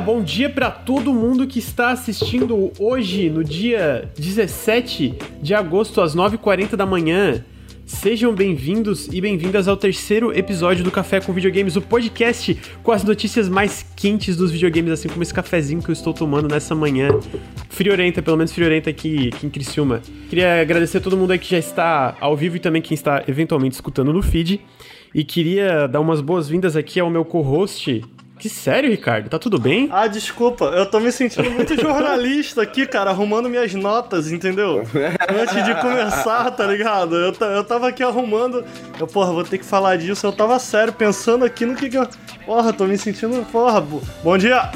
bom dia para todo mundo que está assistindo hoje, no dia 17 de agosto, às 9h40 da manhã. Sejam bem-vindos e bem-vindas ao terceiro episódio do Café com Videogames, o podcast com as notícias mais quentes dos videogames, assim como esse cafezinho que eu estou tomando nessa manhã. Friorenta, pelo menos friorenta aqui, aqui em Criciúma. Queria agradecer a todo mundo aí que já está ao vivo e também quem está eventualmente escutando no feed. E queria dar umas boas-vindas aqui ao meu co-host, que sério, Ricardo? Tá tudo bem? Ah, desculpa, eu tô me sentindo muito jornalista aqui, cara, arrumando minhas notas, entendeu? Antes de começar, tá ligado? Eu, eu tava aqui arrumando, eu, porra, vou ter que falar disso, eu tava sério, pensando aqui no que que eu... Porra, tô me sentindo, porra, bom dia!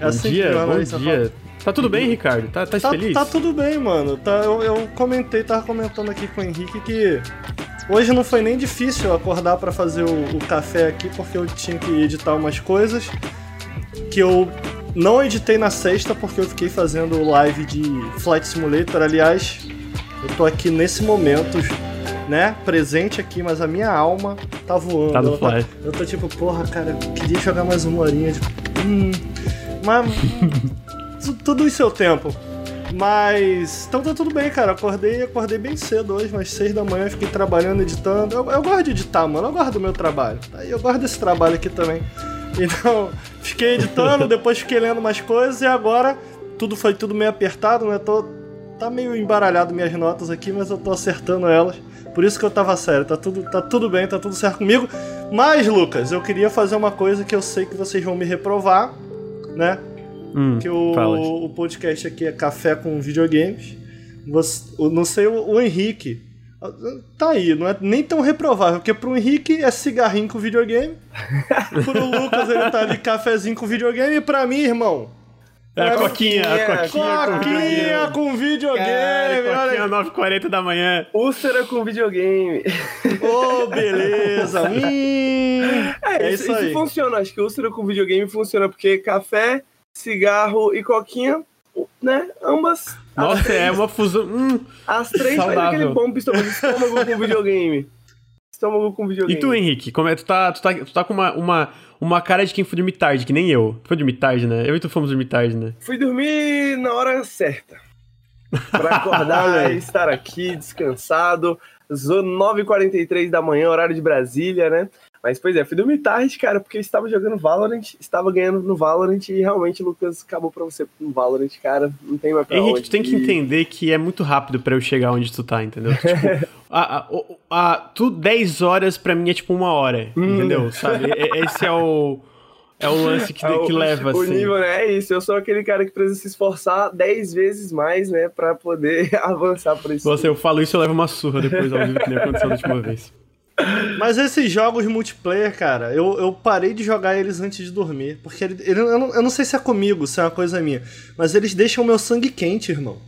É bom assim dia, bom dia. Tá tudo bem, Ricardo? Tá, tá, tá feliz? Tá tudo bem, mano. Tá, eu, eu comentei, tava comentando aqui com o Henrique que Hoje não foi nem difícil acordar para fazer o, o, café aqui, porque eu tinha que editar umas coisas que eu não editei na sexta, porque eu fiquei fazendo live de Flight Simulator. Aliás, eu tô aqui nesse momento, né, presente aqui, mas a minha alma tá voando. Tá no tá, eu tô tipo, porra, cara, eu queria jogar mais uma horinha de. Hum, mas. tudo em seu tempo. Mas. Então tá tudo bem, cara. Acordei acordei bem cedo hoje, umas 6 da manhã, fiquei trabalhando, editando. Eu, eu gosto de editar, mano. Eu gosto do meu trabalho. Aí eu gosto desse trabalho aqui também. Então, fiquei editando, depois fiquei lendo umas coisas e agora tudo foi tudo meio apertado, né? Tô, tá meio embaralhado minhas notas aqui, mas eu tô acertando elas. Por isso que eu tava sério, tá tudo, tá tudo bem, tá tudo certo comigo. Mas, Lucas, eu queria fazer uma coisa que eu sei que vocês vão me reprovar, né? Hum, que o, o, podcast aqui é Café com Videogames. Você, não sei, o, o, Henrique. Tá aí, não é nem tão reprovável, porque pro Henrique é cigarrinho com videogame. pro Lucas ele tá ali cafezinho com videogame. E pra mim, irmão, é a coquinha, a coquinha, coquinha com videogame. Cara, coquinha 9h40 da manhã. Úlcera com videogame. Ô, oh, beleza. hum, é, é, isso, isso aí. Isso funciona, acho que úlcera com videogame funciona, porque café cigarro e coquinha, né? Ambas. Nossa, é uma fusão. Hum, as três faz aquele bom estômago, estômago com videogame. Estômago com videogame. E tu, Henrique, como é? Tu tá, tu tá, tu tá com uma, uma, uma cara de quem foi dormir tarde, que nem eu. Foi dormir tarde, né? Eu e tu fomos dormir tarde, né? Fui dormir na hora certa. Pra acordar e estar aqui descansado. 9h43 da manhã, horário de Brasília, né? Mas, pois é, fui dormir tarde, cara, porque eu estava jogando Valorant, estava ganhando no Valorant e realmente, Lucas, acabou pra você no Valorant, cara. Não tem mais pra Henrique, onde. tu tem que entender que é muito rápido para eu chegar onde tu tá, entendeu? tipo, a, a, a, tu 10 horas pra mim é tipo uma hora, hum. entendeu? Sabe? Esse é o. É o lance que, é o, que leva, o assim. O nível, né? É isso. Eu sou aquele cara que precisa se esforçar 10 vezes mais, né? Pra poder avançar por isso. Você, eu falo isso, eu levo uma surra depois ao vivo, que nem aconteceu da última vez. Mas esses jogos multiplayer, cara, eu, eu parei de jogar eles antes de dormir. Porque ele, ele, eu, não, eu não sei se é comigo, se é uma coisa minha. Mas eles deixam o meu sangue quente, irmão.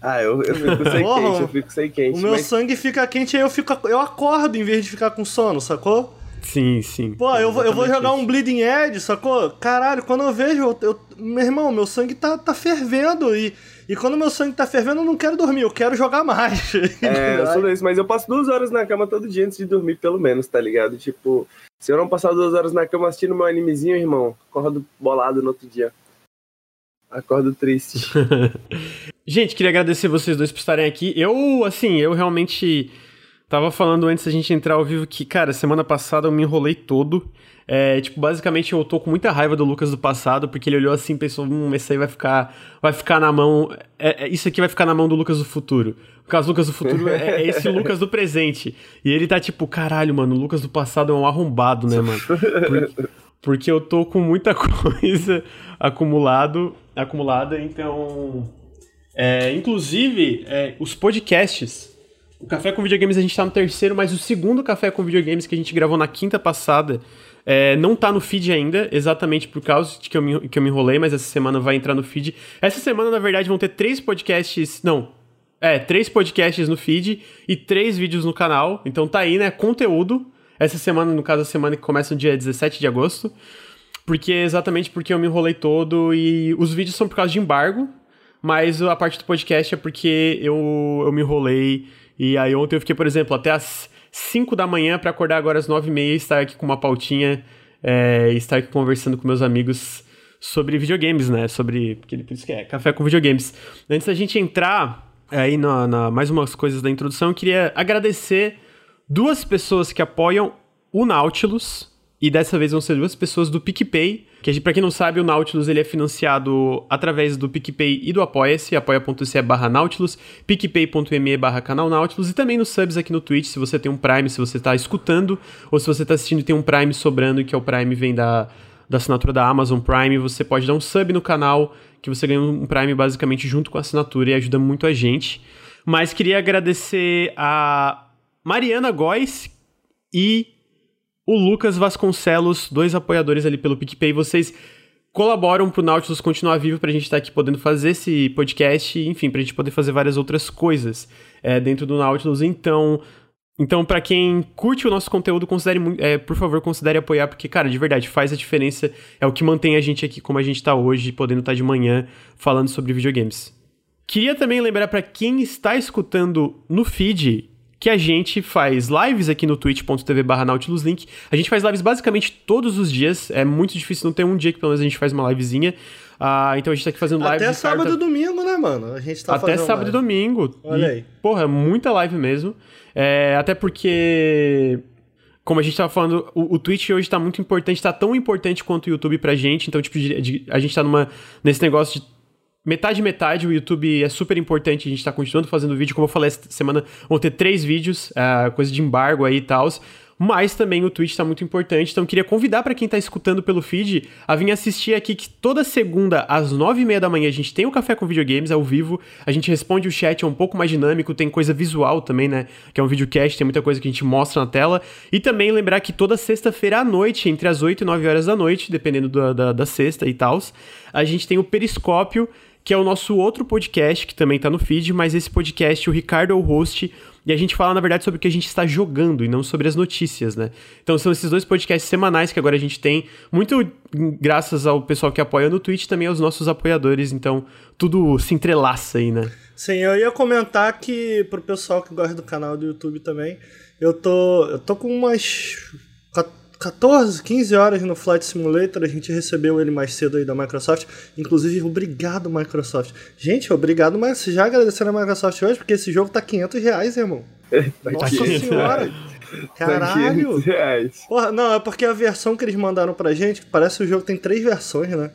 Ah, eu, eu fico sem quente, eu fico sem quente. O meu mas... sangue fica quente e aí eu, fico, eu acordo em vez de ficar com sono, sacou? Sim, sim. Pô, eu vou, eu vou jogar um Bleeding Edge, sacou? Caralho, quando eu vejo, eu, eu, meu irmão, meu sangue tá, tá fervendo e e quando meu sangue tá fervendo, eu não quero dormir, eu quero jogar mais. É, eu sou isso, mas eu passo duas horas na cama todo dia antes de dormir, pelo menos, tá ligado? Tipo, se eu não passar duas horas na cama assistindo meu animezinho, irmão, acordo bolado no outro dia. Acordo triste. gente, queria agradecer vocês dois por estarem aqui. Eu, assim, eu realmente tava falando antes da gente entrar ao vivo que, cara, semana passada eu me enrolei todo. É, tipo, basicamente eu tô com muita raiva do Lucas do passado, porque ele olhou assim e pensou, hum, esse aí vai ficar, vai ficar na mão, é, é, isso aqui vai ficar na mão do Lucas do futuro. No caso, Lucas do futuro é, é, esse Lucas do presente. E ele tá tipo, caralho, mano, o Lucas do passado é um arrombado, né, mano? Porque, porque eu tô com muita coisa acumulado, acumulada, então... É, inclusive, é, os podcasts... O Café com Videogames a gente tá no terceiro, mas o segundo Café com Videogames que a gente gravou na quinta passada é, não tá no feed ainda, exatamente por causa de que eu, me, que eu me enrolei, mas essa semana vai entrar no feed. Essa semana, na verdade, vão ter três podcasts. Não. É, três podcasts no feed e três vídeos no canal. Então tá aí, né? Conteúdo. Essa semana, no caso, a semana que começa no dia 17 de agosto. Porque exatamente porque eu me enrolei todo e os vídeos são por causa de embargo. Mas a parte do podcast é porque eu, eu me enrolei. E aí ontem eu fiquei, por exemplo, até as 5 da manhã para acordar agora às 9 e meia e estar aqui com uma pautinha é, e estar aqui conversando com meus amigos sobre videogames, né? Sobre. Por isso que é café com videogames. Antes da gente entrar aí na, na mais umas coisas da introdução, eu queria agradecer duas pessoas que apoiam o Nautilus. E dessa vez vão ser duas pessoas do PicPay. Que, pra quem não sabe, o Nautilus ele é financiado através do PicPay e do Apoia-se, apoia.se barra Nautilus, picpay.me barra canal Nautilus, e também nos subs aqui no Twitch, se você tem um Prime, se você tá escutando, ou se você tá assistindo e tem um Prime sobrando, que é o Prime vem da, da assinatura da Amazon Prime, você pode dar um sub no canal, que você ganha um Prime basicamente junto com a assinatura e ajuda muito a gente. Mas queria agradecer a Mariana Góes e o Lucas Vasconcelos, dois apoiadores ali pelo PicPay. Vocês colaboram pro Nautilus continuar vivo pra gente estar tá aqui podendo fazer esse podcast, enfim, pra gente poder fazer várias outras coisas é, dentro do Nautilus. Então, então para quem curte o nosso conteúdo, considere, é, por favor, considere apoiar, porque, cara, de verdade, faz a diferença, é o que mantém a gente aqui como a gente tá hoje, podendo estar tá de manhã falando sobre videogames. Queria também lembrar para quem está escutando no feed que a gente faz lives aqui no twitch.tv barra nautiluslink. A gente faz lives basicamente todos os dias. É muito difícil não ter um dia que pelo menos a gente faz uma livezinha. Uh, então a gente tá aqui fazendo live. Até sábado e domingo, né, mano? A gente tá Até sábado live. e domingo. Olha e, aí. Porra, muita live mesmo. É, até porque como a gente tava falando, o, o Twitch hoje tá muito importante, tá tão importante quanto o YouTube pra gente. Então, tipo, de, de, a gente tá numa, nesse negócio de metade metade, o YouTube é super importante, a gente tá continuando fazendo vídeo, como eu falei, essa semana vão ter três vídeos, uh, coisa de embargo aí e tal, mas também o Twitch tá muito importante, então queria convidar para quem tá escutando pelo feed a vir assistir aqui, que toda segunda às nove e meia da manhã a gente tem o Café com Videogames ao vivo, a gente responde o chat, é um pouco mais dinâmico, tem coisa visual também, né, que é um videocast, tem muita coisa que a gente mostra na tela, e também lembrar que toda sexta-feira à noite, entre as oito e nove horas da noite, dependendo da, da, da sexta e tal, a gente tem o Periscópio, que é o nosso outro podcast, que também tá no feed, mas esse podcast, o Ricardo é o host, e a gente fala, na verdade, sobre o que a gente está jogando e não sobre as notícias, né? Então são esses dois podcasts semanais que agora a gente tem, muito graças ao pessoal que apoia no Twitch, também aos nossos apoiadores, então tudo se entrelaça aí, né? Sim, eu ia comentar que pro pessoal que gosta do canal do YouTube também, eu tô, eu tô com umas 14, 15 horas no Flight Simulator, a gente recebeu ele mais cedo aí da Microsoft. Inclusive, obrigado, Microsoft. Gente, obrigado, mas já agradecendo a Microsoft hoje, porque esse jogo tá 500 reais, irmão. Tá Nossa senhora! Tá Caralho! Reais. Porra, não, é porque a versão que eles mandaram pra gente, parece que o jogo tem três versões, né?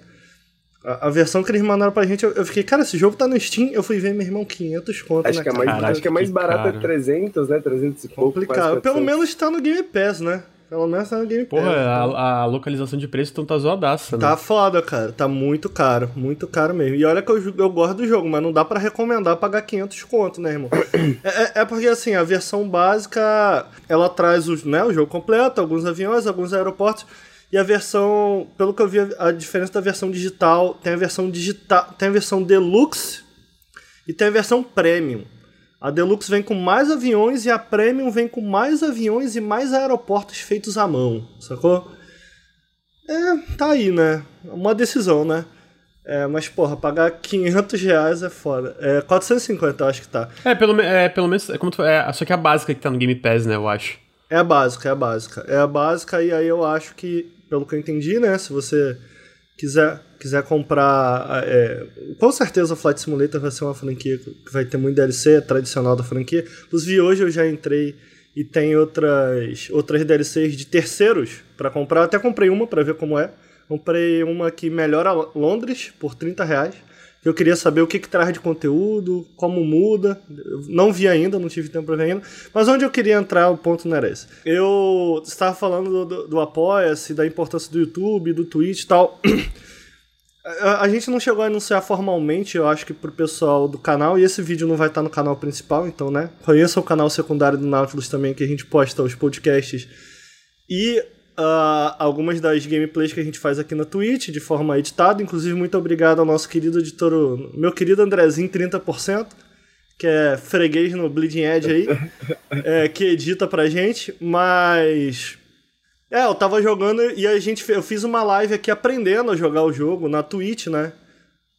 A, a versão que eles mandaram pra gente, eu, eu, fiquei, cara, esse jogo tá no Steam. Eu fui ver, meu irmão, 500 conto, acho né, que é mais, Caraca, Acho que é mais barato, é 300, né? 300 e pouco. Complicado. Pelo menos tá no Game Pass, né? Pelo menos tá no Game Pass. Porra, a, a, localização de preço então tá zoadaça, né? Tá foda, cara. Tá muito caro. Muito caro mesmo. E olha que eu, eu gosto do jogo, mas não dá para recomendar pagar 500 conto, né, irmão? é, é, é, porque, assim, a versão básica, ela traz os, né, o jogo completo, alguns aviões, alguns aeroportos. E a versão, pelo que eu vi, a diferença da versão digital, tem a versão digital, tem a versão deluxe e tem a versão premium. A Deluxe vem com mais aviões e a Premium vem com mais aviões e mais aeroportos feitos à mão, sacou? É, tá aí, né? Uma decisão, né? É, mas, porra, pagar 500 reais é foda. É 450, eu acho que tá. É, pelo, é, pelo menos, é como tu, é, só que é a básica que tá no Game Pass, né, eu acho. É a básica, é a básica. É a básica e aí eu acho que, pelo que eu entendi, né, se você quiser quiser comprar, é, com certeza o Flight Simulator vai ser uma franquia que vai ter muito DLC, tradicional da franquia. Inclusive hoje eu já entrei e tem outras outras DLCs de terceiros para comprar. Eu até comprei uma para ver como é. Comprei uma que melhora Londres por 30 reais. Eu queria saber o que, que traz de conteúdo, como muda. Eu não vi ainda, não tive tempo para ver ainda. Mas onde eu queria entrar, o ponto não era esse. Eu estava falando do, do, do Apoia-se, da importância do YouTube, do Twitch e tal. A, gente não chegou a anunciar formalmente, eu acho que pro pessoal do canal, e esse vídeo não vai estar no canal principal, então, né? Conheça o canal secundário do Nautilus também, que a gente posta os podcasts e uh, algumas das gameplays que a gente faz aqui na Twitch, de forma editada. Inclusive, muito obrigado ao nosso querido editor, meu querido Andrezinho, 30%, que é freguês no Bleeding Edge aí, é, que edita pra gente, mas é, eu tava jogando e a gente eu fiz uma live aqui aprendendo a jogar o jogo na Twitch, né?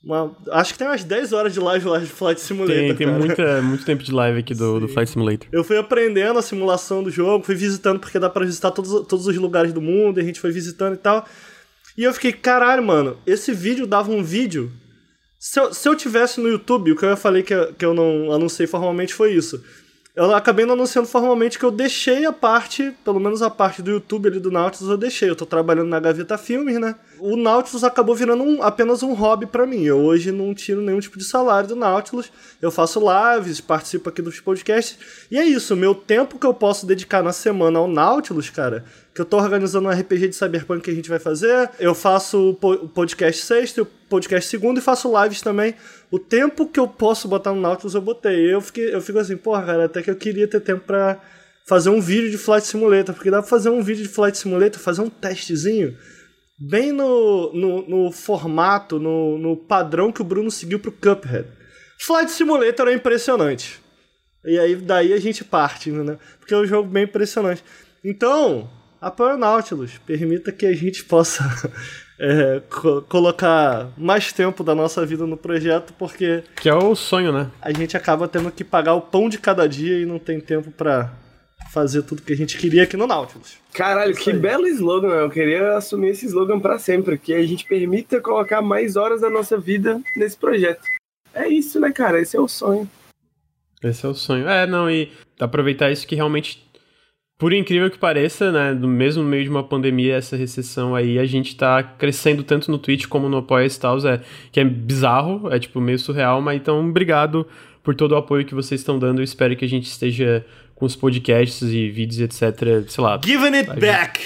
Uma, acho que tem umas 10 horas de live lá de Flight Simulator. Tem, tem muita, muito tempo de live aqui do, do Flight Simulator. Eu fui aprendendo a simulação do jogo, fui visitando, porque dá pra visitar todos, todos os lugares do mundo, e a gente foi visitando e tal. E eu fiquei, caralho, mano, esse vídeo dava um vídeo. Se eu, se eu tivesse no YouTube, o que eu falei que, eu- que eu não anunciei formalmente foi isso. Eu acabei não anunciando formalmente que eu deixei a parte, pelo menos a parte do YouTube ali do Nautilus eu deixei. Eu tô trabalhando na Gaveta Filmes, né? O Nautilus acabou virando um- apenas um hobby pra mim. Eu hoje não tiro nenhum tipo de salário do Nautilus. Eu faço lives, participo aqui dos podcasts. E é isso, meu tempo que eu posso dedicar na semana ao Nautilus, cara, que eu tô organizando um RPG de Cyberpunk que a gente vai fazer. Eu faço o po- o podcast sexta, o podcast segundo e faço lives também. O tempo que eu posso botar no Nautilus eu botei. Eu, fiquei, eu fico assim, porra, cara, até que eu queria ter tempo pra fazer um vídeo de Flight Simulator, porque dá pra fazer um vídeo de Flight Simulator, fazer um testezinho bem no, no, no formato, no, no padrão que o Bruno seguiu pro Cuphead. Flight Simulator é impressionante. E aí daí a gente parte, né? Porque é um jogo bem impressionante. Então, apoia o Nautilus. Permita que a gente possa é, co- colocar mais tempo da nossa vida no projeto, porque Que é o sonho, né? a gente acaba tendo que pagar o pão de cada dia e não tem tempo pra fazer tudo que a gente queria aqui no Nautilus. Caralho, Isso que aí. belo slogan. Eu queria assumir esse slogan pra sempre, que a gente permita colocar mais horas da nossa vida nesse projeto. É isso, né, cara? Esse é o sonho. Esse é o sonho. É, não, e aproveitar isso que realmente, por incrível que pareça, né, no mesmo meio de uma pandemia, essa recessão aí, a gente tá crescendo tanto no Twitch como no Apoia e tal, é, que é bizarro, é tipo meio surreal, mas então obrigado por todo o apoio que vocês estão dando. Eu espero que a gente esteja com os podcasts e vídeos, etc, sei lá, Giving it back!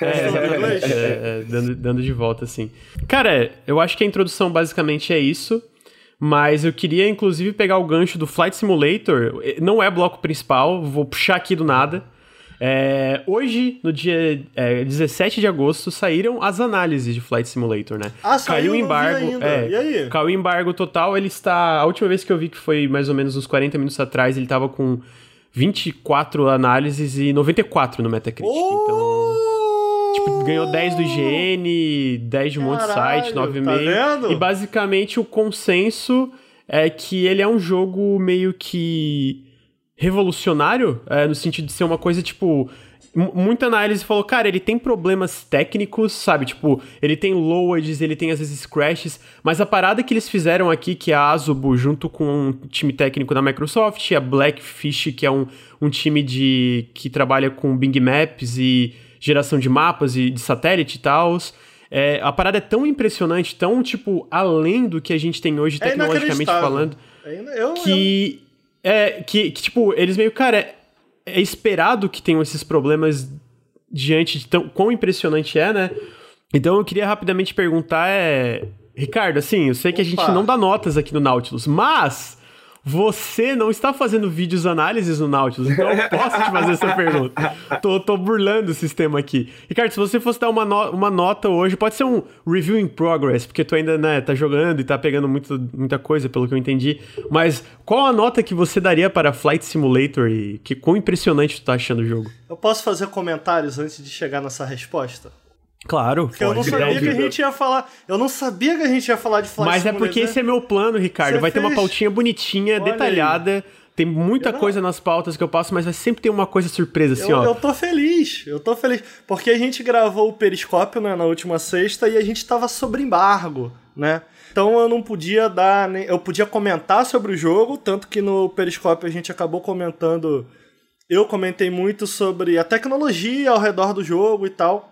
é, é, é, dando, dando de volta, assim. Cara, eu acho que a introdução basicamente é isso. Mas eu queria, inclusive, pegar o gancho do Flight Simulator. Não é bloco principal, vou puxar aqui do nada. É, hoje, no dia é, 17 de agosto, saíram as análises de Flight Simulator, né? Ah, saiu, caiu o embargo. é, E aí? Caiu o embargo total, ele está. A última vez que eu vi que foi mais ou menos uns 40 minutos atrás, ele estava com 24 análises e 94 no Metacritic. Então. Tipo, ganhou 10 do IGN, 10 de um monte de site, tá 9,5. vendo? e basicamente o consenso é que ele é um jogo meio que revolucionário, é, no sentido de ser uma coisa tipo. mu- Muita análise falou, cara, ele tem problemas técnicos, sabe? Tipo, ele tem loads, ele tem às vezes crashes, mas a parada que eles fizeram aqui, que é a Asobo, junto com um time técnico da Microsoft, a Blackfish, que é um, um time de que trabalha com Bing Maps e geração de mapas e de satélite e tal. É, a parada é tão impressionante, tão, tipo, além do que a gente tem hoje, É tecnologicamente inacreditável. falando Eu, que é que, que, tipo eles meio cara é, é esperado que tenham esses problemas diante de tão quão impressionante é né então eu queria rapidamente perguntar é Ricardo assim eu sei que a gente Opa. não dá notas aqui no Nautilus mas você não está fazendo vídeos análises no Nautilus, então eu posso te fazer essa pergunta. Tô, tô burlando o sistema aqui. Ricardo, se você fosse dar uma, no- uma nota hoje, pode ser um review in progress, porque tu ainda né, tá jogando e tá pegando muito, muita coisa, pelo que eu entendi. Mas qual a nota que você daria para Flight Simulator e que quão impressionante tu tá achando o jogo? eu posso fazer comentários antes de chegar nessa resposta? Claro, Porque eu não sabia que a gente ia falar. Eu não sabia que a gente ia falar de Flight Mas é porque Simulator. esse é meu plano, Ricardo. Você vai ter uma fez? pautinha bonitinha, Olha detalhada. Tem muita Eu não- coisa nas pautas que eu passo, mas vai sempre ter uma coisa surpresa, assim, eu, ó. eu tô feliz, eu tô feliz. Porque a gente gravou o Periscópio né, na última sexta e a gente tava sobre embargo, né? Então eu não podia dar. nem- Eu podia comentar sobre o jogo, tanto que no Periscópio a gente acabou comentando. Eu comentei muito sobre a tecnologia ao redor do jogo e tal.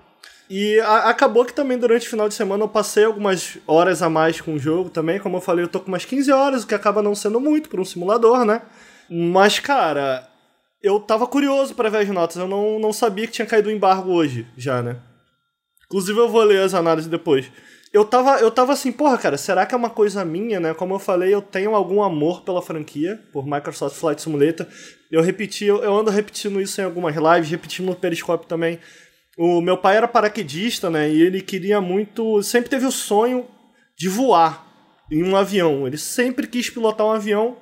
E a- acabou que também durante o final de semana eu passei algumas horas a mais com o jogo também. Como eu falei, eu tô com umas 15 horas, o que acaba não sendo muito para um simulador, né? Mas, cara, eu tava curioso para ver as notas. Eu não, não sabia que tinha caído o embargo hoje, já, né? Inclusive eu vou ler as análises depois. Eu tava, eu tava assim, porra, cara, será que é uma coisa minha, né? Como eu falei, eu tenho algum amor pela franquia, por Microsoft Flight Simulator. Eu repeti, eu, eu ando repetindo isso em algumas lives, repetindo no Periscope também. O meu pai era paraquedista, né? E ele queria muito. Sempre teve o sonho de voar em um avião. Ele sempre quis pilotar um avião.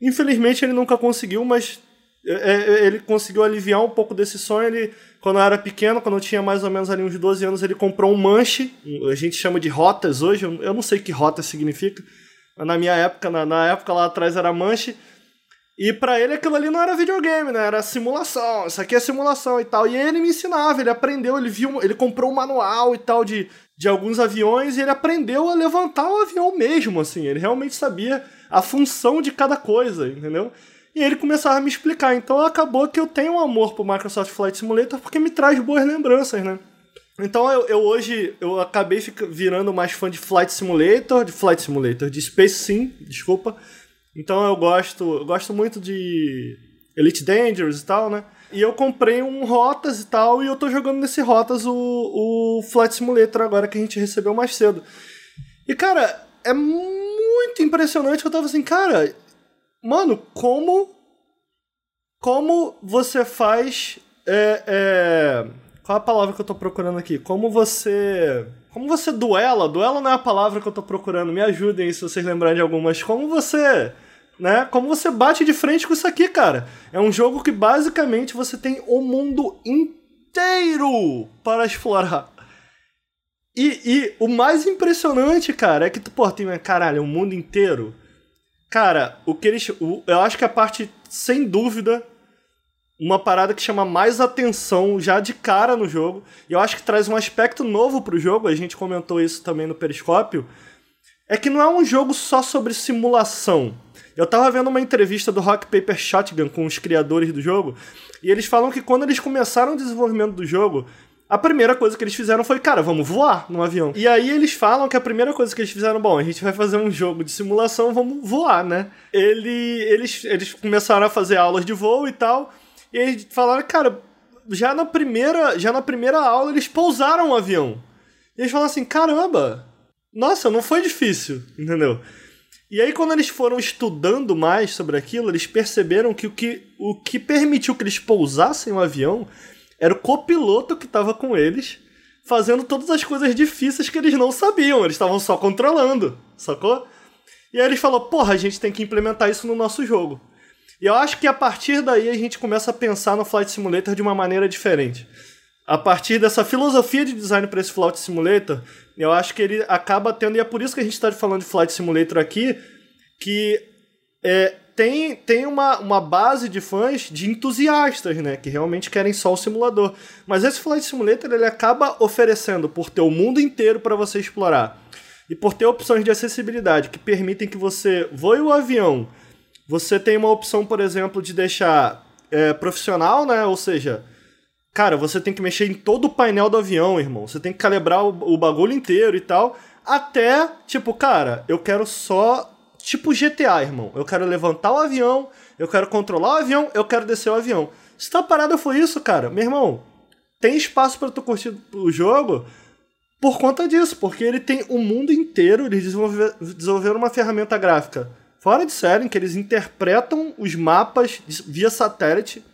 Infelizmente ele nunca conseguiu, mas é, é, ele conseguiu aliviar um pouco desse sonho. Ele, quando eu era pequeno, quando eu tinha mais ou menos ali uns 12 anos, ele comprou um manche. A gente chama de rotas hoje. Eu não sei que rota significa. Na minha época, na época lá atrás era manche. E pra ele aquilo ali não era videogame, né? Era simulação. Isso aqui é simulação e tal. E ele me ensinava, ele aprendeu, ele viu, ele comprou um manual e tal de de alguns aviões e ele aprendeu a levantar o avião mesmo, assim. Ele realmente sabia a função de cada coisa, entendeu? E ele começava a me explicar. Então acabou que eu tenho um amor pro Microsoft Flight Simulator porque me traz boas lembranças, né? Então eu, eu hoje eu acabei virando mais fã de Flight Simulator, de Flight Simulator, de Space Sim, desculpa. Então eu gosto, eu gosto muito de Elite Dangerous e tal, né? E eu comprei um Rotas e tal, e eu tô jogando nesse Rotas o, o Flight Simulator agora que a gente recebeu mais cedo. E cara, é muito impressionante. Eu tava assim, cara, mano, como. Como você faz. É, é, qual é a palavra que eu tô procurando aqui? Como você. Como você duela? Duela não é a palavra que eu tô procurando. Me ajudem se vocês lembrarem de algumas. Como você. Né? Como você bate de frente com isso aqui, cara? É um jogo que basicamente você tem o mundo inteiro para explorar. E, e o mais impressionante, cara, é que tu, pô, tem, caralho, o mundo inteiro. Cara, o que eles. O, eu acho que a parte, sem dúvida, uma parada que chama mais atenção já de cara no jogo. E eu acho que traz um aspecto novo pro jogo, a gente comentou isso também no Periscópio. É que não é um jogo só sobre simulação. Eu tava vendo uma entrevista do Rock Paper Shotgun com os criadores do jogo, e eles falam que quando eles começaram o desenvolvimento do jogo, a primeira coisa que eles fizeram foi, cara, vamos voar num avião. E aí eles falam que a primeira coisa que eles fizeram, bom, a gente vai fazer um jogo de simulação, vamos voar, né? Ele, eles, eles começaram a fazer aulas de voo e tal. E eles falaram, cara, já na primeira, já na primeira aula eles pousaram o um avião. E eles falaram assim, caramba, nossa, não foi difícil, entendeu? E aí quando eles foram estudando mais sobre aquilo, eles perceberam que o que, o que permitiu que eles pousassem o avião era o copiloto que estava com eles, fazendo todas as coisas difíceis que eles não sabiam, eles estavam só controlando, sacou? E aí eles falaram, porra, a gente tem que implementar isso no nosso jogo. E eu acho que a partir daí a gente começa a pensar no Flight Simulator de uma maneira diferente. A partir dessa filosofia de design para esse Flight Simulator, eu acho que ele acaba tendo, e é por isso que a gente está falando de Flight Simulator aqui, que é, tem, tem uma, uma base de fãs de entusiastas, né? Que realmente querem só o simulador. Mas esse Flight Simulator ele acaba oferecendo por ter o mundo inteiro para você explorar. E por ter opções de acessibilidade que permitem que você voe o avião você tem uma opção, por exemplo, de deixar é, profissional, né? Ou seja, cara, você tem que mexer em todo o painel do avião, irmão. Você tem que calibrar o, o bagulho inteiro e tal. Até, tipo, cara, eu quero só. Tipo GTA, irmão. Eu quero levantar o avião, eu quero controlar o avião, eu quero descer o avião. Se tua parada foi isso, cara, meu irmão, tem espaço para tu curtir o jogo por conta disso, porque ele tem o mundo inteiro, eles desenvolveram uma ferramenta gráfica fora de série, em que eles interpretam os mapas via satélite.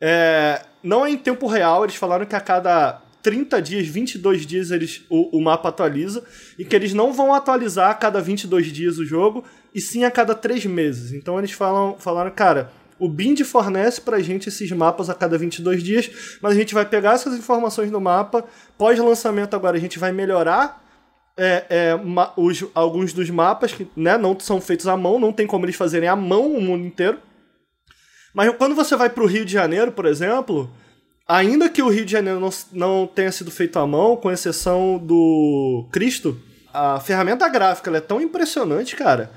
É, não é em tempo real, eles falaram que a cada 30 dias, 22 dias eles, o, o mapa atualiza, e que eles não vão atualizar a cada 22 dias o jogo, e sim a cada 3 meses. Então eles falam, falaram, cara, o Bind fornece pra gente esses mapas a cada 22 dias, mas a gente vai pegar essas informações do mapa, pós-lançamento agora a gente vai melhorar é, é, os, alguns dos mapas que né, não são feitos à mão, não tem como eles fazerem à mão o mundo inteiro. Mas quando você vai para o Rio de Janeiro, por exemplo, ainda que o Rio de Janeiro não, não tenha sido feito à mão, com exceção do Cristo, a ferramenta gráfica é tão impressionante, cara,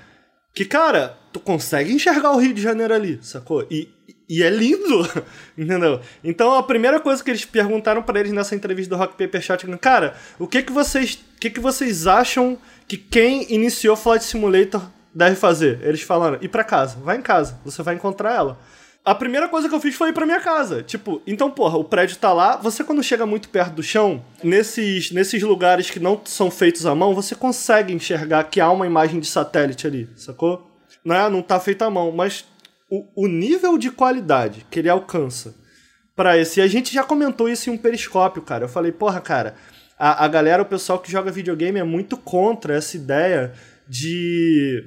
que, cara, tu consegue enxergar o Rio de Janeiro ali, sacou? E, e é lindo, entendeu? Então a primeira coisa que eles perguntaram para eles nessa entrevista do Rock Paper Shotgun, cara, o que que vocês, o que que vocês acham que quem iniciou Flight Simulator deve fazer? Eles falaram: "Ir para casa, vai em casa, você vai encontrar ela". A primeira coisa que eu fiz foi ir pra minha casa. Tipo, então, porra, o prédio tá lá. Você, quando chega muito perto do chão, nesses, nesses lugares que não são feitos à mão, você consegue enxergar que há uma imagem de satélite ali, sacou? Não, é, não tá feito à mão, mas o, o nível de qualidade que ele alcança para esse. E a gente já comentou isso em um periscópio, cara. Eu falei, porra, cara, a, a galera, o pessoal que joga videogame é muito contra essa ideia de.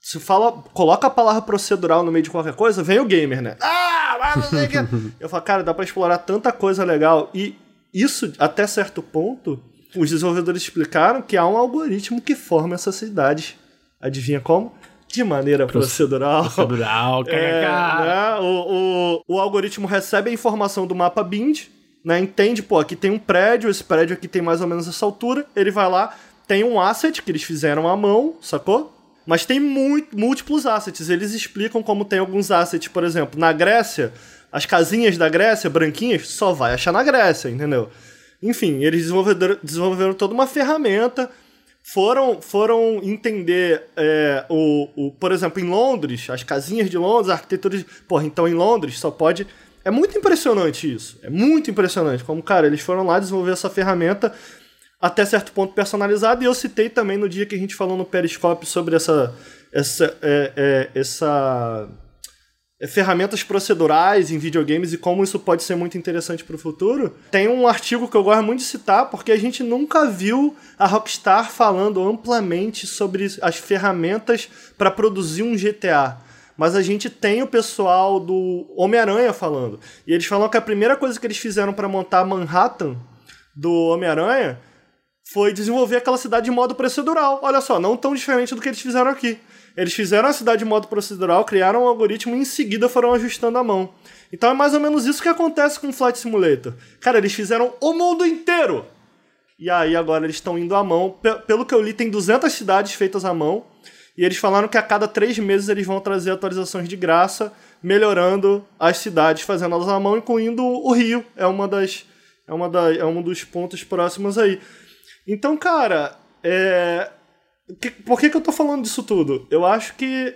Se fala, coloca a palavra procedural no meio de qualquer coisa, vem o gamer, né? Ah, mas não sei o que. Eu falo, cara, dá pra explorar tanta coisa legal. E isso, até certo ponto, os desenvolvedores explicaram que há um algoritmo que forma essas cidades. Adivinha como? de maneira procedural. Procedural, é, né? o, o, o algoritmo recebe a informação do mapa bind né, entende, pô, aqui tem um prédio, esse prédio aqui tem mais ou menos essa altura, ele vai lá, tem um asset que eles fizeram à mão, sacou? Mas tem múltiplos assets. Eles explicam como tem alguns assets, por exemplo, na Grécia, as casinhas da Grécia, branquinhas, só vai achar na Grécia, entendeu? Enfim, eles desenvolveram, desenvolveram toda uma ferramenta, foram, foram entender é, o, o, por exemplo, em Londres, as casinhas de Londres, a arquitetura de. Porra, então em Londres só pode. É muito impressionante isso. É muito impressionante. Como, cara, eles foram lá desenvolver essa ferramenta até certo ponto personalizado. E eu citei também no dia que a gente falou no Periscope sobre essa. essa, é, é, essa é, ferramentas procedurais em videogames e como isso pode ser muito interessante para o futuro. Tem um artigo que eu gosto muito de citar, porque a gente nunca viu a Rockstar falando amplamente sobre as ferramentas para produzir um GTA. Mas a gente tem o pessoal do Homem-Aranha falando. E eles falam que a primeira coisa que eles fizeram para montar Manhattan do Homem-Aranha foi desenvolver aquela cidade de modo procedural. Olha só, não tão diferente do que eles fizeram aqui. Eles fizeram a cidade de modo procedural, criaram um algoritmo e em seguida foram ajustando a mão. Então é mais ou menos isso que acontece com o Flight Simulator. Cara, eles fizeram o mundo inteiro! E aí agora eles estão indo à mão. Pelo que eu li, tem 200 cidades feitas à mão. E eles falaram que a cada três meses eles vão trazer atualizações de graça, melhorando as cidades, fazendo elas à mão, incluindo o Rio. É uma das. É, uma da, é um dos pontos próximos aí. Então, cara, é, por que, que eu tô falando disso tudo? Eu acho que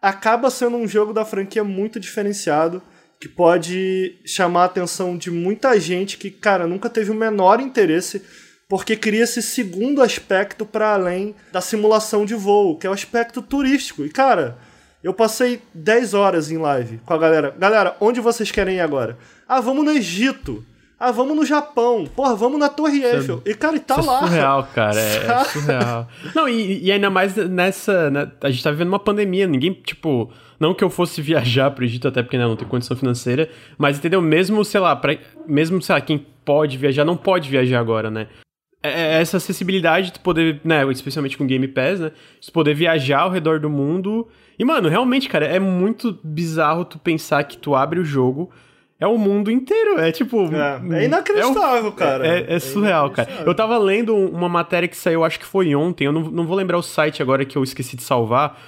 acaba sendo um jogo da franquia muito diferenciado, que pode chamar a atenção de muita gente que, cara, nunca teve o menor interesse, porque cria esse segundo aspecto para além da simulação de voo, que é o aspecto turístico. E, cara, eu passei 10 horas em live com a galera. Galera, onde vocês querem ir agora? Ah, vamos no Egito. Ah, vamos no Japão. Porra, vamos na Torre Eiffel. e, cara, e tá isso lá. É surreal, cara. É, é surreal. Não, e, e, ainda mais nessa. Né, a gente tá vivendo uma pandemia. Ninguém, tipo. Não que eu fosse viajar pro Egito, até porque né, não tem condição financeira. Mas, entendeu? Mesmo, sei lá, pra, mesmo, sei lá, quem pode viajar, não pode viajar agora, né? É, é essa acessibilidade de poder, né, especialmente com Game Pass, né, de poder viajar ao redor do mundo. E, mano, realmente, cara, é muito bizarro tu pensar que tu abre o jogo, é o mundo inteiro. É tipo. É, é inacreditável, é o, cara. É, é, é surreal, cara. Eu tava lendo uma matéria que saiu, acho que foi ontem. Eu não, não vou lembrar o site agora que eu esqueci de salvar.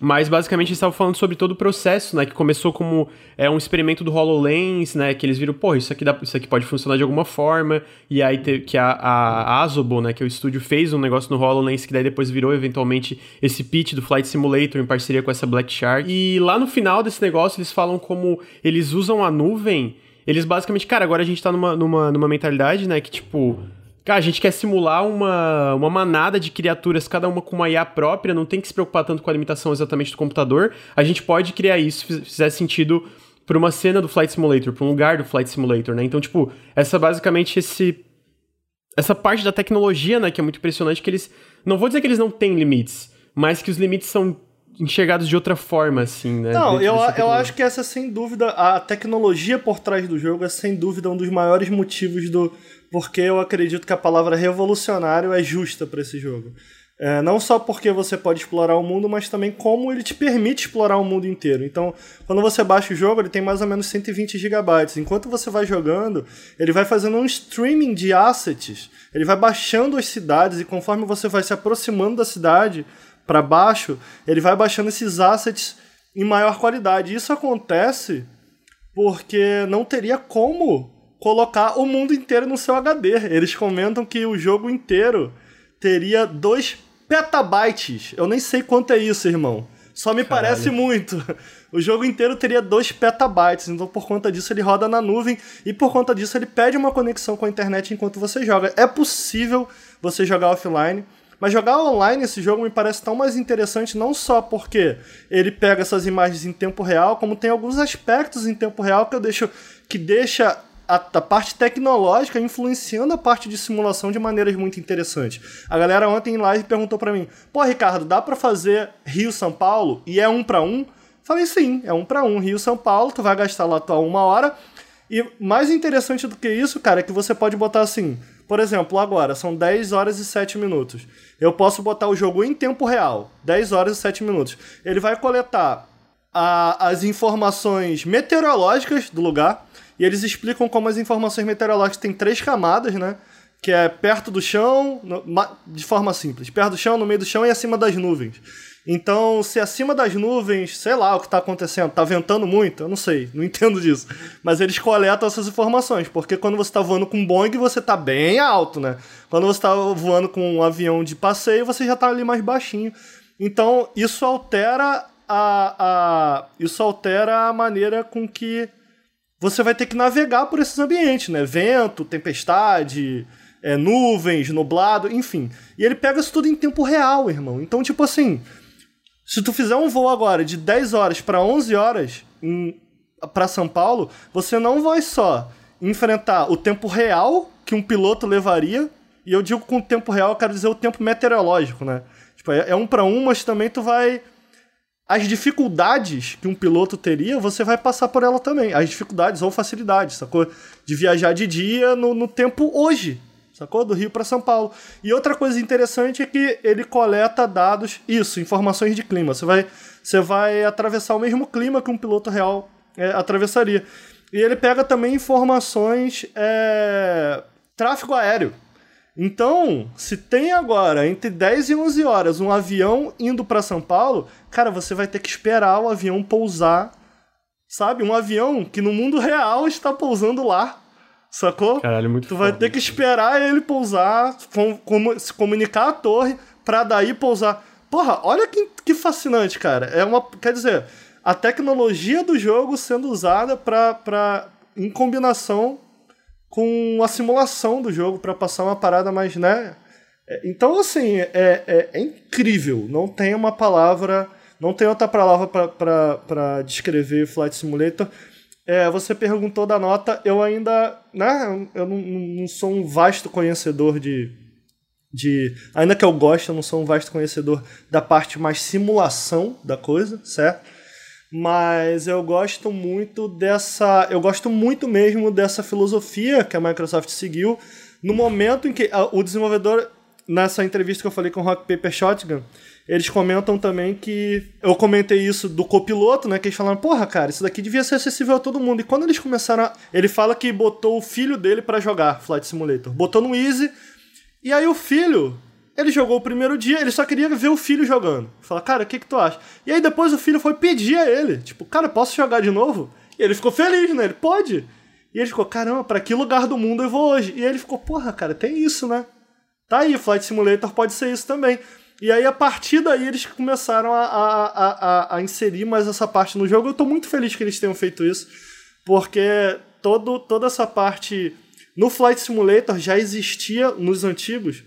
Mas basicamente eles estavam falando sobre todo o processo, né? Que começou como é, um experimento do HoloLens, né? Que eles viram, pô, isso aqui, dá, isso aqui pode funcionar de alguma forma. E aí te, que a, a Asobo, né? Que é o estúdio fez um negócio no HoloLens que daí depois virou eventualmente esse pitch do Flight Simulator em parceria com essa Black Shark. E lá no final desse negócio eles falam como eles usam a nuvem. Eles basicamente, cara, agora a gente tá numa, numa, numa mentalidade, né? Que tipo Cara, a gente quer simular uma, uma manada de criaturas, cada uma com uma IA própria, não tem que se preocupar tanto com a limitação exatamente do computador. A gente pode criar isso se fizer sentido para uma cena do Flight Simulator, para um lugar do Flight Simulator, né? Então, tipo, essa basicamente esse essa parte da tecnologia, né, que é muito impressionante que eles não vou dizer que eles não têm limites, mas que os limites são enxergados de outra forma, assim, né? Não, eu, eu acho que essa, sem dúvida, a tecnologia por trás do jogo é, sem dúvida, um dos maiores motivos do, porque eu acredito que a palavra revolucionário é justa para esse jogo. É, não só porque você pode explorar o mundo, mas também como ele te permite explorar o mundo inteiro. Então, quando você baixa o jogo, ele tem mais ou menos 120 GB. Enquanto você vai jogando, ele vai fazendo um streaming de assets. Ele vai baixando as cidades e conforme você vai se aproximando da cidade para baixo, ele vai baixando esses assets em maior qualidade. Isso acontece porque não teria como colocar o mundo inteiro no seu HD. Eles comentam que o jogo inteiro teria 2 petabytes. Eu nem sei quanto é isso, irmão. Só me Caralho. parece muito. O jogo inteiro teria 2 petabytes, então por conta disso ele roda na nuvem e por conta disso ele pede uma conexão com a internet enquanto você joga. É possível você jogar offline, mas jogar online esse jogo me parece tão mais interessante não só porque ele pega essas imagens em tempo real, como tem alguns aspectos em tempo real que eu deixo que deixa a, a, parte tecnológica influenciando a parte de simulação de maneiras muito interessantes. A galera ontem em live perguntou para mim: "Pô, Ricardo, dá para fazer Rio São Paulo e é um para um?" Falei: "Sim, é um para um. Rio São Paulo, tu vai gastar lá tua uma hora." E mais interessante do que isso, cara, é que você pode botar assim, por exemplo, agora são 10 horas e 7 minutos. Eu posso botar o jogo em tempo real, 10 horas e 7 minutos. Ele vai coletar as informações meteorológicas do lugar, e eles explicam como as informações meteorológicas têm três camadas, né? Que é perto do chão, de forma simples, perto do chão, no meio do chão e acima das nuvens. Então, se acima das nuvens, sei lá o que está acontecendo, está ventando muito, eu não sei, não entendo disso. Mas eles coletam essas informações, porque quando você está voando com um Boeing, você está bem alto, né? Quando você está voando com um avião de passeio, você já está ali mais baixinho. Então, isso altera a, a, isso altera a maneira com que você vai ter que navegar por esses ambientes, né? Vento, tempestade, é, nuvens, nublado, enfim. E ele pega isso tudo em tempo real, irmão. Então, tipo assim, se tu fizer um voo agora de 10 horas para 11 horas para São Paulo, você não vai só enfrentar o tempo real que um piloto levaria, e eu digo com o tempo real, eu quero dizer o tempo meteorológico, né? Tipo, é, é um para um, mas também tu vai as dificuldades que um piloto teria, você vai passar por ela também. As dificuldades ou facilidades, sacou? De viajar de dia no, no tempo hoje, sacou? Do Rio para São Paulo. E outra coisa interessante é que ele coleta dados, isso, informações de clima. Você vai, você vai atravessar o mesmo clima que um piloto real é, atravessaria. E ele pega também informações é, tráfego aéreo. Então, se tem agora entre 10 e 11 horas um avião indo para São Paulo, cara, você vai ter que esperar o avião pousar, sabe? Um avião que no mundo real está pousando lá Sacou? Caralho, muito Tu vai ter que esperar ele pousar, com, com, se comunicar à torre, pra daí pousar. Porra, olha que, que fascinante, cara. É uma. Quer dizer, a tecnologia do jogo sendo usada pra, pra, em combinação com a simulação do jogo para passar uma parada mais, né? É, então, assim, é, é, é, incrível. Não tem uma palavra, não tem outra palavra para descrever Flight Simulator. É, você perguntou da nota, eu ainda, né, eu não, não, sou um vasto conhecedor de, de, ainda que eu goste, eu não sou um vasto conhecedor da parte mais simulação da coisa, certo? Mas eu gosto muito dessa, eu gosto muito mesmo dessa filosofia que a Microsoft seguiu no momento em que o desenvolvedor, nessa entrevista que eu falei com o Rock Paper Shotgun, eles comentam também que. Eu comentei isso do copiloto, né? Que eles falaram, porra, cara, isso daqui devia ser acessível a todo mundo. E quando eles começaram. A... Ele fala que botou o filho dele para jogar Flight Simulator. Botou no Easy. E aí o filho. Ele jogou o primeiro dia, ele só queria ver o filho jogando. Fala, cara, o que, que tu acha? E aí depois o filho foi pedir a ele, tipo, cara, posso jogar de novo? E ele ficou feliz, né? Ele pode. E ele ficou, caramba, pra que lugar do mundo eu vou hoje? E ele ficou, porra, cara, tem isso, né? Tá aí, Flight Simulator pode ser isso também. E aí, a partir daí, eles começaram a, a, a, a, inserir mais essa parte no jogo. Eu tô muito feliz que eles tenham feito isso, porque todo, toda essa parte. No Flight Simulator já existia, nos antigos,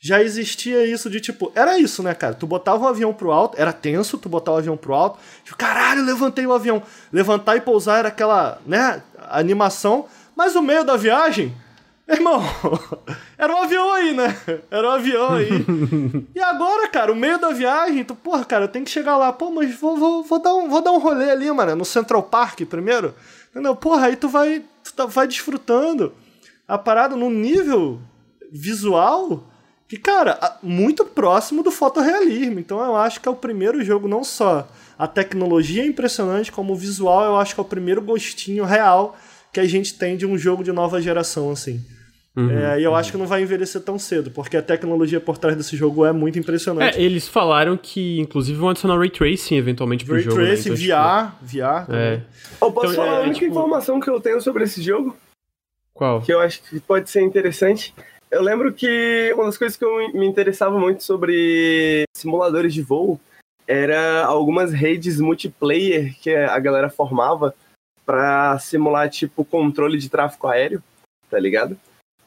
já existia isso de tipo. Era isso, né, cara? Tu botava o avião pro alto, era tenso, tu botava o avião pro alto, tipo, caralho, levantei o avião. Levantar e pousar era aquela, né, animação, mas o meio da viagem Irmão, era um avião aí, né? Era um avião aí. e agora, cara, o meio da viagem, tu, porra, cara, eu tenho que chegar lá. Pô, mas vou, vou, vou, dar, um, vou dar um rolê ali, mano, no Central Park primeiro. Entendeu? Porra, aí tu vai, tu tá, vai desfrutando a parada num nível visual que, cara, muito próximo do fotorrealismo. Então eu acho que é o primeiro jogo, não só a tecnologia é impressionante, como o visual, eu acho que é o primeiro gostinho real que a gente tem de um jogo de nova geração, assim. Uhum, é, e eu uhum. acho que não vai envelhecer tão cedo, porque a tecnologia por trás desse jogo é muito impressionante. É, eles falaram que, inclusive, vão adicionar Ray Tracing eventualmente pro Ray jogo. Ray né? Tracing, né? então, VR, tipo... VR também. É. Oh, posso então, falar é, a única tipo... informação que eu tenho sobre esse jogo? Qual? Que eu acho que pode ser interessante. Eu lembro que uma das coisas que eu me interessava muito sobre simuladores de voo era algumas redes multiplayer que a galera formava para simular, tipo, controle de tráfego aéreo, tá ligado?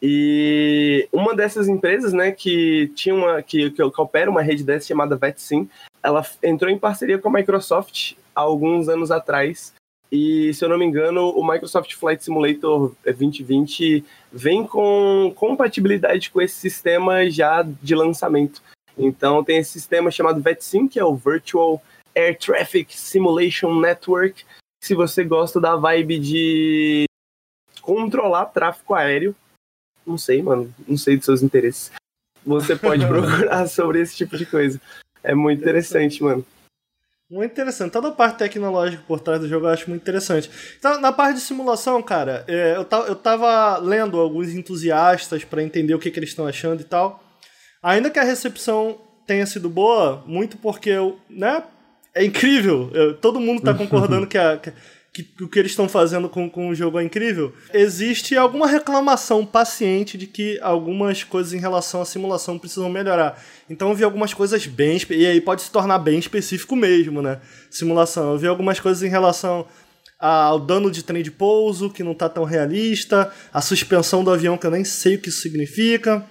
E uma dessas empresas, né, que tinha uma que, que, opera uma rede dessa chamada VetSim, ela entrou em parceria com a Microsoft há alguns anos atrás. E se eu não me engano, o Microsoft Flight Simulator 2020 vem com compatibilidade com esse sistema já de lançamento. Então tem esse sistema chamado VetSim, que é o Virtual Air Traffic Simulation Network. Se você gosta da vibe de controlar tráfego aéreo, não sei, mano. Não sei dos seus interesses. Você pode procurar sobre esse tipo de coisa. É muito interessante, mano. Muito interessante. Toda a parte tecnológica por trás do jogo eu acho muito interessante. Então, na parte de simulação, cara, é, eu, eu tava lendo alguns entusiastas para entender o que, que eles estão achando e tal. Ainda que a recepção tenha sido boa, muito porque, né, é incrível. Eu, todo mundo tá concordando que, a, que, que o que eles estão fazendo com, com o jogo é incrível. Existe alguma reclamação paciente de que algumas coisas em relação à simulação precisam melhorar. Então eu vi algumas coisas bem. E aí pode se tornar bem específico mesmo, né? Simulação. Eu vi algumas coisas em relação ao dano de trem de pouso, que não tá tão realista, a suspensão do avião, que eu nem sei o que isso significa.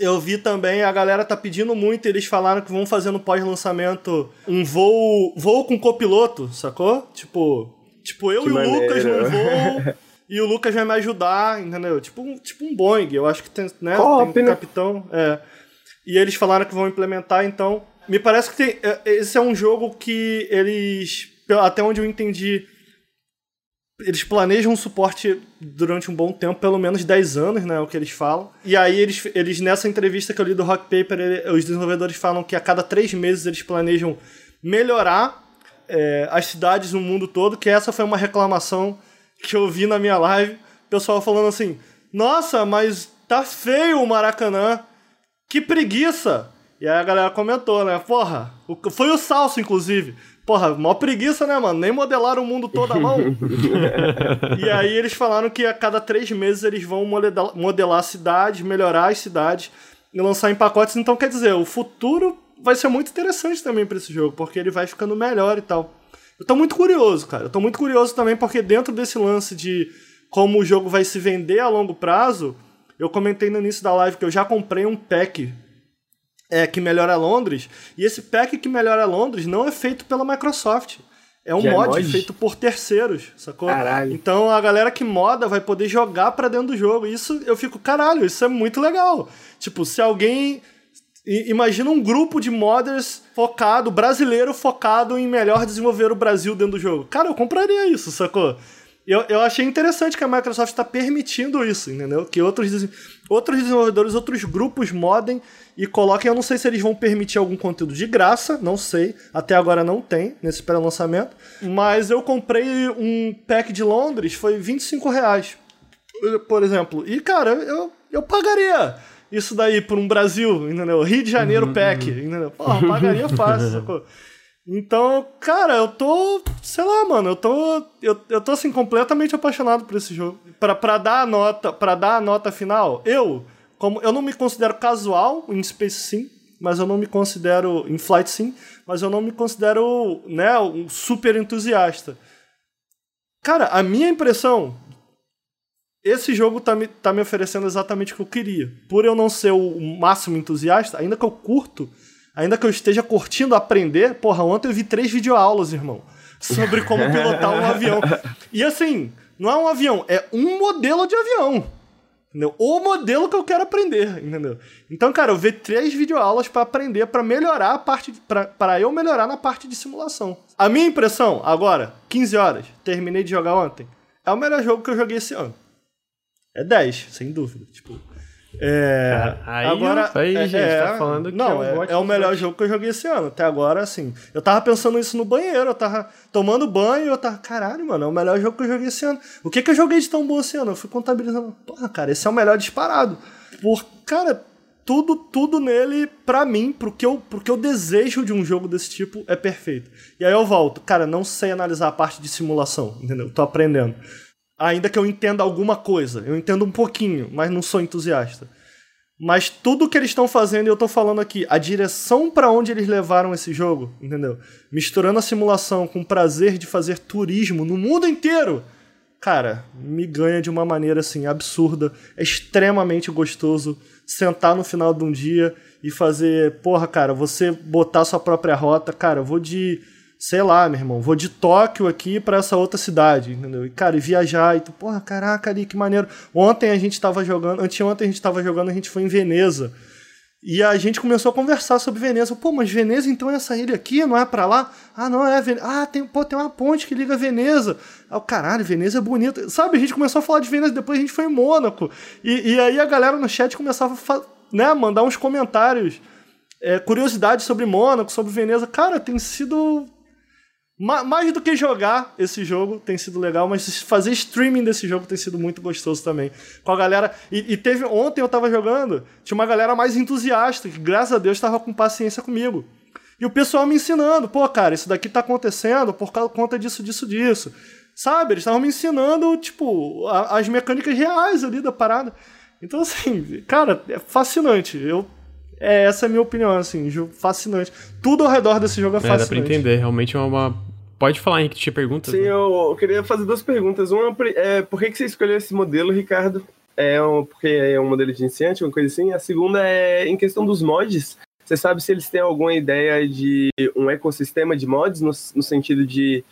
Eu vi também, a galera tá pedindo muito, eles falaram que vão fazer no pós-lançamento um voo, voo com copiloto, sacou? Tipo, tipo eu que e maneiro. o Lucas num voo e o Lucas vai me ajudar, entendeu? Tipo, um, tipo um Boeing, eu acho que tem, né, Cop, tem um né? capitão, é. E eles falaram que vão implementar, então, me parece que tem, é, esse é um jogo que eles, até onde eu entendi, eles planejam um suporte durante um bom tempo, pelo menos 10 anos, né? É o que eles falam. E aí, eles, eles nessa entrevista que eu li do Rock Paper, ele, os desenvolvedores falam que a cada três meses eles planejam melhorar é, as cidades no mundo todo, que essa foi uma reclamação que eu vi na minha live. Pessoal falando assim: Nossa, mas tá feio o Maracanã, que preguiça! E aí a galera comentou, né? Porra, foi o Salso, inclusive. Porra, mó preguiça, né, mano? Nem modelaram o mundo todo à mão. e aí eles falaram que a cada três meses eles vão modelar, modelar cidades, melhorar as cidades e lançar em pacotes. Então, quer dizer, o futuro vai ser muito interessante também para esse jogo, porque ele vai ficando melhor e tal. Eu tô muito curioso, cara. Eu tô muito curioso também porque dentro desse lance de como o jogo vai se vender a longo prazo, eu comentei no início da live que eu já comprei um pack é, que melhora Londres. E esse pack que melhora Londres não é feito pela Microsoft. É um mod, mod, feito por terceiros, sacou? Caralho. Então a galera que moda vai poder jogar para dentro do jogo. Isso eu fico, caralho, isso é muito legal. Tipo, se alguém. Imagina um grupo de modders focado, brasileiro focado em melhor desenvolver o Brasil dentro do jogo. Cara, eu compraria isso, sacou? Eu, eu achei interessante que a Microsoft está permitindo isso, entendeu? Que outros, outros desenvolvedores, outros grupos modem e coloquem. Eu não sei se eles vão permitir algum conteúdo de graça, não sei. Até agora não tem nesse pré-lançamento. Mas eu comprei um pack de Londres, foi 25 reais, por exemplo. E, cara, eu, eu pagaria isso daí por um Brasil, entendeu? Rio de Janeiro uhum, pack, uhum. entendeu? Porra, pagaria fácil, sacou? Então, cara, eu tô, sei lá, mano, eu tô, eu, eu tô assim completamente apaixonado por esse jogo. Para para dar a nota, para dar a nota final, eu como eu não me considero casual em Space Sim, mas eu não me considero em Flight Sim, mas eu não me considero, né, um super entusiasta. Cara, a minha impressão esse jogo tá me, tá me oferecendo exatamente o que eu queria. Por eu não ser o máximo entusiasta, ainda que eu curto, ainda que eu esteja curtindo aprender, porra, ontem eu vi três videoaulas, irmão, sobre como pilotar um avião. E assim, não é um avião, é um modelo de avião. Entendeu? O modelo que eu quero aprender, entendeu? Então, cara, eu vi três videoaulas para aprender, para melhorar a parte, para eu melhorar na parte de simulação. A minha impressão, agora, 15 horas, terminei de jogar ontem, é o melhor jogo que eu joguei esse ano. É 10, sem dúvida. Tipo, é, aí, agora, aí, é, gente, é, tá falando que não, é, é, é o melhor jogo que eu joguei esse ano. Até agora, assim. Eu tava pensando isso no banheiro, eu tava tomando banho e eu tava, caralho, mano, é o melhor jogo que eu joguei esse ano. O que que eu joguei de tão bom esse ano? Eu fui contabilizando. Porra, cara, esse é o melhor disparado. Por, cara, tudo, tudo nele, pra mim, pro que, eu, pro que eu desejo de um jogo desse tipo, é perfeito. E aí eu volto, cara, não sei analisar a parte de simulação, entendeu? Tô aprendendo ainda que eu entenda alguma coisa. Eu entendo um pouquinho, mas não sou entusiasta. Mas tudo que eles estão fazendo, e eu estou falando aqui, a direção para onde eles levaram esse jogo, entendeu? Misturando a simulação com o prazer de fazer turismo no mundo inteiro. Cara, me ganha de uma maneira assim absurda. É extremamente gostoso sentar no final de um dia e fazer, porra, cara, você botar sua própria rota, cara, eu vou de sei lá, meu irmão, vou de Tóquio aqui para essa outra cidade, entendeu? E, cara, e viajar, e tu, porra, caraca, ali, que maneiro. Ontem a gente tava jogando, anteontem a gente tava jogando, a gente foi em Veneza. E a gente começou a conversar sobre Veneza. Pô, mas Veneza então é essa ilha aqui, não é para lá? Ah, não é Veneza. Ah, tem, pô, tem uma ponte que liga Veneza. Ah, caralho, Veneza é bonita. Sabe, a gente começou a falar de Veneza, depois a gente foi em Mônaco. E, e aí a galera no chat começava a né, mandar uns comentários, é, curiosidades sobre Mônaco, sobre Veneza. Cara, tem sido Ma mais do que jogar esse jogo tem sido legal, mas fazer streaming desse jogo tem sido muito gostoso também. Com a galera. E, e teve. Ontem eu tava jogando, tinha uma galera mais entusiasta, que graças a Deus tava com paciência comigo. E o pessoal me ensinando, pô, cara, isso daqui tá acontecendo por conta disso, disso, disso. Sabe? Eles estavam me ensinando, tipo, a, as mecânicas reais ali da parada. Então, assim, cara, é fascinante. Eu é, essa é a minha opinião, assim, fascinante. Tudo ao redor desse jogo é, é fascinante. Dá pra entender, realmente é uma. Pode falar, Henrique, tinha perguntas? Sim, né? eu, queria fazer duas perguntas. Uma, é, por que, que você escolheu esse modelo, Ricardo? É um, porque é um modelo de iniciante, uma coisa assim. A segunda é em questão dos mods. Você sabe se eles têm alguma ideia de um ecossistema de mods, no, no sentido de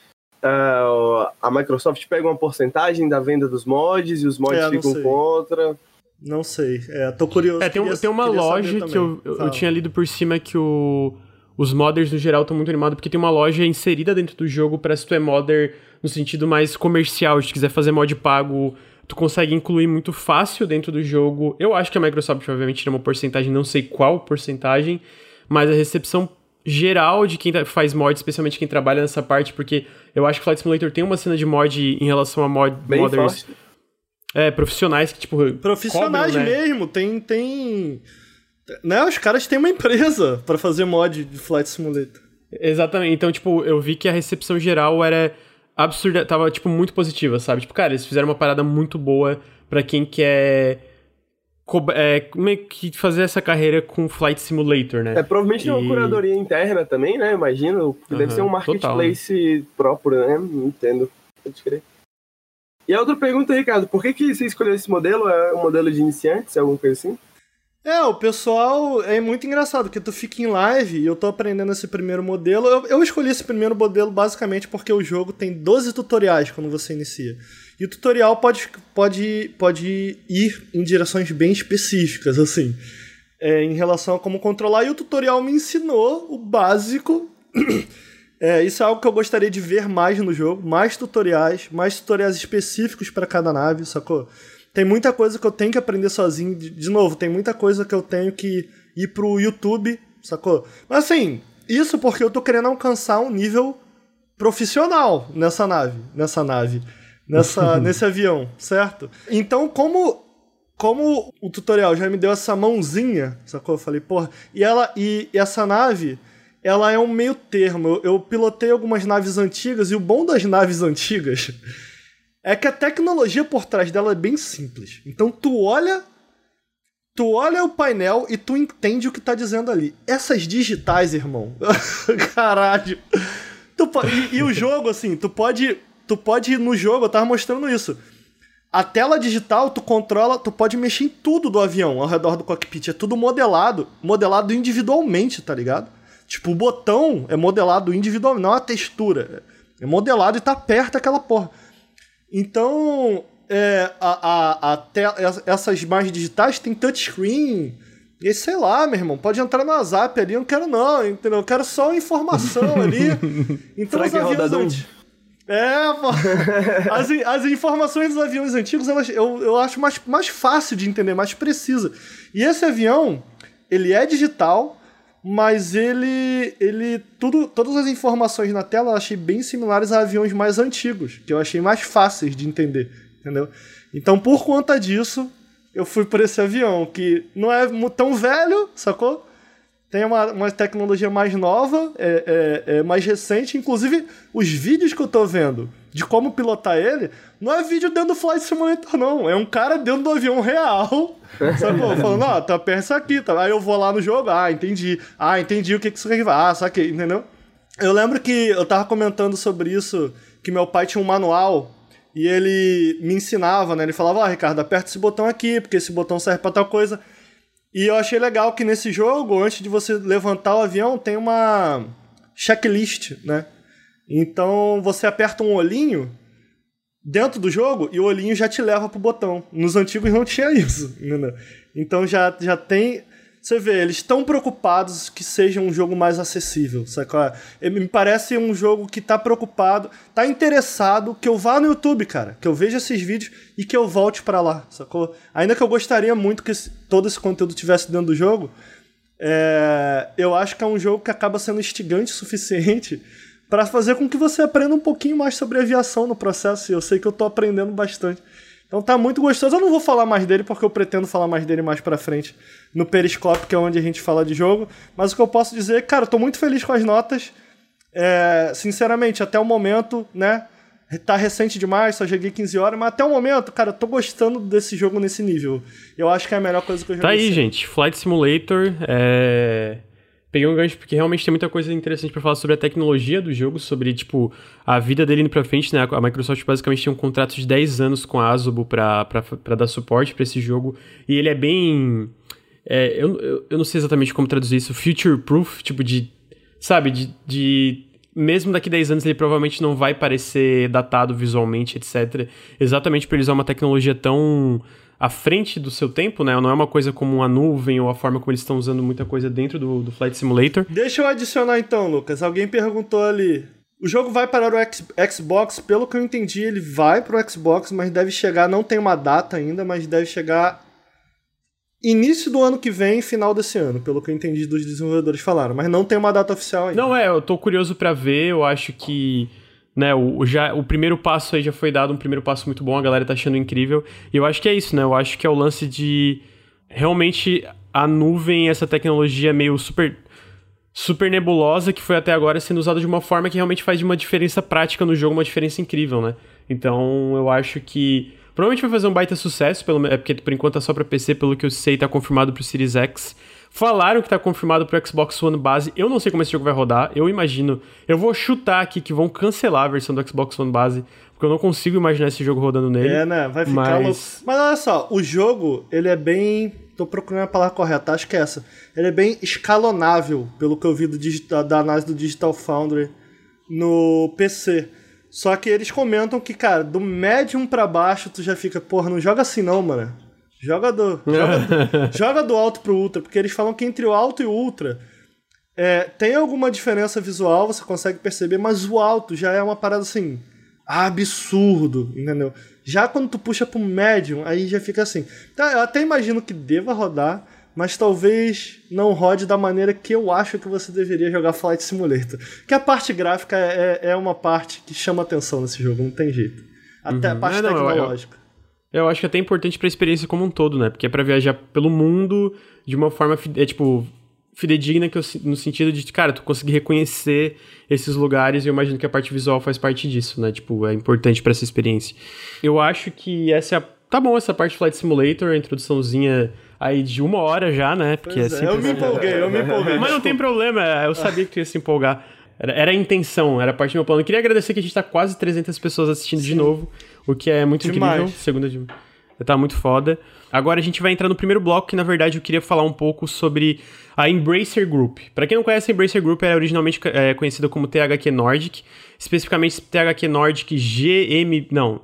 uh, a Microsoft pega uma porcentagem da venda dos mods e os mods é, ficam contra? Não sei. É, tô curioso. É, tem, queria, tem uma loja que eu, eu, eu, tinha lido por cima que o, os modders no geral estão muito animados, porque tem uma loja inserida dentro do jogo para se tu é modder no sentido mais comercial. Se tu quiser fazer mod pago, tu consegue incluir muito fácil dentro do jogo. Eu acho que a Microsoft provavelmente tira uma porcentagem, não sei qual porcentagem, mas a recepção geral de quem faz mod, especialmente quem trabalha nessa parte, porque eu acho que Flight Simulator tem uma cena de mod em relação a mod, Bem modders. Forte é, profissionais que, tipo. Profissionais cobram, né? mesmo, tem. tem... Né, os caras têm uma empresa para fazer mod de Flight Simulator. Exatamente. Então, tipo, eu vi que a recepção geral era absurda, tava, tipo, muito positiva, sabe? Tipo, cara, eles fizeram uma parada muito boa para quem quer é, como é que fazer essa carreira com Flight Simulator, né? É, provavelmente e... tem uma curadoria interna também, né? Imagino. Uhum, deve ser um marketplace total. próprio, né? Entendo. Pode crer. E a outra pergunta, Ricardo, por que, que você escolheu esse modelo? É um modelo de iniciantes, alguma coisa assim? É, o pessoal é muito engraçado, porque tu fica em live e eu tô aprendendo esse primeiro modelo. Eu, eu, escolhi esse primeiro modelo basicamente porque o jogo tem 12 tutoriais quando você inicia. E o tutorial pode, pode, pode ir em direções bem específicas, assim, é, em relação a como controlar. E o tutorial me ensinou o básico É, isso é algo que eu gostaria de ver mais no jogo, mais tutoriais, mais tutoriais específicos para cada nave, sacou? Tem muita coisa que eu tenho que aprender sozinho. De, novo, tem muita coisa que eu tenho que ir pro YouTube, sacou? Mas assim, isso porque eu tô querendo alcançar um nível profissional nessa nave, nessa nave, nessa nesse avião, certo? Então, como como o tutorial já me deu essa mãozinha, sacou? Eu falei, porra, e ela e, e essa nave ela é um meio termo. Eu, eu pilotei algumas naves antigas e o bom das naves antigas é que a tecnologia por trás dela é bem simples. Então tu olha, tu olha o painel e tu entende o que tá dizendo ali. Essas digitais, irmão. Caralho. Tu, e, e, o jogo assim, tu pode, tu pode no jogo, eu tava mostrando isso. A tela digital, tu controla, tu pode mexer em tudo do avião ao redor do cockpit. É tudo modelado, modelado individualmente, tá ligado? Tipo, o botão é modelado individualmente, não é a textura. É modelado e tá perto aquela porra. Então, é, a, a, a te, essas imagens digitais tem touchscreen. E sei lá, meu irmão, pode entrar no WhatsApp ali, eu não quero não, entendeu? Eu quero só informação ali. Então Será os aviões antigos. É, pô. As, as informações dos aviões antigos elas, eu, eu acho mais, mais fácil de entender, mais precisa. E esse avião, ele é digital, mas ele ele tudo todas as informações na tela eu achei bem similares a aviões mais antigos, que eu achei mais fáceis de entender, entendeu? Então, por conta disso, eu fui por esse avião que não é tão velho, sacou? Tem uma, uma tecnologia mais nova, é, é, é mais recente. Inclusive, os vídeos que eu tô vendo de como pilotar ele, não é vídeo dentro do Flight Simulator, não. É um cara dentro do avião real, sacou? Falando, ó, tá perto aqui, tá? Aí eu vou lá no jogo, ah, entendi. Ah, entendi o que que isso aqui vai. Ah, saquei, entendeu? Eu lembro que eu tava comentando sobre isso, que meu pai tinha um manual e ele me ensinava, né? Ele falava, ó, oh, Ricardo, aperta esse botão aqui, porque esse botão serve pra tal coisa. E eu achei legal que nesse jogo, antes de você levantar o avião, tem uma checklist, né? Então você aperta um olhinho dentro do jogo e o olhinho já te leva pro botão. Nos antigos não tinha isso. Entendeu? Então já, já tem. Você vê, eles estão preocupados que seja um jogo mais acessível, sacou? Me parece um jogo que tá preocupado, tá interessado que eu vá no YouTube, cara, que eu veja esses vídeos e que eu volte para lá, sacou? Ainda que eu gostaria muito que esse, todo esse conteúdo tivesse dentro do jogo, é, eu acho que é um jogo que acaba sendo instigante o suficiente para fazer com que você aprenda um pouquinho mais sobre aviação no processo. E eu sei que eu tô aprendendo bastante. Então tá muito gostoso. Eu não vou falar mais dele porque eu pretendo falar mais dele mais para frente no Periscope, que é onde a gente fala de jogo. Mas o que eu posso dizer, cara, eu tô muito feliz com as notas. É, sinceramente, até o momento, né? Tá recente demais, só joguei 15 horas, mas até o momento, cara, eu tô gostando desse jogo nesse nível. Eu acho que é a melhor coisa que eu joguei. Tá aí, gente. Flight Simulator é peguei um gancho porque realmente tem muita coisa interessante para falar sobre a tecnologia do jogo, sobre, tipo, a vida dele indo pra frente, né? A Microsoft basicamente tem um contrato de 10 anos com a Asobo pra, pra, pra dar suporte para esse jogo. E ele é bem. É, eu, eu, eu, não sei exatamente como traduzir isso, future proof, tipo, de. Sabe, de, de mesmo daqui 10 anos ele provavelmente não vai parecer datado visualmente, etc. Exatamente por ele usar uma tecnologia tão à frente do seu tempo, né? Não é uma coisa como a nuvem ou a forma como eles estão usando muita coisa dentro do, do Flight Simulator. Deixa eu adicionar então, Lucas. Alguém perguntou ali. O jogo vai para o X Xbox, pelo que eu entendi, ele vai para o Xbox, mas deve chegar, não tem uma data ainda, mas deve chegar início do ano que vem, final desse ano, pelo que eu entendi dos desenvolvedores falaram, mas não tem uma data oficial ainda. Não é, eu tô curioso para ver, eu acho que né, o, já, o primeiro passo aí já foi dado, um primeiro passo muito bom, a galera tá achando incrível. E eu acho que é isso, né? Eu acho que é o lance de realmente a nuvem, essa tecnologia meio super super nebulosa que foi até agora sendo usada de uma forma que realmente faz uma diferença prática no jogo, uma diferença incrível, né? Então, eu acho que provavelmente vai fazer um baita sucesso, pelo, é porque por enquanto tá só para PC, pelo que eu sei, tá confirmado pro Series X. Falaram que tá confirmado pro Xbox One base. Eu não sei como esse jogo vai rodar. Eu imagino. Eu vou chutar aqui que vão cancelar a versão do Xbox One base. Porque eu não consigo imaginar esse jogo rodando nele. É, né? Vai ficar mas... louco. Mas olha só, o jogo, ele é bem. Tô procurando a palavra correta, acho que é essa. Ele é bem escalonável, pelo que eu vi do digital, da análise do Digital Foundry no PC. Só que eles comentam que, cara, do médium para baixo tu já fica, porra, não joga assim não, mano. Joga do, joga, do, joga do alto pro ultra, porque eles falam que entre o alto e o ultra é, tem alguma diferença visual, você consegue perceber, mas o alto já é uma parada assim, absurdo, entendeu? Já quando tu puxa pro médium, aí já fica assim. Tá, eu até imagino que deva rodar, mas talvez não rode da maneira que eu acho que você deveria jogar Flight Simulator. Que a parte gráfica é, é uma parte que chama atenção nesse jogo, não tem jeito. Até uhum. a parte é, não, tecnológica. Eu, eu acho que é até importante pra experiência como um todo, né? Porque é pra viajar pelo mundo de uma forma, é, tipo, fidedigna que eu, no sentido de, cara, tu conseguir reconhecer esses lugares e eu imagino que a parte visual faz parte disso, né? Tipo, é importante para essa experiência. Eu acho que essa é a... Tá bom essa parte Flight Simulator, a introduçãozinha aí de uma hora já, né? Porque é, é eu me empolguei, eu me empolguei. Mas não tem problema, eu sabia que tu ia se empolgar. Era, era a intenção, era parte do meu plano. Eu queria agradecer que a gente tá quase 300 pessoas assistindo Sim. de novo o que é muito Demais. incrível. Segunda de... Tá muito foda. Agora a gente vai entrar no primeiro bloco, que na verdade eu queria falar um pouco sobre a Embracer Group. Para quem não conhece, a Embracer Group é originalmente é, conhecida como THQ Nordic, especificamente THQ Nordic GM... Não,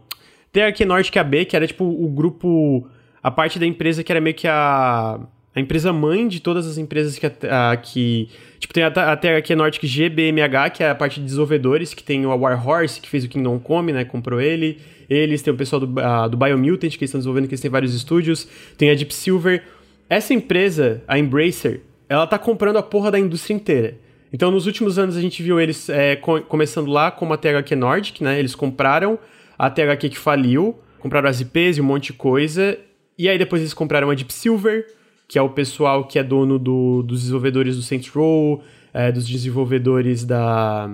THQ Nordic AB, que era tipo o grupo... A parte da empresa que era meio que a a empresa mãe de todas as empresas que, a, que tipo, tem até aqui a Nordic GBMH, que é a parte de desenvolvedores, que tem o Warhorse, que fez o Kingdom Come, né, comprou ele. Eles, tem o pessoal do, uh, do Biomutant, que estão desenvolvendo, que eles têm vários estúdios. Tem a Deep Silver. Essa empresa, a Embracer, ela tá comprando a porra da indústria inteira. Então, nos últimos anos, a gente viu eles é, co começando lá como a THQ Nordic, né? Eles compraram a THQ que faliu, compraram as IPs e um monte de coisa. E aí, depois eles compraram a Deep Silver, que é o pessoal que é dono do, dos desenvolvedores do Saints Row, é, dos desenvolvedores da...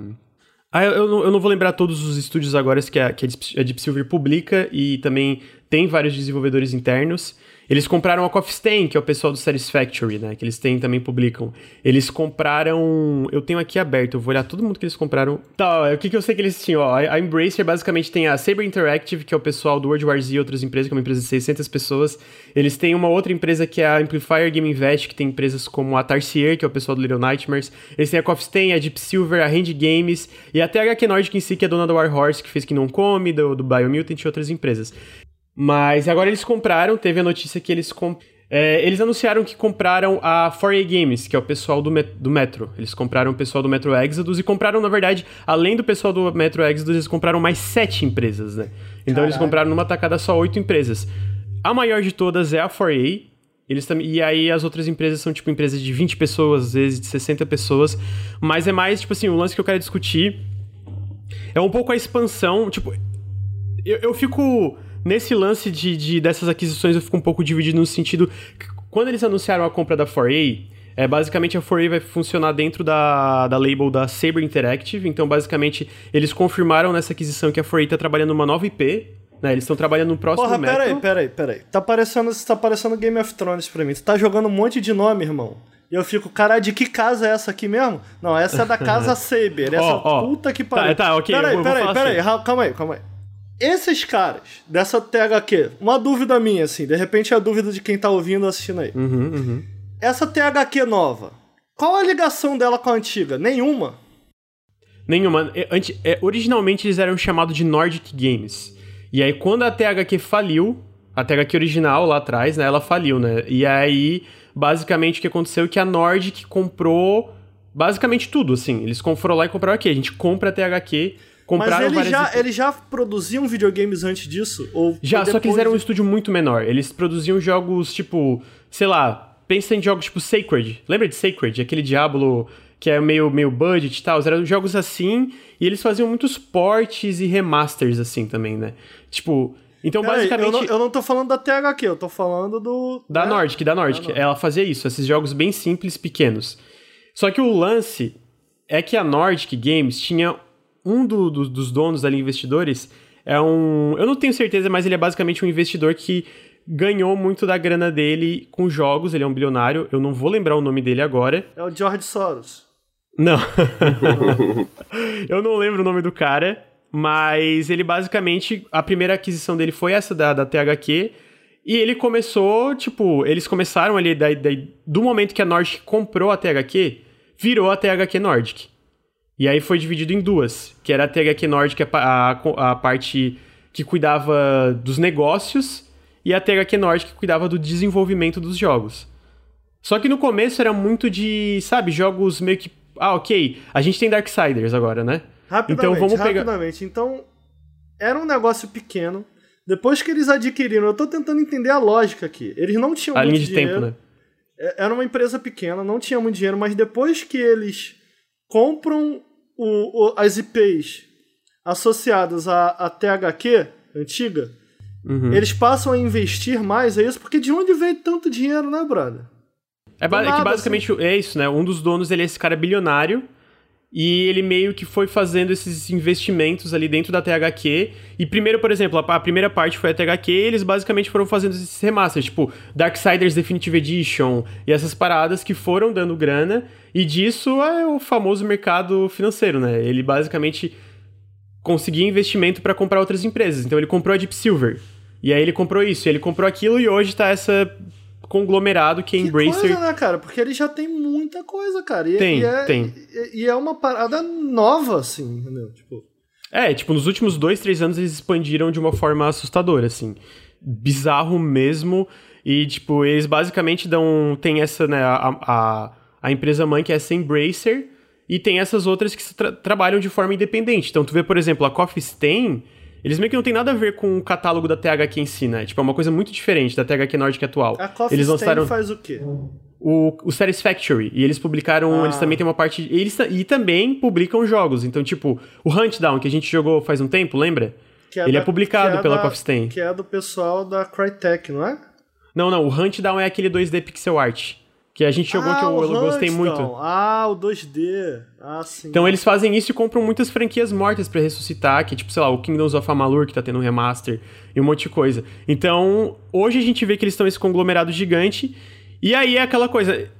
Ah, eu, eu, não, eu, não, vou lembrar todos os estúdios agora que a, que a Deep Silver publica e também tem vários desenvolvedores internos. Eles compraram a Coffee Stain, que é o pessoal do Satisfactory, né? Que eles têm também publicam. Eles compraram. Eu tenho aqui aberto, eu vou olhar todo mundo que eles compraram. Tá, ó, o que, que eu sei que eles tinham? Ó, a Embracer basicamente tem a Saber Interactive, que é o pessoal do World War Z e outras empresas, que é uma empresa de 600 pessoas. Eles têm uma outra empresa que é a Amplifier Game Invest, que tem empresas como a Tarsier, que é o pessoal do Little Nightmares. Eles têm a Coffee Stain, a Deep Silver, a Hand Games e até a HQ Nordic em si, que é dona da Warhorse, que fez que não come, do, do Biomutant e outras empresas. Mas agora eles compraram, teve a notícia que eles compraram é, eles anunciaram que compraram a 4A Games, que é o pessoal do, met do Metro. Eles compraram o pessoal do Metro Exodus e compraram, na verdade, além do pessoal do Metro Exodus, eles compraram mais sete empresas, né? Então Caraca. eles compraram numa tacada só oito empresas. A maior de todas é a 4A. Eles tam... E aí as outras empresas são, tipo, empresas de 20 pessoas, às vezes de 60 pessoas. Mas é mais, tipo assim, o lance que eu quero discutir É um pouco a expansão, tipo, eu, eu fico nesse lance de, de, dessas aquisições eu fico um pouco dividido no sentido que quando eles anunciaram a compra da 4A, é, basicamente a 4A vai funcionar dentro da, da label da Saber Interactive, então basicamente eles confirmaram nessa aquisição que a 4A está trabalhando numa nova IP, né? Eles estão trabalhando no próximo Porra, peraí, peraí, peraí. Tá parecendo, tá parecendo Game of Thrones pra mim. Tu tá jogando um monte de nome, irmão. E eu fico, caralho, de que casa é essa aqui mesmo? Não, essa é da casa Saber. Essa Ó, ó. puta que Tá, pariu. tá, ok, eu Peraí, peraí, peraí, assim. calma aí, calma aí. Esses caras, dessa THQ, uma dúvida minha, assim, de repente é a dúvida de quem tá ouvindo ou assistindo aí. Uhum, uhum. Essa THQ nova, qual a ligação dela com a antiga? Nenhuma. Nenhuma. É, é, originalmente eles eram chamados de Nordic Games. E aí, quando a THQ faliu, a THQ original lá atrás, né, ela faliu, né? E aí, basicamente, o que aconteceu é que a Nordic comprou basicamente tudo, assim. Eles foram lá e compraram aqui. A gente compra a THQ, compraram Mas eles várias... já, eles já produziam videogames antes disso? Ou Já, só que eles eram um estúdio muito menor. Eles produziam jogos tipo, sei lá, pensa em jogos tipo Sacred. Lembra de Sacred? Aquele Diablo que é meio, meio budget e tal. Eram jogos assim, e eles faziam muitos ports e remasters assim também, né? Tipo, então basicamente. eu, não, eu não tô falando da THQ, eu tô falando do. Da né? Nordic, da Nordic. Da Nordic. Ela fazia isso, esses jogos bem simples, pequenos. Só que o lance é que a Nordic Games tinha um do- do- dos donos ali, investidores, é um. Eu não tenho certeza, mas ele é basicamente um investidor que ganhou muito da grana dele com jogos. Ele é um bilionário. Eu não vou lembrar o nome dele agora. É o George Soros. Não. eu não lembro o nome do cara, mas ele basicamente. A primeira aquisição dele foi essa da, da THQ. E ele começou, tipo, eles começaram ali da, da- do momento que a Nordic comprou a THQ, virou a THQ Nordic. E aí foi dividido em duas, que era a THQ Nordic, a, pa- a, a parte que cuidava dos negócios, e a THQ Nordic que cuidava do desenvolvimento dos jogos. Só que no começo era muito de, sabe, jogos meio que. Ah, ok, a gente tem Darksiders agora, né? Rapidamente, Então vamos pegar- rapidamente. Então, era um negócio pequeno. Depois que eles adquiriram, eu tô tentando entender a lógica aqui. Eles não tinham A muito linha de dinheiro. tempo, né? É- Era uma empresa pequena, não tinha muito dinheiro, mas depois que eles compram o- o- as IPs associadas à, à THQ antiga, Uhum. eles passam a investir mais, é isso? Porque de onde veio tanto dinheiro, né, brother? É, ba- é que nada, basicamente é isso, né? Um dos donos, ele é esse cara bilionário. E ele meio que foi fazendo esses investimentos ali dentro da THQ. E primeiro, por exemplo, a, a primeira parte foi a THQ, eles basicamente foram fazendo esses remasters, tipo Darksiders Definitive Edition e essas paradas que foram dando grana. E disso é o famoso mercado financeiro, né? Ele basicamente conseguia investimento para comprar outras empresas. Então ele comprou a Deep Silver. E aí ele comprou isso, ele comprou aquilo, e hoje tá essa conglomerado que é Embracer. coisa, né, cara? Porque ele já tem muita coisa, cara. E, Tem, e é, tem. E, e é uma parada nova, assim, entendeu? Tipo, É, tipo, nos últimos dois, três anos eles expandiram de uma forma assustadora, assim. Bizarro mesmo. E, tipo, eles basicamente dão. Tem essa, né? A, a, a empresa mãe que é essa Embracer. E tem essas outras que tra- trabalham de forma independente. Então, tu vê, por exemplo, a Coffee Stain. Eles meio que não tem nada a ver com o catálogo da THQ em si, né? Tipo, é uma coisa muito diferente da THQ Nordic atual. a Coffee eles lançaram faz o quê? o, o Satisfactory. E eles publicaram. Ah. Eles também têm uma parte. Eles, e também publicam jogos. Então, tipo, o Huntdown, que a gente jogou faz um tempo, lembra? Que Ele é da- publicado que é pela da- Coffee Stain. Que é do pessoal da Crytek, não é? Não, não, o Huntdown é aquele 2D pixel art. Que a gente jogou ah, que eu, o eu gostei muito. Ah, o 2D. Ah, sim. Então eles fazem isso e compram muitas franquias mortas pra ressuscitar, que tipo, sei lá, o Kingdoms of Amalur, que tá tendo um remaster, e um monte de coisa. Então, hoje a gente vê que eles estão esse conglomerado gigante, e aí é aquela coisa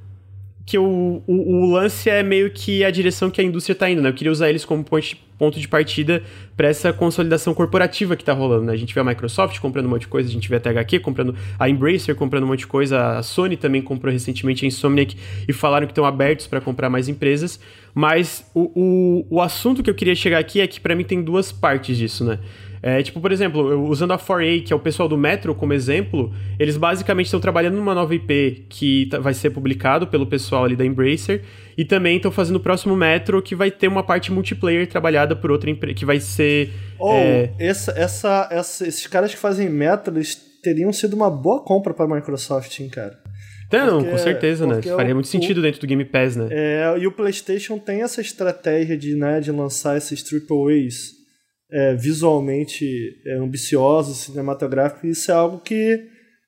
que o, o, o lance é meio que a direção que a indústria tá indo, né? Eu queria usar eles como ponto de partida pra essa consolidação corporativa que tá rolando, né? A gente vê a Microsoft comprando um monte de coisa, a gente vê a THQ comprando, a Embracer comprando um monte de coisa, a Sony também comprou recentemente a Insomniac e falaram que estão abertos pra comprar mais empresas. Mas o, o, o assunto que eu queria chegar aqui é que pra mim tem duas partes disso, né? É, tipo, por exemplo, eu- usando a 4A, que é o pessoal do Metro como exemplo, eles basicamente estão trabalhando numa nova IP que tá- vai ser publicado pelo pessoal ali da Embracer, e também estão fazendo o próximo Metro que vai ter uma parte multiplayer trabalhada por outra empresa, que vai ser... Ou, é, essa, essa, essa- esses caras que fazem meta, eles teriam sido uma boa compra pra Microsoft, hein, cara. Então, não, com certeza, né? Faria muito sentido dentro do Game Pass, né? É, e o PlayStation tem essa estratégia de, né, de lançar esses AAAs é, visualmente é, ambiciosos, cinematográficos, e isso é algo que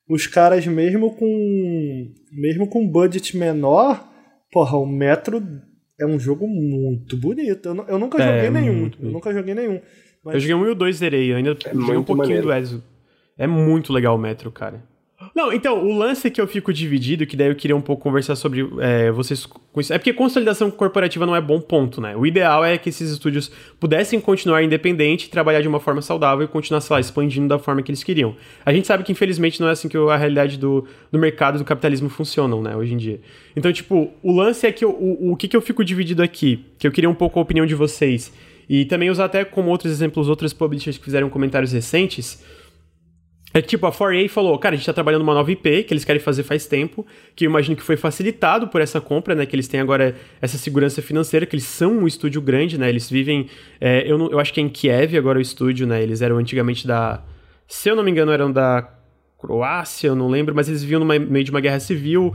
os caras, mesmo com mesmo com budget menor, porra, o Metro é um jogo muito bonito. Eu, eu nunca é, joguei nenhum. Eu nunca joguei nenhum. Mas... Eu joguei um e o dois zerei, eu ainda é joguei um pouquinho maneiro. do Ezio. É muito legal o Metro, cara. Não, então, o lance que eu fico dividido, que daí eu queria um pouco conversar sobre é, vocês. É porque consolidação corporativa não é bom ponto, né? O ideal é que esses estúdios pudessem continuar independente, trabalhar de uma forma saudável e continuar, sei lá, expandindo da forma que eles queriam. A gente sabe que, infelizmente, não é assim que a realidade do, do mercado do capitalismo funcionam, né, hoje em dia. Então, tipo, o lance é que eu, o, o que, que eu fico dividido aqui, que eu queria um pouco a opinião de vocês, e também usar até como outros exemplos outras publishers que fizeram comentários recentes é tipo, a 4A falou, cara, a gente tá trabalhando uma nova IP que eles querem fazer faz tempo, que eu imagino que foi facilitado por essa compra, né? Que eles têm agora essa segurança financeira, que eles são um estúdio grande, né? Eles vivem. É, eu, não, eu acho que é em Kiev agora o estúdio, né? Eles eram antigamente da. Se eu não me engano, eram da Croácia, eu não lembro, mas eles viviam no meio de uma guerra civil.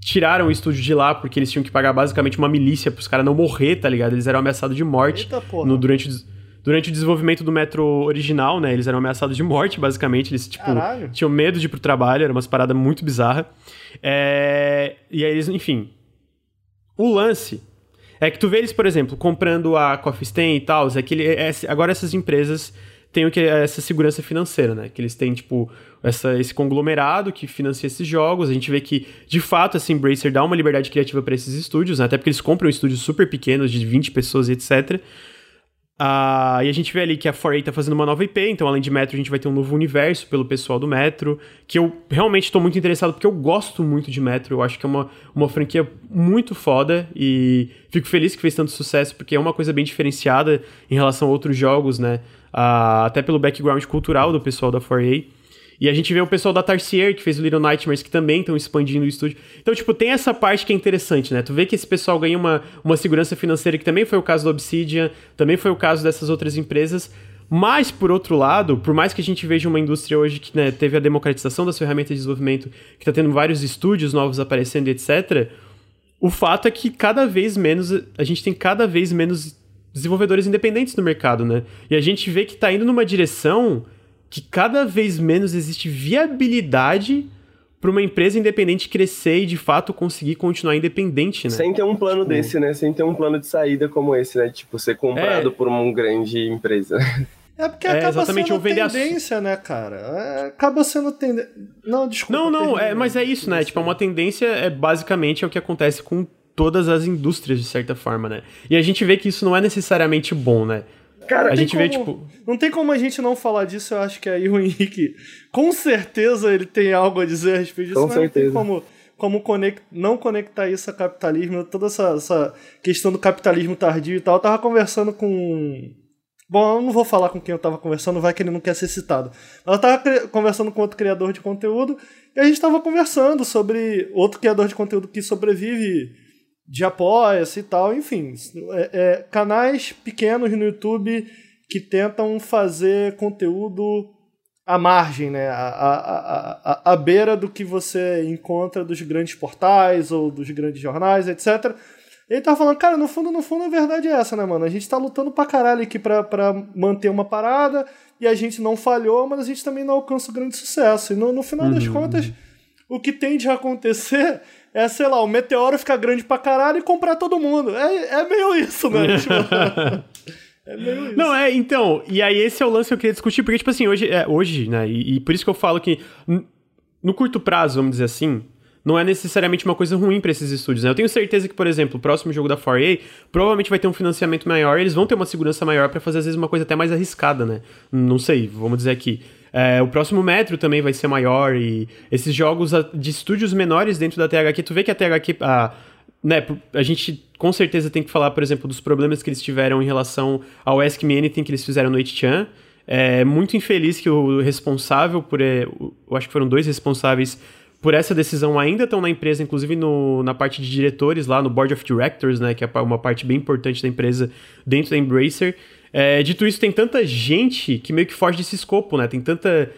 Tiraram o estúdio de lá porque eles tinham que pagar basicamente uma milícia pros caras não morrer, tá ligado? Eles eram ameaçados de morte Eita, no, durante durante o desenvolvimento do metro original, né? Eles eram ameaçados de morte, basicamente. Eles, tipo, Caralho. tinham medo de ir pro trabalho, era umas paradas muito bizarras. É... E aí eles, enfim. O lance é que tu vê eles, por exemplo, comprando a Coffee Stain e tal, é que ele, é, agora essas empresas têm o que essa segurança financeira, né? Que eles têm, tipo, essa, esse conglomerado que financia esses jogos. A gente vê que, de fato, essa Embracer dá uma liberdade criativa para esses estúdios, né? até porque eles compram estúdios super pequenos, de 20 pessoas e etc. Uh, e a gente vê ali que a 4A tá fazendo uma nova IP, então além de Metro a gente vai ter um novo universo pelo pessoal do Metro, que eu realmente estou muito interessado porque eu gosto muito de Metro, eu acho que é uma, uma franquia muito foda e fico feliz que fez tanto sucesso porque é uma coisa bem diferenciada em relação a outros jogos, né? Uh, até pelo background cultural do pessoal da 4A. E a gente vê o pessoal da Tarsier, que fez o Little Nightmares, que também estão expandindo o estúdio. Então, tipo, tem essa parte que é interessante, né? Tu vê que esse pessoal ganha uma, uma segurança financeira, que também foi o caso da Obsidian, também foi o caso dessas outras empresas. Mas, por outro lado, por mais que a gente veja uma indústria hoje que né, teve a democratização das ferramentas de desenvolvimento, que está tendo vários estúdios novos aparecendo, etc., o fato é que cada vez menos, a gente tem cada vez menos desenvolvedores independentes no mercado, né? E a gente vê que está indo numa direção que cada vez menos existe viabilidade para uma empresa independente crescer e de fato conseguir continuar independente, né? Sem ter um plano tipo... desse, né? Sem ter um plano de saída como esse, né? Tipo, ser comprado é... por uma grande empresa. É porque é, acaba sendo tendência, a... né, cara? É, acaba sendo tendência. Não, desculpa. Não, não, é, mas é isso, né? Tipo, é uma tendência, é basicamente é o que acontece com todas as indústrias, de certa forma, né? E a gente vê que isso não é necessariamente bom, né? Cara, a gente como, vê, tipo. Não tem como a gente não falar disso, eu acho que aí o Henrique, com certeza, ele tem algo a dizer a respeito disso, com mas certeza. não tem como, como conect, não conectar isso a capitalismo, toda essa, essa questão do capitalismo tardio e tal. Eu tava conversando com. Bom, eu não vou falar com quem eu tava conversando, vai que ele não quer ser citado. Ela tava conversando com outro criador de conteúdo e a gente tava conversando sobre outro criador de conteúdo que sobrevive de apoia-se e tal, enfim. É, é, canais pequenos no YouTube que tentam fazer conteúdo à margem, né? À, à, à, à beira do que você encontra dos grandes portais ou dos grandes jornais, etc. Ele tava falando, cara, no fundo, no fundo, a verdade é essa, né, mano? A gente tá lutando pra caralho aqui pra, pra manter uma parada e a gente não falhou, mas a gente também não alcança o grande sucesso. E no, no final uhum. das contas, o que tem de acontecer é, sei lá, o meteoro ficar grande pra caralho e comprar todo mundo. É, é meio isso, né? tipo, é meio isso. Não, é, então, e aí esse é o lance que eu queria discutir, porque, tipo assim, hoje, é, hoje né, e, e por isso que eu falo que no curto prazo, vamos dizer assim, não é necessariamente uma coisa ruim para esses estúdios. Né? Eu tenho certeza que, por exemplo, o próximo jogo da 4A provavelmente vai ter um financiamento maior, eles vão ter uma segurança maior para fazer às vezes uma coisa até mais arriscada, né? Não sei, vamos dizer aqui. É, o próximo Metro também vai ser maior e esses jogos de estúdios menores dentro da THQ, tu vê que a THQ, a, né, a gente com certeza tem que falar, por exemplo, dos problemas que eles tiveram em relação ao Ask Me Anything que eles fizeram no 8chan. É muito infeliz que o responsável por, é, eu acho que foram dois responsáveis por essa decisão ainda estão na empresa, inclusive no, na parte de diretores lá no Board of Directors, né, que é uma parte bem importante da empresa dentro da Embracer. É, dito isso, tem tanta gente que meio que foge desse escopo, né? Tem tanta.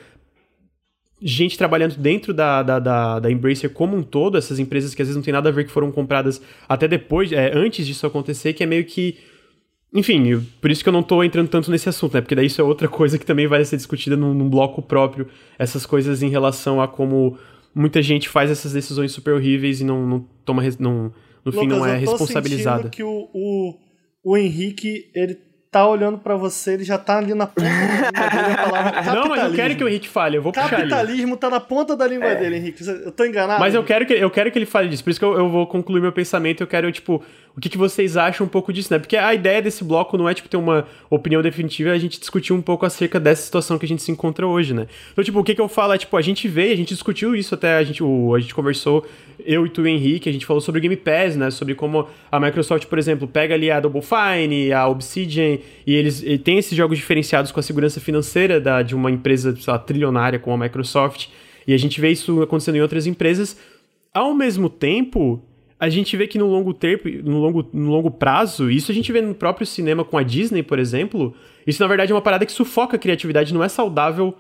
gente trabalhando dentro da, da, da, da, Embracer como um todo, essas empresas que às vezes não tem nada a ver que foram compradas até depois, é, antes disso acontecer, que é meio que. Enfim, eu, por isso que eu não tô entrando tanto nesse assunto, né? Porque daí isso é outra coisa que também vai ser discutida num, num bloco próprio, essas coisas em relação a como muita gente faz essas decisões super horríveis e não, não toma. Não, no Lucas, fim, não é responsabilizada. que o, o, o Henrique, ele tá olhando para você, ele já tá ali na ponta da língua dele a palavra Não, mas eu quero que o Henrique fale, eu vou puxar Capitalismo tá na ponta da língua é. dele, Henrique. Eu tô enganado? Mas eu quero que, eu quero que ele fale disso, por isso que eu, eu vou concluir meu pensamento, eu quero, tipo, o que, que vocês acham um pouco disso, né? Porque a ideia desse bloco não é, tipo, ter uma opinião definitiva, é a gente discutir um pouco acerca dessa situação que a gente se encontra hoje, né? Então, tipo, o que que eu falo é, tipo, a gente veio, a gente discutiu isso até, a gente, o, a gente conversou eu e tu, Henrique, a gente falou sobre o Game Pass, né? Sobre como a Microsoft, por exemplo, pega ali a Double Fine, a Obsidian, e eles e esses jogos diferenciados com a segurança financeira da, de uma empresa lá, trilionária como a Microsoft. E a gente vê isso acontecendo em outras empresas. Ao mesmo tempo, a gente vê que no longo tempo, no longo, no longo prazo, isso a gente vê no próprio cinema com a Disney, por exemplo, isso na verdade é uma parada que sufoca a criatividade, não é saudável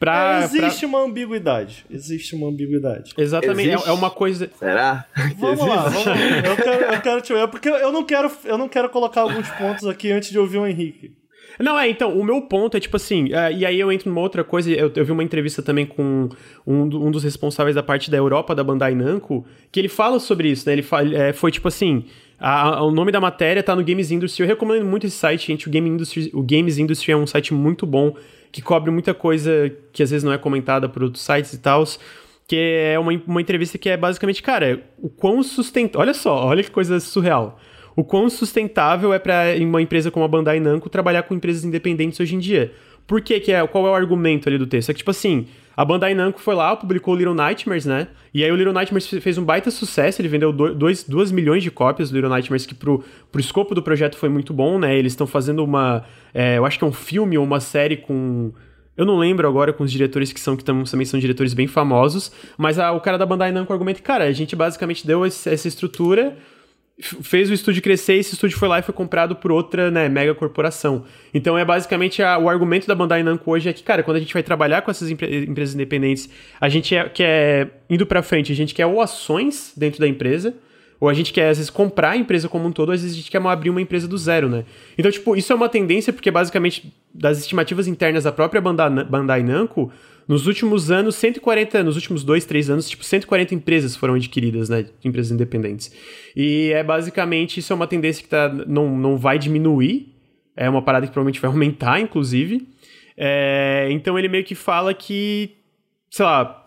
Pra, é, existe pra... uma ambiguidade. Existe uma ambiguidade. Exatamente. É, é, uma coisa. Será? Vamos lá, vamos lá. Eu quero, eu quero te ver, porque eu não quero, eu não quero colocar alguns pontos aqui antes de ouvir o Henrique. Não, é, então, o meu ponto é tipo assim, uh, e aí eu entro numa outra coisa, eu, eu vi uma entrevista também com um, um, dos responsáveis da parte da Europa, da Bandai Namco, que ele fala sobre isso, né? Ele fala, é, foi tipo assim, a, a, o nome da matéria tá no Games Industry, eu recomendo muito esse site, gente, o, Game Industry, o Games Industry é um site muito bom, que cobre muita coisa que às vezes não é comentada por outros sites e tal. Que é uma, uma entrevista que é basicamente, cara, o quão sustentável. Olha só, olha que coisa surreal. O quão sustentável é para uma empresa como a Bandai Namco trabalhar com empresas independentes hoje em dia. Por que, que é? Qual é o argumento ali do texto? É que, tipo assim, a Bandai Namco foi lá, publicou o Little Nightmares, né? E aí o Little Nightmares fez um baita sucesso, ele vendeu 2 milhões de cópias do Little Nightmares, que pro, pro escopo do projeto foi muito bom, né? Eles estão fazendo uma. É, eu acho que é um filme ou uma série com. Eu não lembro agora com os diretores que são, que também são diretores bem famosos, mas a, o cara da Bandai Namco argumenta, cara, a gente basicamente deu esse, essa estrutura fez o estúdio crescer esse estúdio foi lá e foi comprado por outra, né, mega corporação. Então é basicamente a, o argumento da Bandai Namco hoje é que, cara, quando a gente vai trabalhar com essas empre empresas independentes, a gente é, quer, indo para frente, a gente quer ou ações dentro da empresa, ou a gente quer, às vezes, comprar a empresa como um todo, às vezes a gente quer abrir uma empresa do zero, né? Então, tipo, isso é uma tendência porque, basicamente, das estimativas internas da própria Bandai, Bandai Namco, nos últimos anos, 140, nos últimos dois, três anos, tipo, 140 empresas foram adquiridas, né? Empresas independentes. E é basicamente, isso é uma tendência que tá, não, não vai diminuir. É uma parada que provavelmente vai aumentar, inclusive. É, então ele meio que fala que, sei lá,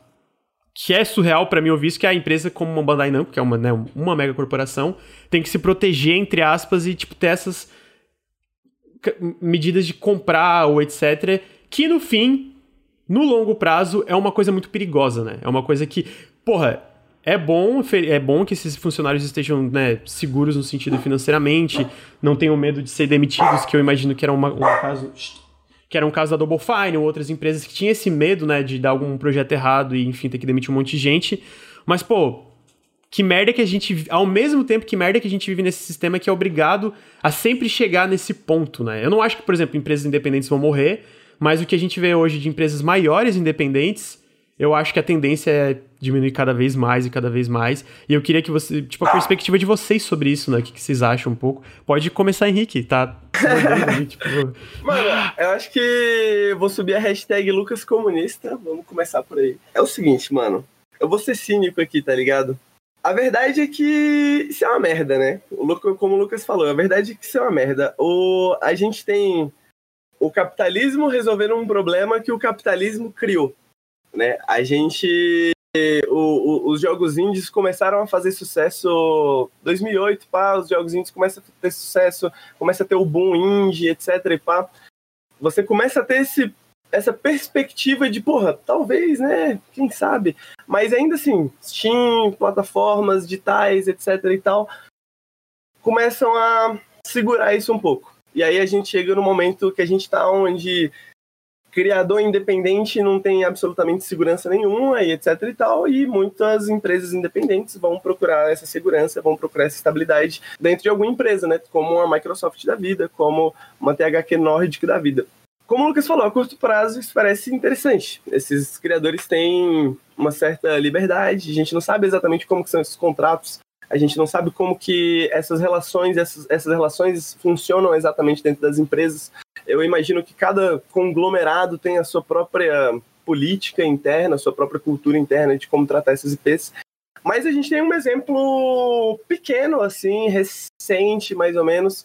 que é surreal para mim ouvir isso, que a empresa como uma Bandai Namco, que é uma, né, uma mega corporação, tem que se proteger, entre aspas, e tipo, ter essas medidas de comprar ou etc. Que no fim no longo prazo é uma coisa muito perigosa, né? É uma coisa que, porra, é bom, é bom que esses funcionários estejam né, seguros no sentido financeiramente, não tenham medo de ser demitidos, que eu imagino que era uma, um caso que era um caso da Double Fine ou outras empresas que tinham esse medo, né, de dar algum projeto errado e, enfim, ter que demitir um monte de gente. Mas, pô, que merda que a gente. Ao mesmo tempo, que merda que a gente vive nesse sistema que é obrigado a sempre chegar nesse ponto, né? Eu não acho que, por exemplo, empresas independentes vão morrer, mas o que a gente vê hoje de empresas maiores independentes, eu acho que a tendência é diminuir cada vez mais e cada vez mais. E eu queria que você, tipo, a perspectiva de vocês sobre isso, né? O que, vocês acham um pouco? Pode começar, Henrique, tá? tipo... Mano, eu acho que vou subir a hashtag Lucas Comunista. Vamos começar por aí. É o seguinte, mano. Eu vou ser cínico aqui, tá ligado? A verdade é que isso é uma merda, né? Como o Lucas falou, a verdade é que isso é uma merda. O, a gente tem o capitalismo resolvendo um problema que o capitalismo criou. Né? A gente. O, o, os jogos indies começaram a fazer sucesso 2008, pá, os jogos indies começam a ter sucesso, começa a ter o boom indie, etc. E pá. Você começa a ter esse, essa perspectiva de, porra, talvez, né? Quem sabe? Mas ainda assim, Steam, plataformas digitais, etc. e tal, começam a segurar isso um pouco. E aí a gente chega no momento que a gente está onde criador independente não tem absolutamente segurança nenhuma e etc e tal, e muitas empresas independentes vão procurar essa segurança, vão procurar essa estabilidade dentro de alguma empresa, né, como a Microsoft da vida, como uma THQ Nordic da vida. como o Lucas falou, a curto prazo isso parece interessante. Esses criadores têm uma certa liberdade, a gente não sabe exatamente como são esses contratos, a gente não sabe como que essas relações, essas, essas relações funcionam exatamente dentro das empresas. Eu imagino que cada conglomerado tem a sua própria política interna, a sua própria cultura interna de como tratar essas IPs. Mas a gente tem um exemplo pequeno, assim, recente, mais ou menos,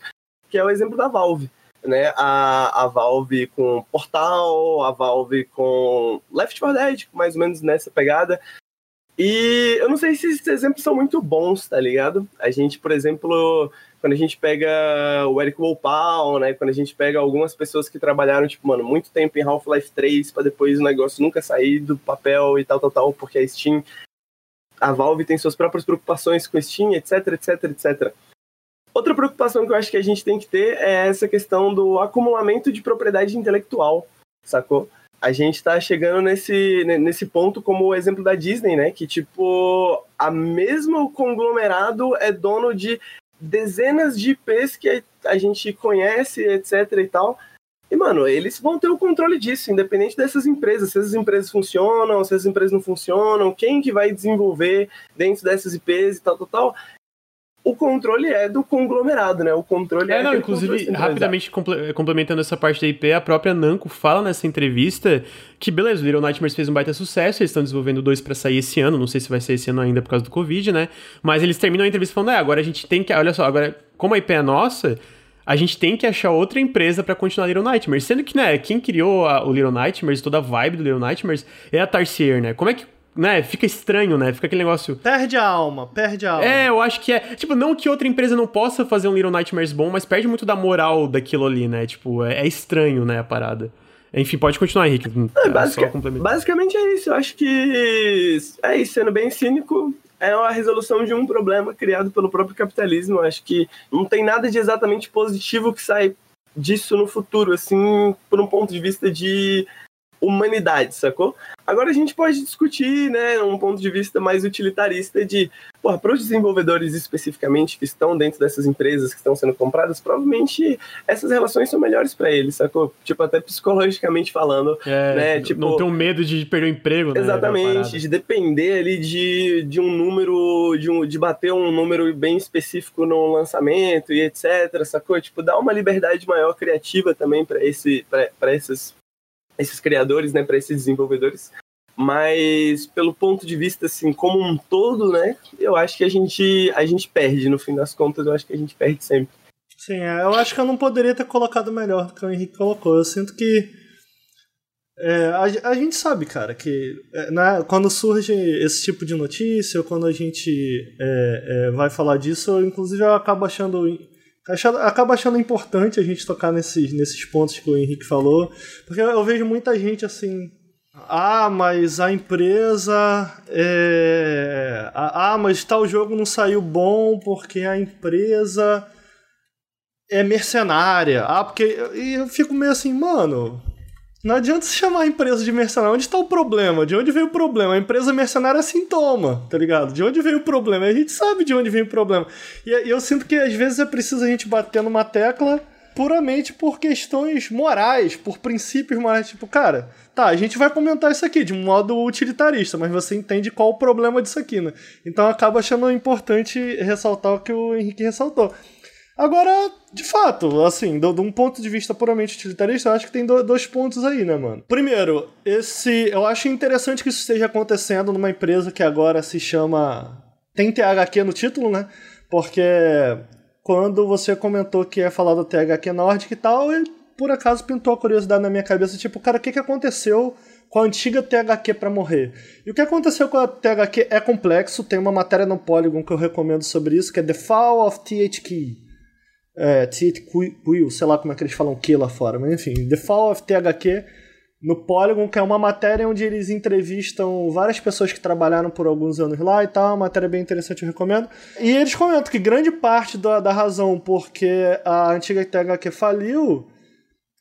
que é o exemplo da Valve né, a, a Valve com Portal, a Valve com Left 4 Dead, mais ou menos nessa pegada. E eu não sei se esses exemplos são muito bons, tá ligado? A gente, por exemplo, quando a gente pega o Eric Wolpaw, né, quando a gente pega algumas pessoas que trabalharam, tipo, mano, muito tempo em Half-Life 3 para depois o negócio nunca sair do papel e tal, tal, tal, porque a Steam, a Valve tem suas próprias preocupações com Steam, etc, etc, etc. Outra preocupação que eu acho que a gente tem que ter é essa questão do acumulamento de propriedade intelectual, sacou? A gente está chegando nesse, nesse ponto como o exemplo da Disney, né? Que, tipo, a mesmo conglomerado é dono de dezenas de IPs que a gente conhece, etc e tal. E, mano, eles vão ter o controle disso, independente dessas empresas. Se essas empresas funcionam, se essas empresas não funcionam, quem que vai desenvolver dentro dessas IPs e tal, tal, tal o controle é do conglomerado, né? O controle é. é não, inclusive, rapidamente complementando essa parte da IP, a própria Namco fala nessa entrevista que, beleza, o Little Nightmares fez um baita sucesso, eles estão desenvolvendo dois para sair esse ano, não sei se vai sair esse ano ainda por causa do Covid, né? Mas eles terminam a entrevista falando: é, agora a gente tem que. Olha só, agora, como a IP é nossa. A gente tem que achar outra empresa para continuar Little Nightmares. Sendo que, né, quem criou a, o Little Nightmares, toda a vibe do Little Nightmares, é a Tarsier, né? Como é que né, fica estranho, né? Fica aquele negócio. Perde a alma, perde a alma. É, eu acho que é. Tipo, não que outra empresa não possa fazer um Little Nightmares bom, mas perde muito da moral daquilo ali, né? Tipo, é, é estranho, né, a parada. Enfim, pode continuar, Henrique. É, basic, basicamente é isso. Eu acho que é isso, sendo bem cínico, é a resolução de um problema criado pelo próprio capitalismo. Eu acho que não tem nada de exatamente positivo que sai disso no futuro, assim, por um ponto de vista de humanidade, sacou? Agora a gente pode discutir, né, um ponto de vista mais utilitarista de, porra, para os desenvolvedores especificamente que estão dentro dessas empresas que estão sendo compradas, provavelmente essas relações são melhores para eles, sacou? Tipo, até psicologicamente falando, é, né, tipo... Não ter um medo de perder o emprego, né? Exatamente, de depender ali de, de um número, de, um, de bater um número bem específico no lançamento e etc, sacou? Tipo, dá uma liberdade maior criativa também para esse, para esses esses criadores, né, para esses desenvolvedores. Mas pelo ponto de vista assim, como um todo, né, eu acho que a gente a gente perde no fim das contas, eu acho que a gente perde sempre. Sim, é, eu acho que eu não poderia ter colocado melhor do que o Henrique colocou. Eu sinto que é, a, a, gente sabe, cara, que é, né, quando surge esse tipo de notícia, ou quando a gente é, é vai falar disso, eu, inclusive eu acabo achando acaba achando importante a gente tocar nesses, nesses pontos que o Henrique falou, porque eu vejo muita gente assim. Ah, mas a empresa. É... Ah, mas tal jogo não saiu bom porque a empresa é mercenária. Ah, porque. E eu fico meio assim, mano. Não adianta se chamar a empresa de mercenário. Onde está o problema? De onde veio o problema? A empresa mercenária é sintoma, tá ligado? De onde veio o problema? A gente sabe de onde vem o problema. E eu sinto que às vezes é preciso a gente bater numa tecla puramente por questões morais, por princípios morais. Tipo, cara, tá, a gente vai comentar isso aqui de um modo utilitarista, mas você entende qual o problema disso aqui, né? Então acaba achando importante ressaltar o que o Henrique ressaltou. Agora, de fato, assim, de, um ponto de vista puramente utilitarista, eu acho que tem dois pontos aí, né, mano? Primeiro, esse. Eu acho interessante que isso esteja acontecendo numa empresa que agora se chama. Tem THQ no título, né? Porque quando você comentou que ia falar do THQ Nordic e tal, e por acaso pintou a curiosidade na minha cabeça, tipo, cara, o que, que aconteceu com a antiga THQ para morrer? E o que aconteceu com a THQ é complexo, tem uma matéria no Polygon que eu recomendo sobre isso, que é The Fall of THQ é, Quill, sei lá como é que eles falam que lá fora, mas enfim, The Fall of THQ no Polygon, que é uma matéria onde eles entrevistam várias pessoas que trabalharam por alguns anos lá e tal, uma matéria bem interessante, eu recomendo. E eles comentam que grande parte da, da razão porque a antiga THQ faliu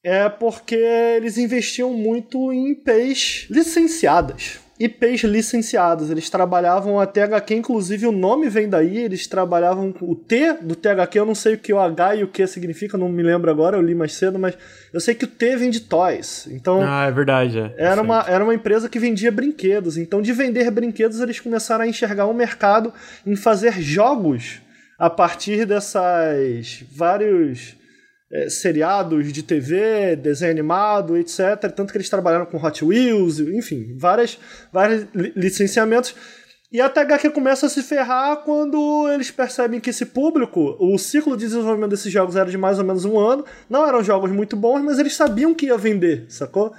é porque eles investiam muito em IPs licenciadas. IPs licenciados. Eles trabalhavam a THQ, inclusive o nome vem daí, eles trabalhavam o T do THQ, eu não sei o que o H e o Q significa, não me lembro agora, eu li mais cedo, mas eu sei que o T vem de toys. Então, ah, é verdade. É. Era, uma, era uma empresa que vendia brinquedos. Então, de vender brinquedos, eles começaram a enxergar um mercado em fazer jogos a partir dessas vários é, seriados de TV, desenho animado, etc. Tanto que eles trabalharam com Hot Wheels, enfim, várias, vários licenciamentos. E a THQ começa a se ferrar quando eles percebem que esse público, o ciclo de desenvolvimento desses jogos era de mais ou menos um ano, não eram jogos muito bons, mas eles sabiam que ia vender, sacou?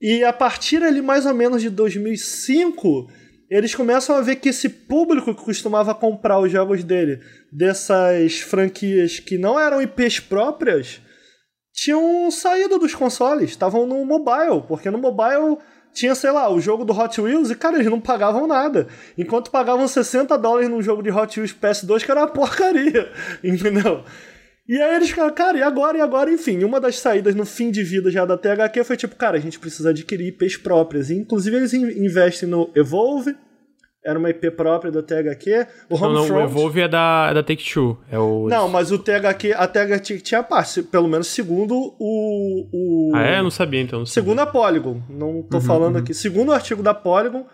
E a partir ali mais ou menos de 2005, eles começam a ver que esse público que costumava comprar os jogos dele dessas franquias que não eram IPs próprias tinham saído dos consoles, estavam no mobile, porque no mobile tinha, sei lá, o jogo do Hot Wheels e, cara, eles não pagavam nada. Enquanto pagavam 60 dólares num jogo de Hot Wheels PS2 que era uma porcaria, entendeu? E aí eles ficaram, cara, e agora? E agora? Enfim, uma das saídas no fim de vida já da THQ foi tipo, cara, a gente precisa adquirir IPs próprias. E, inclusive eles investem no Evolve, era uma IP própria da THQ. O Homefront... Não, não, o Evolve é da, é da Take-Two. É o... Não, mas o THQ, a THQ tinha parte, pelo menos segundo o... o... Ah, é? Eu não sabia, então. Não segundo a Polygon, não tô uhum, falando uhum. aqui. Segundo o artigo da Polygon,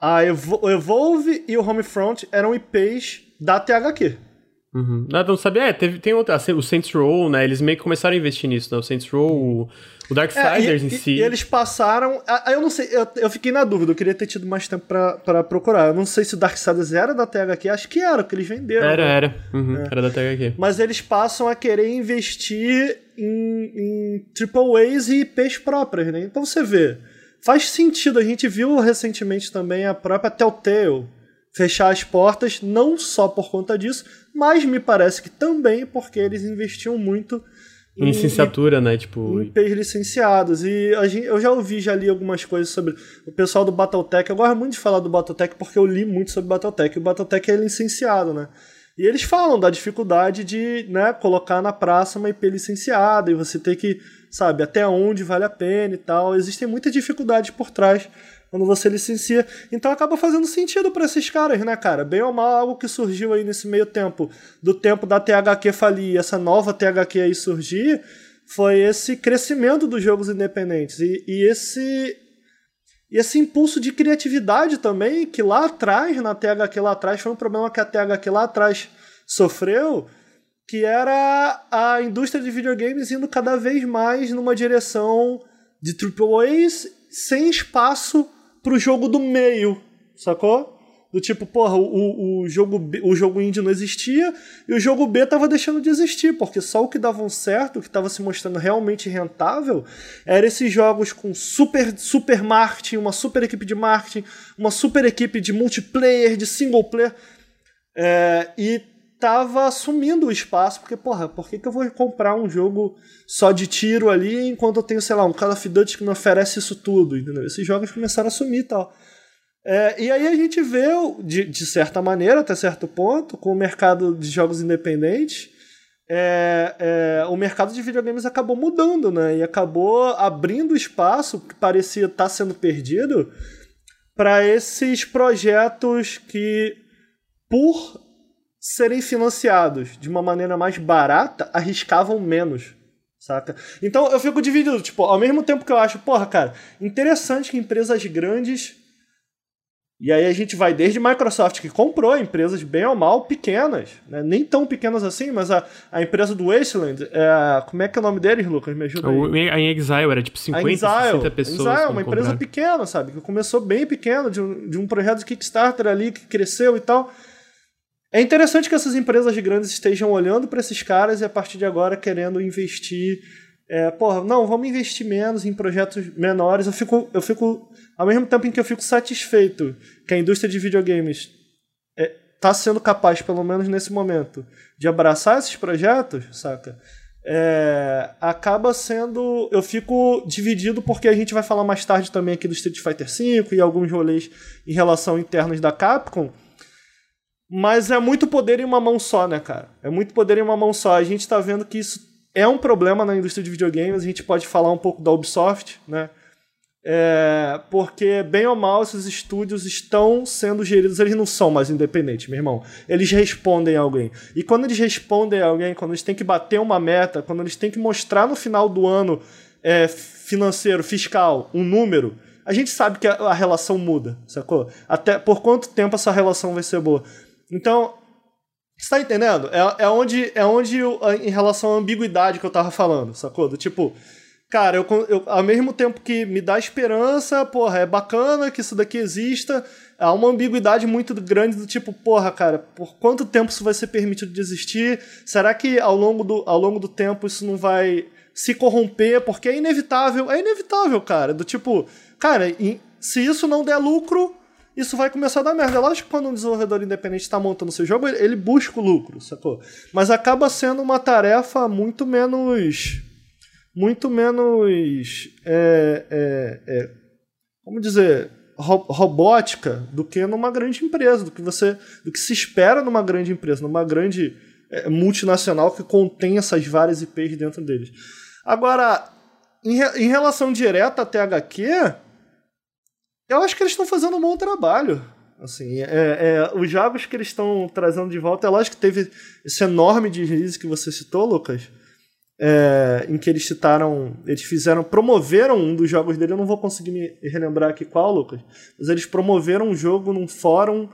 a Evolve e o Homefront eram IPs da THQ. Uhum. Não, não sabia. É, teve, tem outra. O Saints Row, né? Eles meio que começaram a investir nisso, né? O Saints Row, o, o Darksiders é, e, em si. E eles passaram. Eu não sei, eu, eu fiquei na dúvida, eu queria ter tido mais tempo pra, pra procurar. Eu não sei se o Darksiders era da THQ, acho que era, porque eles venderam. Era, né? era. Uhum, é. Era da THQ. Mas eles passam a querer investir em, em Triple A's e IPs próprias, né? Então você vê. Faz sentido, a gente viu recentemente também a própria Telltale fechar as portas, não só por conta disso, mas me parece que também porque eles investiam muito em, licenciatura, em, né? Tipo. Em IPs licenciados. E a gente, eu já ouvi, já li algumas coisas sobre o pessoal do Battletech. Eu gosto muito de falar do Battletech porque eu li muito sobre Battletech. O Battletech é licenciado, né? E eles falam da dificuldade de né, colocar na praça uma IP licenciada e você ter que, sabe, até onde vale a pena e tal. Existem muitas dificuldades por trás quando você licencia. Então acaba fazendo sentido para esses caras, né, cara? Bem ou mal, algo que surgiu aí nesse meio tempo, do tempo da THQ falir e essa nova THQ aí surgir, foi esse crescimento dos jogos independentes. E, e esse. E esse impulso de criatividade também, que lá atrás, na THQ lá atrás, foi um problema que a THQ lá atrás sofreu, que era a indústria de videogames indo cada vez mais numa direção de AAAs sem espaço pro jogo do meio, sacou? Do tipo, porra, o, o, jogo, o jogo indie não existia e o jogo B tava deixando de existir, porque só o que davam certo, o que estava se mostrando realmente rentável, era esses jogos com super, super marketing, uma super equipe de marketing, uma super equipe de multiplayer, de single player. É, e tava assumindo o espaço, porque, porra, por que, que eu vou comprar um jogo só de tiro ali enquanto eu tenho, sei lá, um Call of Duty que me oferece isso tudo, entendeu? Esses jogos começaram a sumir e tal. É, e aí a gente vê, de, de certa maneira, até certo ponto, com o mercado de jogos independentes, é, é, o mercado de videogames acabou mudando, né? E acabou abrindo espaço que parecia estar tá sendo perdido para esses projetos que, por serem financiados de uma maneira mais barata, arriscavam menos, saca? Então eu fico dividido, tipo, ao mesmo tempo que eu acho, porra, cara, interessante que empresas grandes e aí a gente vai desde Microsoft, que comprou empresas bem ou mal pequenas, né? nem tão pequenas assim, mas a, a empresa do Wasteland, é, como é que é o nome deles, Lucas? Me ajuda aí. A Exile era tipo 50, Exile, 60 pessoas. Exile, uma empresa pequena, sabe? Que começou bem pequena, de um, de um projeto de Kickstarter ali que cresceu e tal. É interessante que essas empresas grandes estejam olhando para esses caras e a partir de agora querendo investir. É, porra, não, vamos investir menos em projetos menores. Eu fico, eu fico, ao mesmo tempo em que eu fico satisfeito que a indústria de videogames está é, tá sendo capaz, pelo menos nesse momento, de abraçar esses projetos, saca? É, acaba sendo. Eu fico dividido porque a gente vai falar mais tarde também aqui do Street Fighter V e alguns rolês em relação internos da Capcom mas é muito poder em uma mão só, né, cara? É muito poder em uma mão só. A gente tá vendo que isso é um problema na indústria de videogames. A gente pode falar um pouco da Ubisoft, né? É, porque, bem ou mal, esses estúdios estão sendo geridos, eles não são mais independentes, meu irmão. Eles respondem a alguém. E quando eles respondem a alguém, quando eles têm que bater uma meta, quando eles têm que mostrar no final do ano é, financeiro, fiscal, um número, a gente sabe que a, a relação muda, sacou? Até por quanto tempo essa relação vai ser boa. Então, você tá entendendo? É, é onde, é onde em relação à ambiguidade que eu tava falando, sacou? Do tipo, cara, eu, eu, ao mesmo tempo que me dá esperança, porra, é bacana que isso daqui exista, há uma ambiguidade muito grande do tipo, porra, cara, por quanto tempo isso vai ser permitido de existir? Será que ao longo do, ao longo do tempo isso não vai se corromper? Porque é inevitável, é inevitável, cara, do tipo, cara, se isso não der lucro, isso vai começar a dar merda. É lógico que quando um desenvolvedor independente está montando seu jogo, ele busca o lucro, sacou? Mas acaba sendo uma tarefa muito menos muito menos, é, é, é, vamos dizer, ro robótica do que numa grande empresa, do que você, do que se espera numa grande empresa, numa grande é, multinacional que contém essas várias IPs dentro deles. Agora, em, re em relação direta até HQ, eu acho que eles estão fazendo um bom trabalho. Assim, é, é, os jogos que eles estão trazendo de volta, é lógico que teve esse enorme deslize que você citou, Lucas, é, em que eles citaram, eles fizeram, promoveram um dos jogos dele, eu não vou conseguir me relembrar aqui qual, Lucas, mas eles promoveram um jogo num fórum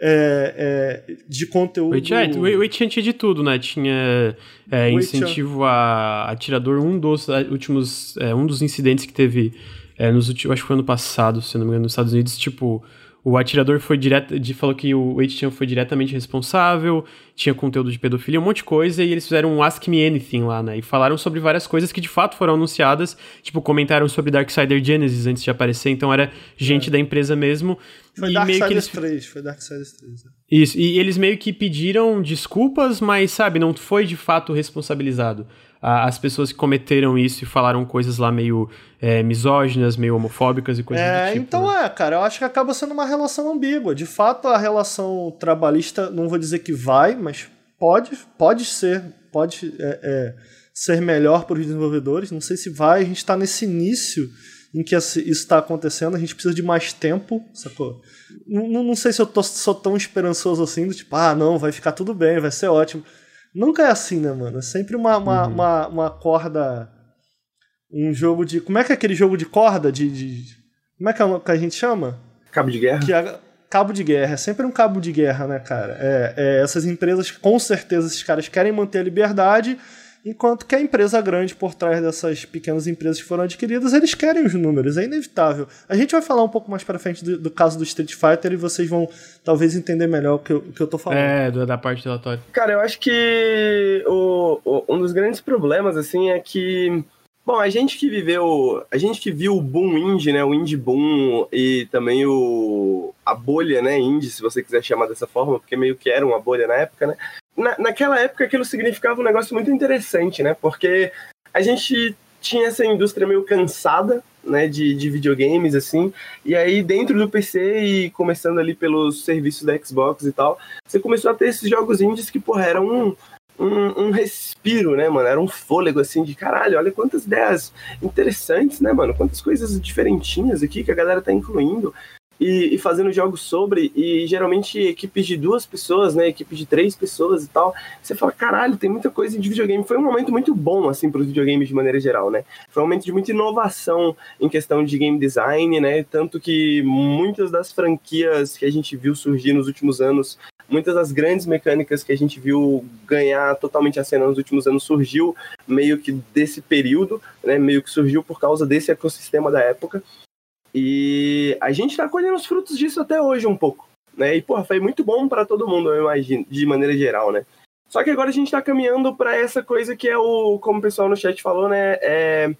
é, é, de conteúdo. O Witcher tinha de tudo, né? Tinha é, incentivo a atirador, um dos últimos, é, um dos incidentes que teve é, nos últimos, acho que foi ano passado, se não me engano, nos Estados Unidos, tipo, o atirador foi direto, de, falou que o Chan foi diretamente responsável, tinha conteúdo de pedofilia, um monte de coisa, e eles fizeram um Ask Me Anything lá, né? E falaram sobre várias coisas que de fato foram anunciadas, tipo, comentaram sobre Darksider Genesis antes de aparecer, então era gente é. da empresa mesmo. Foi Darksiders eles... 3, foi Darksiders 3. Né? Isso, e eles meio que pediram desculpas, mas, sabe, não foi de fato responsabilizado as pessoas que cometeram isso e falaram coisas lá meio é, misóginas, meio homofóbicas e coisas é, do tipo. Então né? é, cara, eu acho que acaba sendo uma relação ambígua. De fato, a relação trabalhista, não vou dizer que vai, mas pode, pode ser, pode é, é, ser melhor para os desenvolvedores. Não sei se vai, a gente está nesse início em que isso está acontecendo, a gente precisa de mais tempo, sacou? Não, não sei se eu tô, sou tão esperançoso assim, do tipo, ah, não, vai ficar tudo bem, vai ser ótimo. Nunca é assim, né, mano? É sempre uma, uma, uhum. uma, uma, corda. Um jogo de. Como é que é aquele jogo de corda? De. de como é que, é que a gente chama? Cabo de guerra? É, cabo de guerra. É sempre um cabo de guerra, né, cara? É, é, essas empresas, com certeza, esses caras querem manter a liberdade Enquanto que a empresa grande por trás dessas pequenas empresas que foram adquiridas, eles querem os números, é inevitável. A gente vai falar um pouco mais para frente do, do, caso do Street Fighter e vocês vão talvez entender melhor o que eu, o que eu tô falando. É, da parte relatório. Cara, eu acho que o, o, um dos grandes problemas, assim, é que Bom, a gente que viveu, a gente que viu o boom indie, né, o indie boom e também o a bolha, né, indie, se você quiser chamar dessa forma, porque meio que era uma bolha na época, né? na, naquela época aquilo significava um negócio muito interessante, né? Porque a gente tinha essa indústria meio cansada, né, de, de videogames, assim, e aí dentro do PC e começando ali pelos serviços da Xbox e tal, você começou a ter esses jogos indies que, porra, eram um, um, um, respiro, né, mano? Era um fôlego, assim, de caralho, olha quantas ideias interessantes, né, mano? Quantas coisas diferentinhas aqui que a galera tá incluindo e, e, fazendo jogos sobre, e geralmente equipes de duas pessoas, né? Equipe de três pessoas e tal. Você fala, caralho, tem muita coisa de videogame. Foi um momento muito bom, assim, para os videogames de maneira geral, né? Foi um momento de muita inovação em questão de game design, né? Tanto que muitas das franquias que a gente viu surgir nos últimos anos muitas das grandes mecânicas que a gente viu ganhar totalmente a cena nos últimos anos surgiu meio que desse período, né, meio que surgiu por causa desse ecossistema da época. E a gente está colhendo os frutos disso até hoje um pouco, né? E, porra, foi muito bom para todo mundo, eu imagino, de maneira geral, né? Só que agora a gente está caminhando para essa coisa que é o, como o pessoal no chat falou, né? É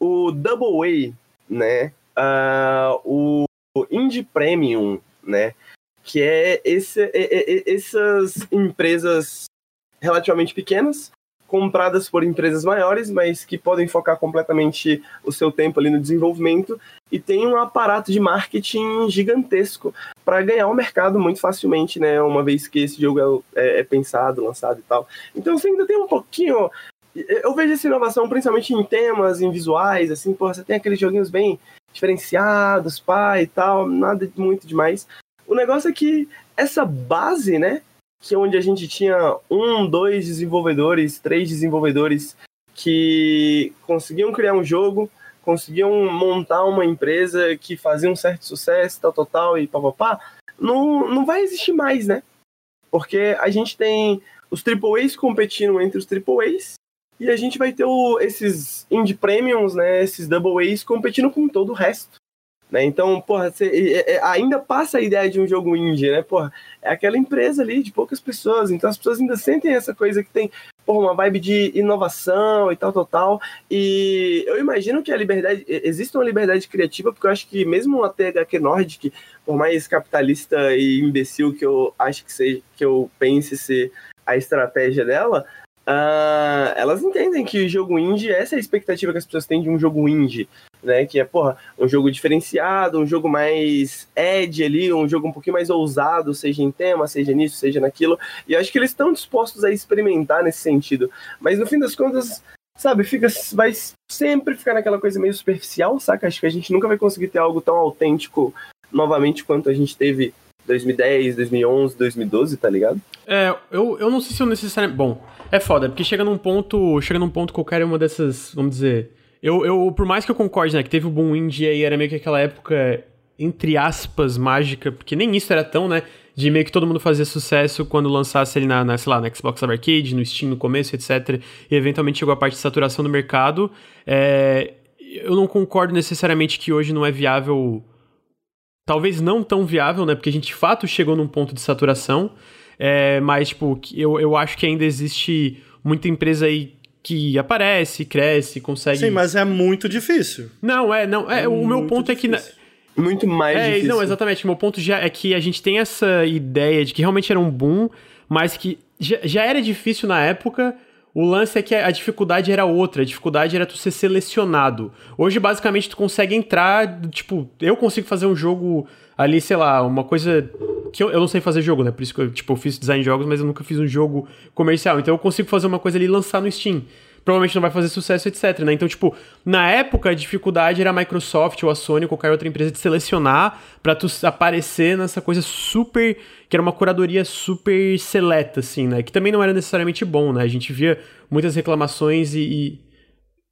o Double A, né? Uh, o Indie Premium, né? Que é, esse, é, é, é, essas empresas relativamente pequenas compradas por empresas maiores, mas que podem focar completamente o seu tempo ali no desenvolvimento e tem um aparato de marketing gigantesco para ganhar o mercado muito facilmente, né? Uma vez que esse jogo é, é, é pensado, lançado e tal. Então você ainda tem um pouquinho eu vejo essa inovação principalmente em temas, em visuais, assim, pô, você tem aqueles joguinhos bem diferenciados, pai e tal, nada muito demais. O negócio é que essa base, né, que é onde a gente tinha um, dois desenvolvedores, três desenvolvedores que conseguiam criar um jogo, conseguiam montar uma empresa que fazia um certo sucesso, tal, tal, tal, e papapá, não, não vai existir mais, né? Porque a gente tem os AAAs competindo entre os AAAs e a gente vai ter o, esses indie premiums, né, esses double A's competindo com todo o resto. Né? Então, porra, você, é, ainda passa a ideia de um jogo indie, né? Porra, é aquela empresa ali de poucas pessoas, então as pessoas ainda sentem essa coisa que tem porra, uma vibe de inovação e tal, tal, tal. E eu imagino que a liberdade, existe uma liberdade criativa, porque eu acho que mesmo a THQ Nordic, por mais capitalista e imbecil que eu acho que seja, que eu pense ser a estratégia dela, Uh, elas entendem que o jogo indie, essa é a expectativa que as pessoas têm de um jogo indie, né? Que é, porra, um jogo diferenciado, um jogo mais edge ali, um jogo um pouquinho mais ousado, seja em tema, seja nisso, seja naquilo. E eu acho que eles estão dispostos a experimentar nesse sentido. Mas no fim das contas, sabe, fica, vai sempre ficar naquela coisa meio superficial, saca? Acho que a gente nunca vai conseguir ter algo tão autêntico novamente quanto a gente teve 2010, 2011, 2012, tá ligado? É, eu, eu não sei se eu necessariamente. Bom, é foda, porque chega num ponto. Chega num ponto qualquer uma dessas. Vamos dizer. Eu, eu, por mais que eu concorde, né, que teve o boom indie aí, era meio que aquela época, entre aspas, mágica, porque nem isso era tão, né? De meio que todo mundo fazia sucesso quando lançasse ele na, na sei lá, na Xbox Arcade, no Steam no começo, etc. E eventualmente chegou a parte de saturação do mercado. É, eu não concordo necessariamente que hoje não é viável talvez não tão viável, né? Porque a gente de fato chegou num ponto de saturação. É, mas, tipo, eu, eu acho que ainda existe muita empresa aí que aparece, cresce, consegue. Sim, mas é muito difícil. Não, é, não. É, é o meu ponto difícil. é que. Muito mais é, difícil. Não, exatamente. Meu ponto já é que a gente tem essa ideia de que realmente era um boom, mas que já, já era difícil na época, o lance é que a dificuldade era outra, a dificuldade era tu ser selecionado. Hoje, basicamente, tu consegue entrar, tipo, eu consigo fazer um jogo ali, sei lá, uma coisa que eu, eu não sei fazer jogo, né? Por isso que eu, tipo, eu fiz design de jogos, mas eu nunca fiz um jogo comercial. Então eu consigo fazer uma coisa ali e lançar no Steam provavelmente não vai fazer sucesso, etc. Né? Então, tipo, na época a dificuldade era a Microsoft ou a Sony ou qualquer outra empresa de selecionar para tu aparecer nessa coisa super. que era uma curadoria super seleta, assim, né? Que também não era necessariamente bom, né? A gente via muitas reclamações e,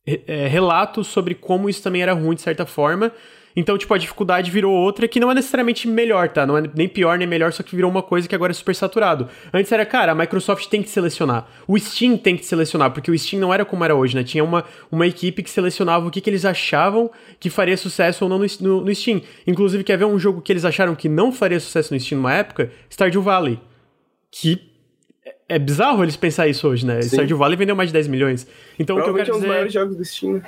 e é, relatos sobre como isso também era ruim de certa forma. Então, tipo, a dificuldade virou outra que não é necessariamente melhor, tá? Não é nem pior nem melhor, só que virou uma coisa que agora é super saturado. Antes era, cara, a Microsoft tem que selecionar. O Steam tem que selecionar, porque o Steam não era como era hoje, né? Tinha uma, uma equipe que selecionava o que, que eles achavam que faria sucesso ou não no, no, no Steam. Inclusive, quer ver um jogo que eles acharam que não faria sucesso no Steam numa época? Stardew Valley. Que é bizarro eles pensar isso hoje, né? Sim. Stardew Valley vendeu mais de 10 milhões. Então, o que eu quero é um dizer... dos maiores jogos do Steam.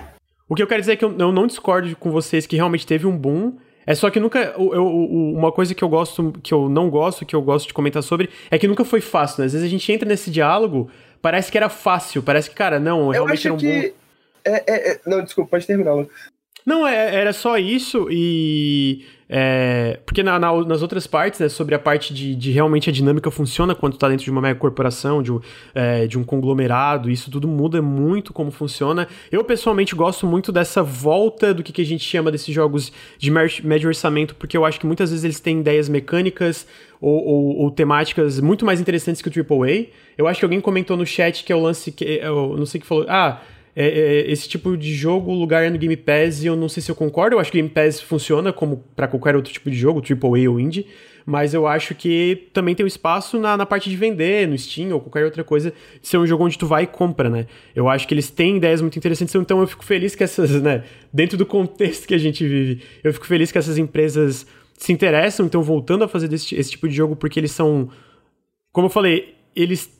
O que eu quero dizer é que eu, eu não discordo com vocês que realmente teve um boom. É só que nunca. Eu, eu, uma coisa que eu gosto, que eu não gosto, que eu gosto de comentar sobre, é que nunca foi fácil, né? Às vezes a gente entra nesse diálogo, parece que era fácil, parece que, cara, não, realmente era um que... bom. É, é, é... Não, desculpa, pode terminar, Lucas. Não, é, era só isso e. É, porque na, na, nas outras partes, né, sobre a parte de, de, realmente a dinâmica funciona quando tu tá dentro de uma mega corporação, de, é, de um conglomerado, isso tudo muda muito como funciona. Eu pessoalmente gosto muito dessa volta do que, que a gente chama desses jogos de médio orçamento, porque eu acho que muitas vezes eles têm ideias mecânicas ou, ou, ou, temáticas muito mais interessantes que o AAA. Eu acho que alguém comentou no chat que é o lance que. Eu não sei que falou. Ah é, é, esse tipo de jogo, o lugar é no Game Pass, e eu não sei se eu concordo, eu acho que o Game Pass funciona como para qualquer outro tipo de jogo, AAA ou Indie, mas eu acho que também tem um espaço na, na parte de vender, no Steam ou qualquer outra coisa, de ser um jogo onde tu vai e compra, né? Eu acho que eles têm ideias muito interessantes, então eu fico feliz que essas, né, dentro do contexto que a gente vive, eu fico feliz que essas empresas se interessam, então voltando a fazer desse, esse tipo de jogo, porque eles são, como eu falei, eles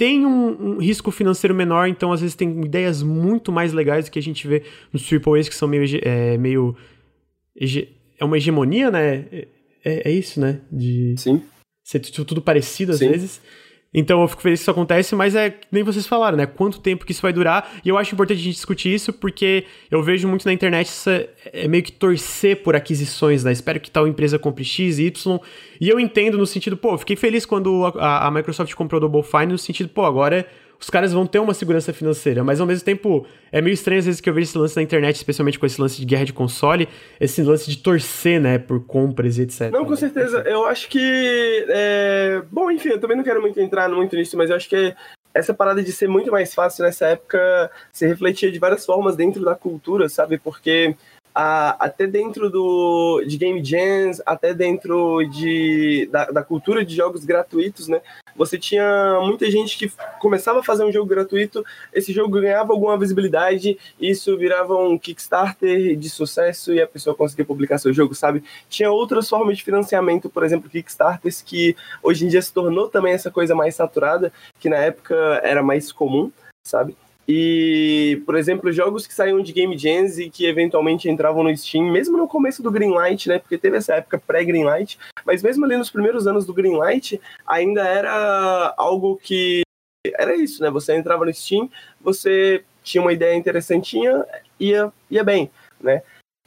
tem um, um, risco financeiro menor, então às vezes tem ideias muito mais legais do que a gente vê nos AAAs que são meio. É, meio é uma hegemonia, né? É, é, isso, né? De Sim. Ser tudo parecido às Sim. vezes. Então eu fico feliz que isso acontece, mas é nem vocês falaram, né? Quanto tempo que isso vai durar? E eu acho importante a gente discutir isso porque eu vejo muito na internet isso é meio que torcer por aquisições, né? Espero que tal empresa compre X, Y. E eu entendo no sentido, pô, fiquei feliz quando a, a Microsoft comprou o Double Fine, no sentido, pô, agora os caras vão ter uma segurança financeira, mas ao mesmo tempo é meio estranho às vezes que eu vejo esse lance na internet, especialmente com esse lance de guerra de console, esse lance de torcer, né, por compras e etc. Não, com certeza. Eu acho que. É... Bom, enfim, eu também não quero muito entrar muito nisso, mas eu acho que essa parada de ser muito mais fácil nessa época se refletia de várias formas dentro da cultura, sabe? Porque a, até dentro do, de game jams, até dentro de, da, da, cultura de jogos gratuitos, né? Você tinha muita gente que começava a fazer um jogo gratuito, esse jogo ganhava alguma visibilidade, isso virava um Kickstarter de sucesso e a pessoa conseguia publicar seu jogo, sabe? Tinha outras formas de financiamento, por exemplo, Kickstarters, que hoje em dia se tornou também essa coisa mais saturada, que na época era mais comum, sabe? E, por exemplo, jogos que saíam de Game Jams e que eventualmente entravam no Steam, mesmo no começo do Greenlight, né? Porque teve essa época pré-Greenlight, mas mesmo ali nos primeiros anos do Greenlight, ainda era algo que. Era isso, né? Você entrava no Steam, você tinha uma ideia interessantinha, ia, ia bem, né?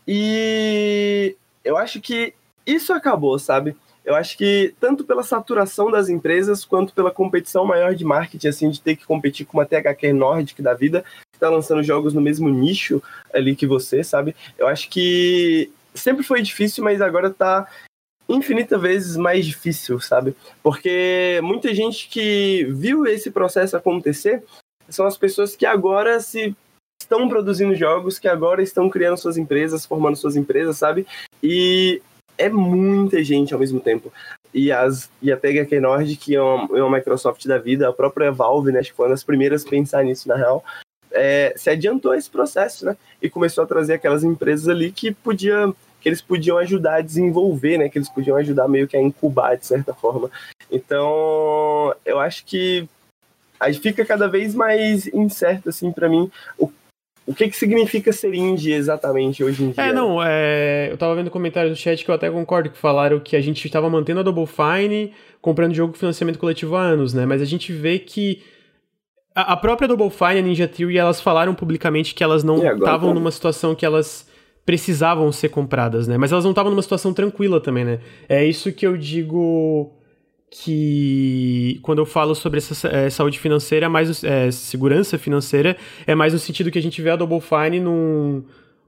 E eu acho que isso acabou, sabe? Eu acho que tanto pela saturação das empresas quanto pela competição maior de marketing, assim, de ter que competir com uma THQ Nordic da vida, que está lançando jogos no mesmo nicho ali que você, sabe? Eu acho que sempre foi difícil, mas agora está infinita vezes mais difícil, sabe? Porque muita gente que viu esse processo acontecer são as pessoas que agora se estão produzindo jogos, que agora estão criando suas empresas, formando suas empresas, sabe? E é muita gente ao mesmo tempo. E, as, e a THQ Nordic, é uma, é uma Microsoft da vida, a própria Valve, né, acho que foi uma das primeiras a pensar nisso, na real, é, se adiantou esse processo, né? E começou a trazer aquelas empresas ali que podia que eles podiam ajudar a desenvolver, né? Que eles podiam ajudar meio que a incubar de certa forma. Então, eu acho que aí fica cada vez mais incerto assim para mim o o que, que significa ser indie exatamente hoje em dia? É, não, é, eu tava vendo comentários do chat que eu até concordo que falaram que a gente estava mantendo a Double Fine comprando jogo com financiamento coletivo há anos, né? Mas a gente vê que a, a própria Double Fine e a Ninja Theory, elas falaram publicamente que elas não estavam tá? numa situação que elas precisavam ser compradas, né? Mas elas não estavam numa situação tranquila também, né? É isso que eu digo que quando eu falo sobre essa é, saúde financeira, mais é, segurança financeira, é mais no sentido que a gente vê a Double Fine num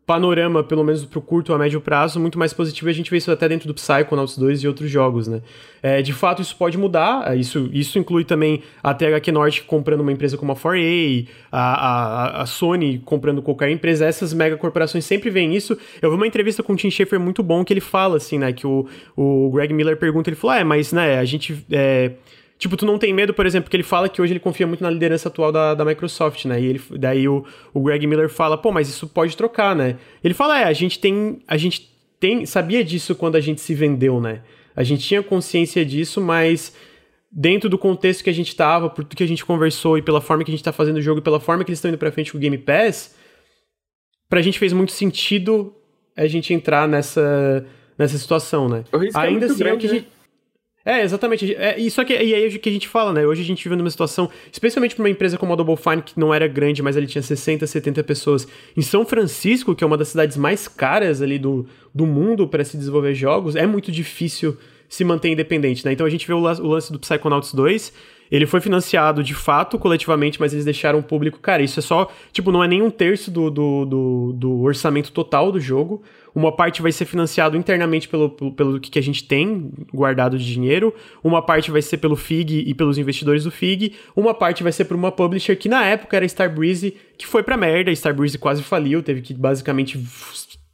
panorama, pelo menos pro curto a médio prazo, muito mais positivo e a gente vê isso até dentro do Psychonauts 2 e outros jogos, né? É, de fato, isso pode mudar, é, isso, isso inclui também a THQ Norte comprando uma empresa como a 4A, a, a, a Sony comprando qualquer empresa, essas mega corporações sempre veem isso. Eu vi uma entrevista com o Tim Schafer muito bom que ele fala, assim, né, que o, o Greg Miller pergunta, ele falou, ah, é, mas, né, a gente... É, Tipo, tu não tem medo, por exemplo, que ele fala que hoje ele confia muito na liderança atual da, da Microsoft, né? E ele, daí o, o Greg Miller fala, pô, mas isso pode trocar, né? Ele fala, é, a gente tem. A gente tem. Sabia disso quando a gente se vendeu, né? A gente tinha consciência disso, mas dentro do contexto que a gente tava, por tudo que a gente conversou e pela forma que a gente tá fazendo o jogo e pela forma que eles estão indo pra frente com o Game Pass, pra gente fez muito sentido a gente entrar nessa, nessa situação, né? É Ainda é assim, grande, é o que né? a gente é, exatamente. É, isso aqui, e aí é o que a gente fala, né? Hoje a gente vive numa situação, especialmente para uma empresa como a Double Fine, que não era grande, mas ele tinha 60, 70 pessoas. Em São Francisco, que é uma das cidades mais caras ali do, do mundo para se desenvolver jogos, é muito difícil se manter independente, né? Então a gente vê o, o lance do Psychonauts 2, ele foi financiado de fato coletivamente, mas eles deixaram o público. Cara, isso é só. Tipo, não é nem um terço do, do, do, do orçamento total do jogo. Uma parte vai ser financiado internamente pelo, pelo, pelo que a gente tem guardado de dinheiro, uma parte vai ser pelo FIG e pelos investidores do FIG, uma parte vai ser por uma publisher que na época era Starbreeze, que foi pra merda, Starbreeze quase faliu, teve que basicamente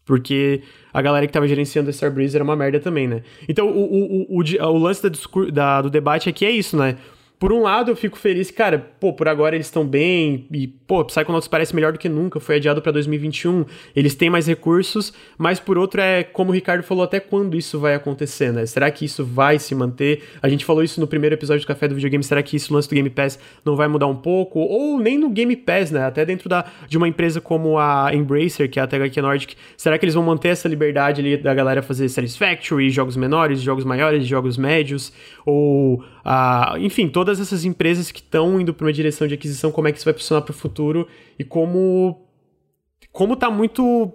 porque a galera que tava gerenciando a Starbreeze era uma merda também, né? Então, o, o, o, o, lance da, da, do debate aqui é isso, né? Por um lado, eu fico feliz, cara, pô, por agora eles estão bem e, pô, Psychonauts parece melhor do que nunca, foi adiado para 2021, eles têm mais recursos, mas por outro é, como o Ricardo falou, até quando isso vai acontecer, né? Será que isso vai se manter? A gente falou isso no primeiro episódio do Café do Videogame, será que isso, o lance do Game Pass, não vai mudar um pouco? Ou nem no Game Pass, né? Até dentro da, de uma empresa como a Embracer, que é a THQ Nordic, será que eles vão manter essa liberdade ali da galera fazer Satisfactory, jogos menores, jogos maiores, jogos médios, ou, ah, enfim, todas todas essas empresas que estão indo para uma direção de aquisição, como é que isso vai funcionar para o futuro e como como tá muito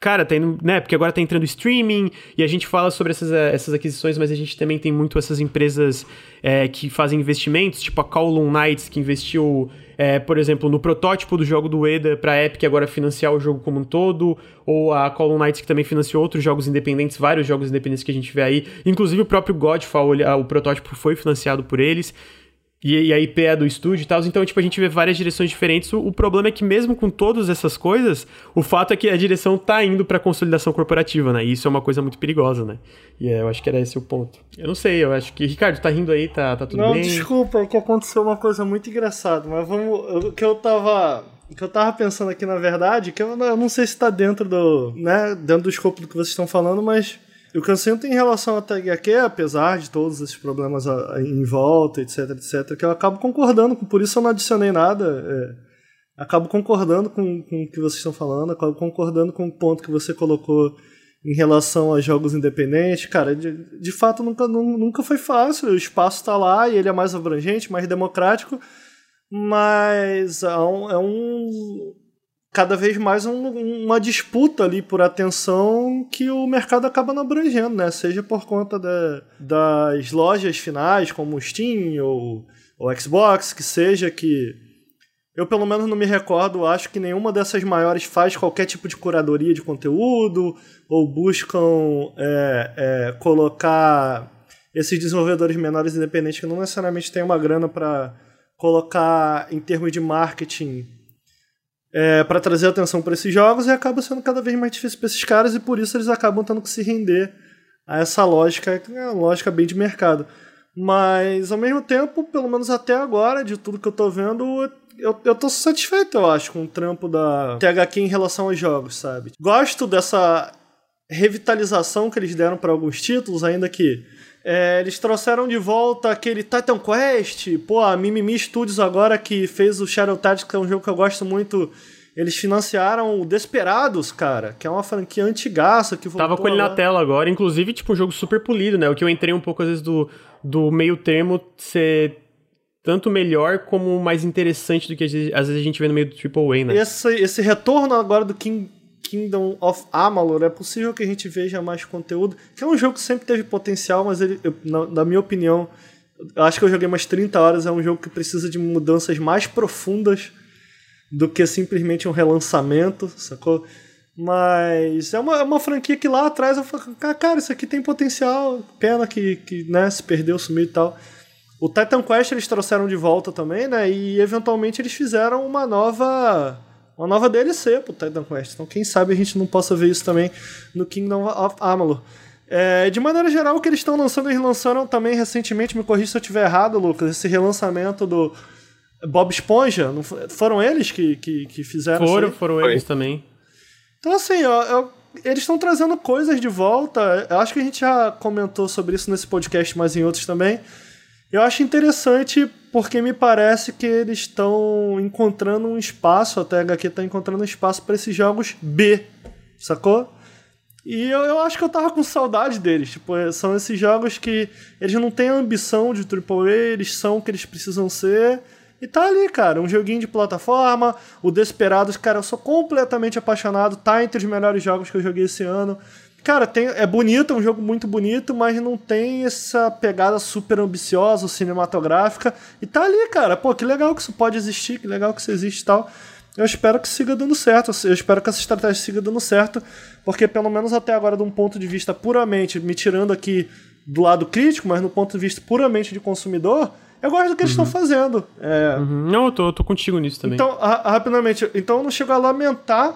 cara, tá indo, né? Porque agora tá entrando streaming e a gente fala sobre essas, eh, essas aquisições, mas a gente também tem muito essas empresas é, que fazem investimentos, tipo a Kowloon Knights, que investiu, é, por exemplo, no protótipo do jogo do Eda pra Epic agora financiar o jogo como um todo, ou a Kowloon Knights que também financiou outros jogos independentes, vários jogos independentes que a gente vê aí, inclusive o próprio Godfall, o protótipo foi financiado por eles e, a IP é do estúdio e tal. Então, tipo, a gente vê várias direções diferentes. O, o, problema é que mesmo com todas essas coisas, o fato é que a direção tá indo pra consolidação corporativa, né? E isso é uma coisa muito perigosa, né? E é, eu acho que era esse o ponto. Eu não sei, eu acho que... Ricardo, tá rindo aí? Tá, tá tudo não, bem? Não, desculpa, é que aconteceu uma coisa muito engraçada. Mas vamos... O que eu tava... O que eu tava pensando aqui, na verdade, que eu, eu não sei se tá dentro do... Né? Dentro do escopo do que vocês estão falando, mas e o que eu sinto em relação à THQ, apesar de todos esses problemas em volta, etc, etc, que eu acabo concordando com, por isso eu não adicionei nada. É, acabo concordando com, com o que vocês estão falando, acabo concordando com o ponto que você colocou em relação a jogos independentes. Cara, de, de fato nunca, nunca foi fácil, o espaço está lá e ele é mais abrangente, mais democrático, mas é um, é um cada vez mais um, uma disputa ali por atenção que o mercado acaba não abrangendo, né? Seja por conta da, das lojas finais, como o Steam ou o Xbox, que seja que eu pelo menos não me recordo, acho que nenhuma dessas maiores faz qualquer tipo de curadoria de conteúdo ou buscam é, é, colocar esses desenvolvedores menores independentes que não necessariamente têm uma grana para colocar em termos de marketing é, para trazer atenção para esses jogos e acaba sendo cada vez mais difícil para esses caras e por isso eles acabam tendo que se render a essa lógica, que é uma lógica bem de mercado. Mas ao mesmo tempo, pelo menos até agora, de tudo que eu tô vendo, eu, eu tô satisfeito, eu acho, com o trampo da THQ em relação aos jogos, sabe? Gosto dessa revitalização que eles deram para alguns títulos, ainda que é, eles trouxeram de volta aquele Titan Quest, pô, a Mimimi Studios agora que fez o Shadow Tactics, que é um jogo que eu gosto muito. Eles financiaram o Desperados, cara, que é uma franquia antigaça que Tava com ele na tela agora, inclusive, tipo, um jogo super polido, né? O que eu entrei um pouco, às vezes, do, do meio termo ser tanto melhor como mais interessante do que às vezes a gente vê no meio do AAA, né? Esse, esse retorno agora do King, Kingdom of Amalur, é possível que a gente veja mais conteúdo, que é um jogo que sempre teve potencial, mas ele, eu, na, na, minha opinião, acho que eu joguei umas 30 horas, é um jogo que precisa de mudanças mais profundas do que simplesmente um relançamento, sacou? Mas é uma, é uma franquia que lá atrás eu falei, cara, isso aqui tem potencial, pena que, que né, se perdeu, sumiu e tal. O Titan Quest eles trouxeram de volta também, né? E eventualmente eles fizeram uma nova uma nova DLC pro Titan Quest. Então, quem sabe a gente não possa ver isso também no Kingdom of Amalur. É, de maneira geral, o que eles estão lançando, eles lançaram também recentemente, me corrija se eu estiver errado, Lucas, esse relançamento do Bob Esponja. Não foram eles que, que, que fizeram Foram, foram eles Foi. também. Então, assim, ó, eu, eles estão trazendo coisas de volta. Eu acho que a gente já comentou sobre isso nesse podcast, mas em outros também. Eu acho interessante porque me parece que eles estão encontrando um espaço, até a HQ está encontrando um espaço para esses jogos B, sacou? E eu, eu acho que eu tava com saudade deles. Tipo, é, são esses jogos que eles não têm ambição de AAA, eles são o que eles precisam ser. E tá ali, cara, um joguinho de plataforma, o Desperados, cara, eu sou completamente apaixonado, tá entre os melhores jogos que eu joguei esse ano. Cara, tem, é bonito, é um jogo muito bonito, mas não tem essa pegada super ambiciosa, cinematográfica. E tá ali, cara. Pô, que legal que isso pode existir, que legal que isso existe e tal. Eu espero que siga dando certo. Eu espero que essa estratégia siga dando certo, porque pelo menos até agora, de um ponto de vista puramente, me tirando aqui do lado crítico, mas no ponto de vista puramente de consumidor, eu gosto do que eles estão uhum. fazendo. É... Uhum. Não, eu tô, eu tô contigo nisso também. Então, rapidamente, então eu não chego a lamentar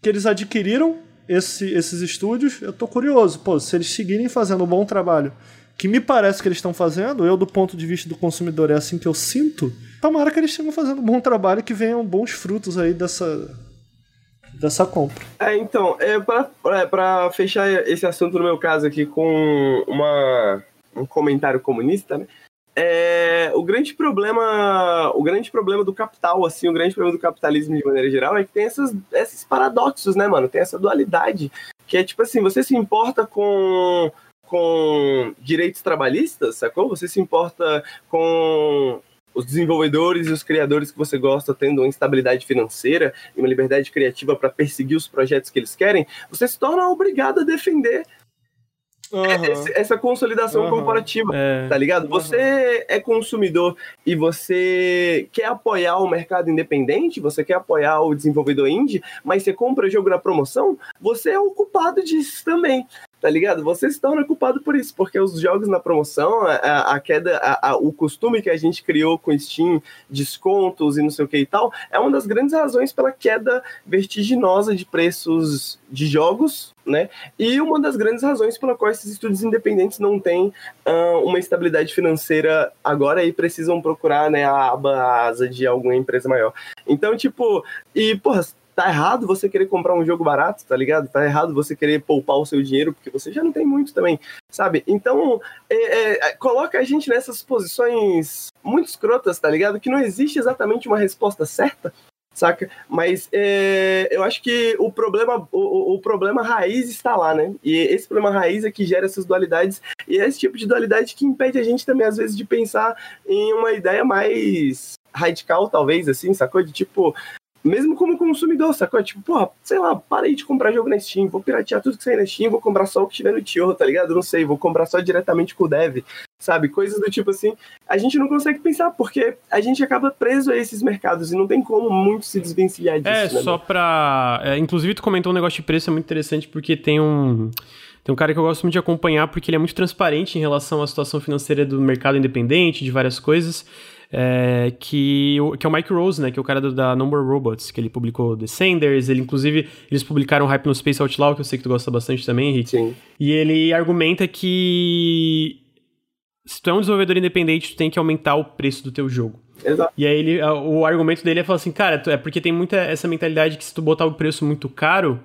que eles adquiriram esse, esses estúdios, eu tô curioso. Pô, se eles seguirem fazendo um bom trabalho, que me parece que eles estão fazendo, eu, do ponto de vista do consumidor, é assim que eu sinto. Tomara que eles estejam fazendo um bom trabalho e que venham bons frutos aí dessa, dessa compra. É, então, é, para é, fechar esse assunto no meu caso aqui com uma, um comentário comunista, né? É, o grande problema o grande problema do capital assim o grande problema do capitalismo de maneira geral é que tem essas, esses paradoxos né mano? Tem essa dualidade que é tipo assim você se importa com com direitos trabalhistas sacou? Você se importa com os desenvolvedores e os criadores que você gosta tendo uma estabilidade financeira e uma liberdade criativa para perseguir os projetos que eles querem, você se torna obrigado a defender Uhum. essa consolidação uhum. corporativa, é. tá ligado? Você é consumidor e você quer apoiar o mercado independente, você quer apoiar o desenvolvedor indie, mas você compra jogo na promoção, você é o culpado disso também tá ligado? Você se torna culpado por isso, porque os jogos na promoção, a, a queda, a, a, o costume que a gente criou com Steam, descontos e não sei o que e tal, é uma das grandes razões pela queda vertiginosa de preços de jogos, né? E uma das grandes razões pela qual esses estúdios independentes não têm uh, uma estabilidade financeira agora e precisam procurar né, a aba asa de alguma empresa maior. Então, tipo, e, porra, tá errado você querer comprar um jogo barato, tá ligado? Tá errado você querer poupar o seu dinheiro, porque você já não tem muito também, sabe? Então, é, é, coloca a gente nessas posições muito escrotas, tá ligado? Que não existe exatamente uma resposta certa, saca? Mas é, eu acho que o problema, o, o, problema raiz está lá, né? E esse problema raiz é que gera essas dualidades, e é esse tipo de dualidade que impede a gente também, às vezes, de pensar em uma ideia mais radical, talvez, assim, sacou? De tipo, mesmo como consumidor, sacou? Tipo, porra, sei lá, parei de comprar jogo na Steam, vou piratear tudo que sair na Steam, vou comprar só o que tiver no Tio, tá ligado? Não sei, vou comprar só diretamente com o dev, sabe? Coisas do tipo assim. A gente não consegue pensar, porque a gente acaba preso a esses mercados e não tem como muito se desvencilhar disso. É, né, só pra. É, inclusive, tu comentou um negócio de preço, é muito interessante, porque tem um. Tem um cara que eu gosto muito de acompanhar porque ele é muito transparente em relação à situação financeira do mercado independente, de várias coisas é, que, que é o Mike Rose, né? Que é o cara do, da Number Robots, que ele publicou The Sanders. Ele, inclusive, eles publicaram Hype no Space Outlaw, que eu sei que tu gosta bastante também, Henrique. Sim. E ele argumenta que se tu é um desenvolvedor independente, tu tem que aumentar o preço do teu jogo. Exato. E aí ele, o argumento dele é falar assim, cara, é porque tem muita essa mentalidade que se tu botar o preço muito caro,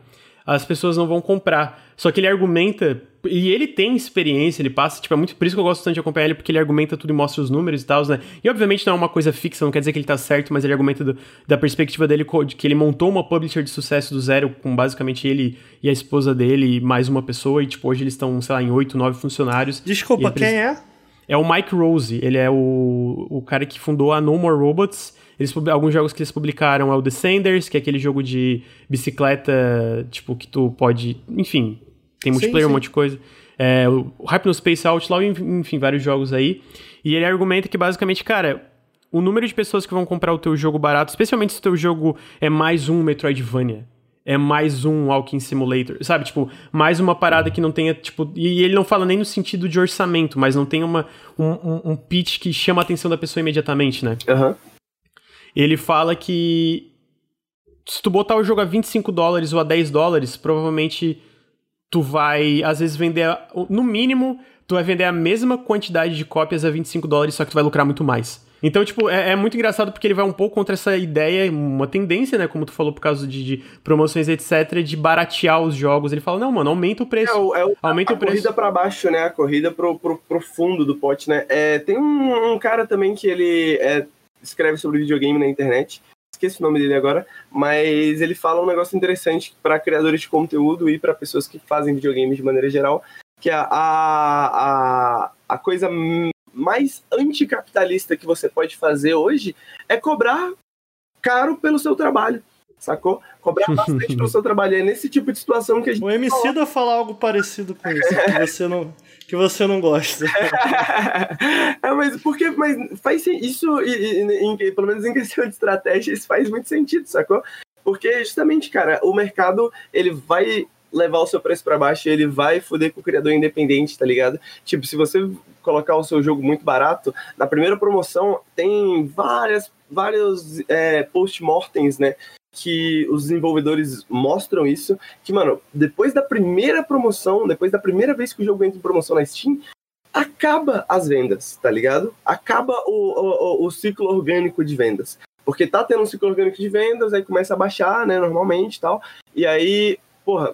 as pessoas não vão comprar. Só que ele argumenta, e ele tem experiência, ele passa, tipo, é muito por isso que eu gosto tanto de acompanhar ele, porque ele argumenta tudo e mostra os números e tal, né? E obviamente não é uma coisa fixa, não quer dizer que ele tá certo, mas ele argumenta do, da perspectiva dele, de que ele montou uma publisher de sucesso do zero, com basicamente ele e a esposa dele, e mais uma pessoa, e tipo, hoje eles estão, sei lá, em oito, nove funcionários. Desculpa, quem é? É o Mike Rose, ele é o, o cara que fundou a No More Robots, eles, alguns jogos que eles publicaram é o Descenders, que é aquele jogo de bicicleta, tipo, que tu pode. Enfim, tem multiplayer, sim, sim. um monte de coisa. É, o Hypno Space Outlaw, enfim, vários jogos aí. E ele argumenta que basicamente, cara, o número de pessoas que vão comprar o teu jogo barato, especialmente se o teu jogo é mais um Metroidvania, é mais um Walking Simulator, sabe? Tipo, mais uma parada que não tenha, tipo... E ele não fala nem no sentido de orçamento, mas não tem uma, um, um, pitch que chama a atenção da pessoa imediatamente, né? Uhum ele fala que se tu botar o jogo a 25 dólares ou a 10 dólares, provavelmente tu vai, às vezes, vender, no mínimo, tu vai vender a mesma quantidade de cópias a 25 dólares, só que tu vai lucrar muito mais. Então, tipo, é, é, muito engraçado porque ele vai um pouco contra essa ideia, uma tendência, né? Como tu falou, por causa de, de promoções, etc., de baratear os jogos. Ele fala, não, mano, aumenta o preço. É, o, é o, aumenta a, o preço. corrida para baixo, né? A corrida pro, pro, pro fundo do pote, né? É, tem um, um, cara também que ele é escreve sobre videogame na internet. Esqueci o nome dele agora, mas ele fala um negócio interessante para criadores de conteúdo e para pessoas que fazem videogame de maneira geral, que é a, a, a coisa mais anticapitalista que você pode fazer hoje é cobrar caro pelo seu trabalho sacou? Cobrar bastante pelo seu trabalho. É nesse tipo de situação que a gente. O MC da falar algo parecido com isso, que você não, que você não gosta. é, mas porque mas faz isso, em, em, pelo menos em questão de estratégia, isso faz muito sentido, sacou? Porque justamente, cara, o mercado ele vai levar o seu preço para baixo ele vai foder com o criador independente, tá ligado? Tipo, se você colocar o seu jogo muito barato, na primeira promoção tem várias vários é, post-mortems, né? Que os desenvolvedores mostram isso, que, mano, depois da primeira promoção, depois da primeira vez que o jogo entra em promoção na Steam, acaba as vendas, tá ligado? Acaba o, o, o ciclo orgânico de vendas. Porque tá tendo um ciclo orgânico de vendas, aí começa a baixar, né, normalmente e tal. E aí, porra,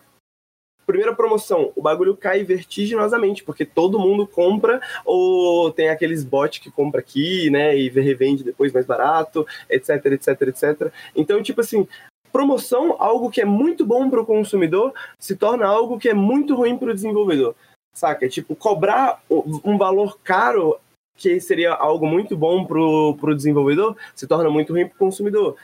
primeira promoção, o bagulho cai vertiginosamente, porque todo mundo compra, ou tem aqueles bots que compra aqui, né, e revende depois mais barato, etc, etc, etc. Então, tipo assim, promoção, algo que é muito bom para o consumidor, se torna algo que é muito ruim para o desenvolvedor. Saca? Tipo, cobrar um valor caro que seria algo muito bom pro, pro desenvolvedor, se torna muito ruim pro consumidor.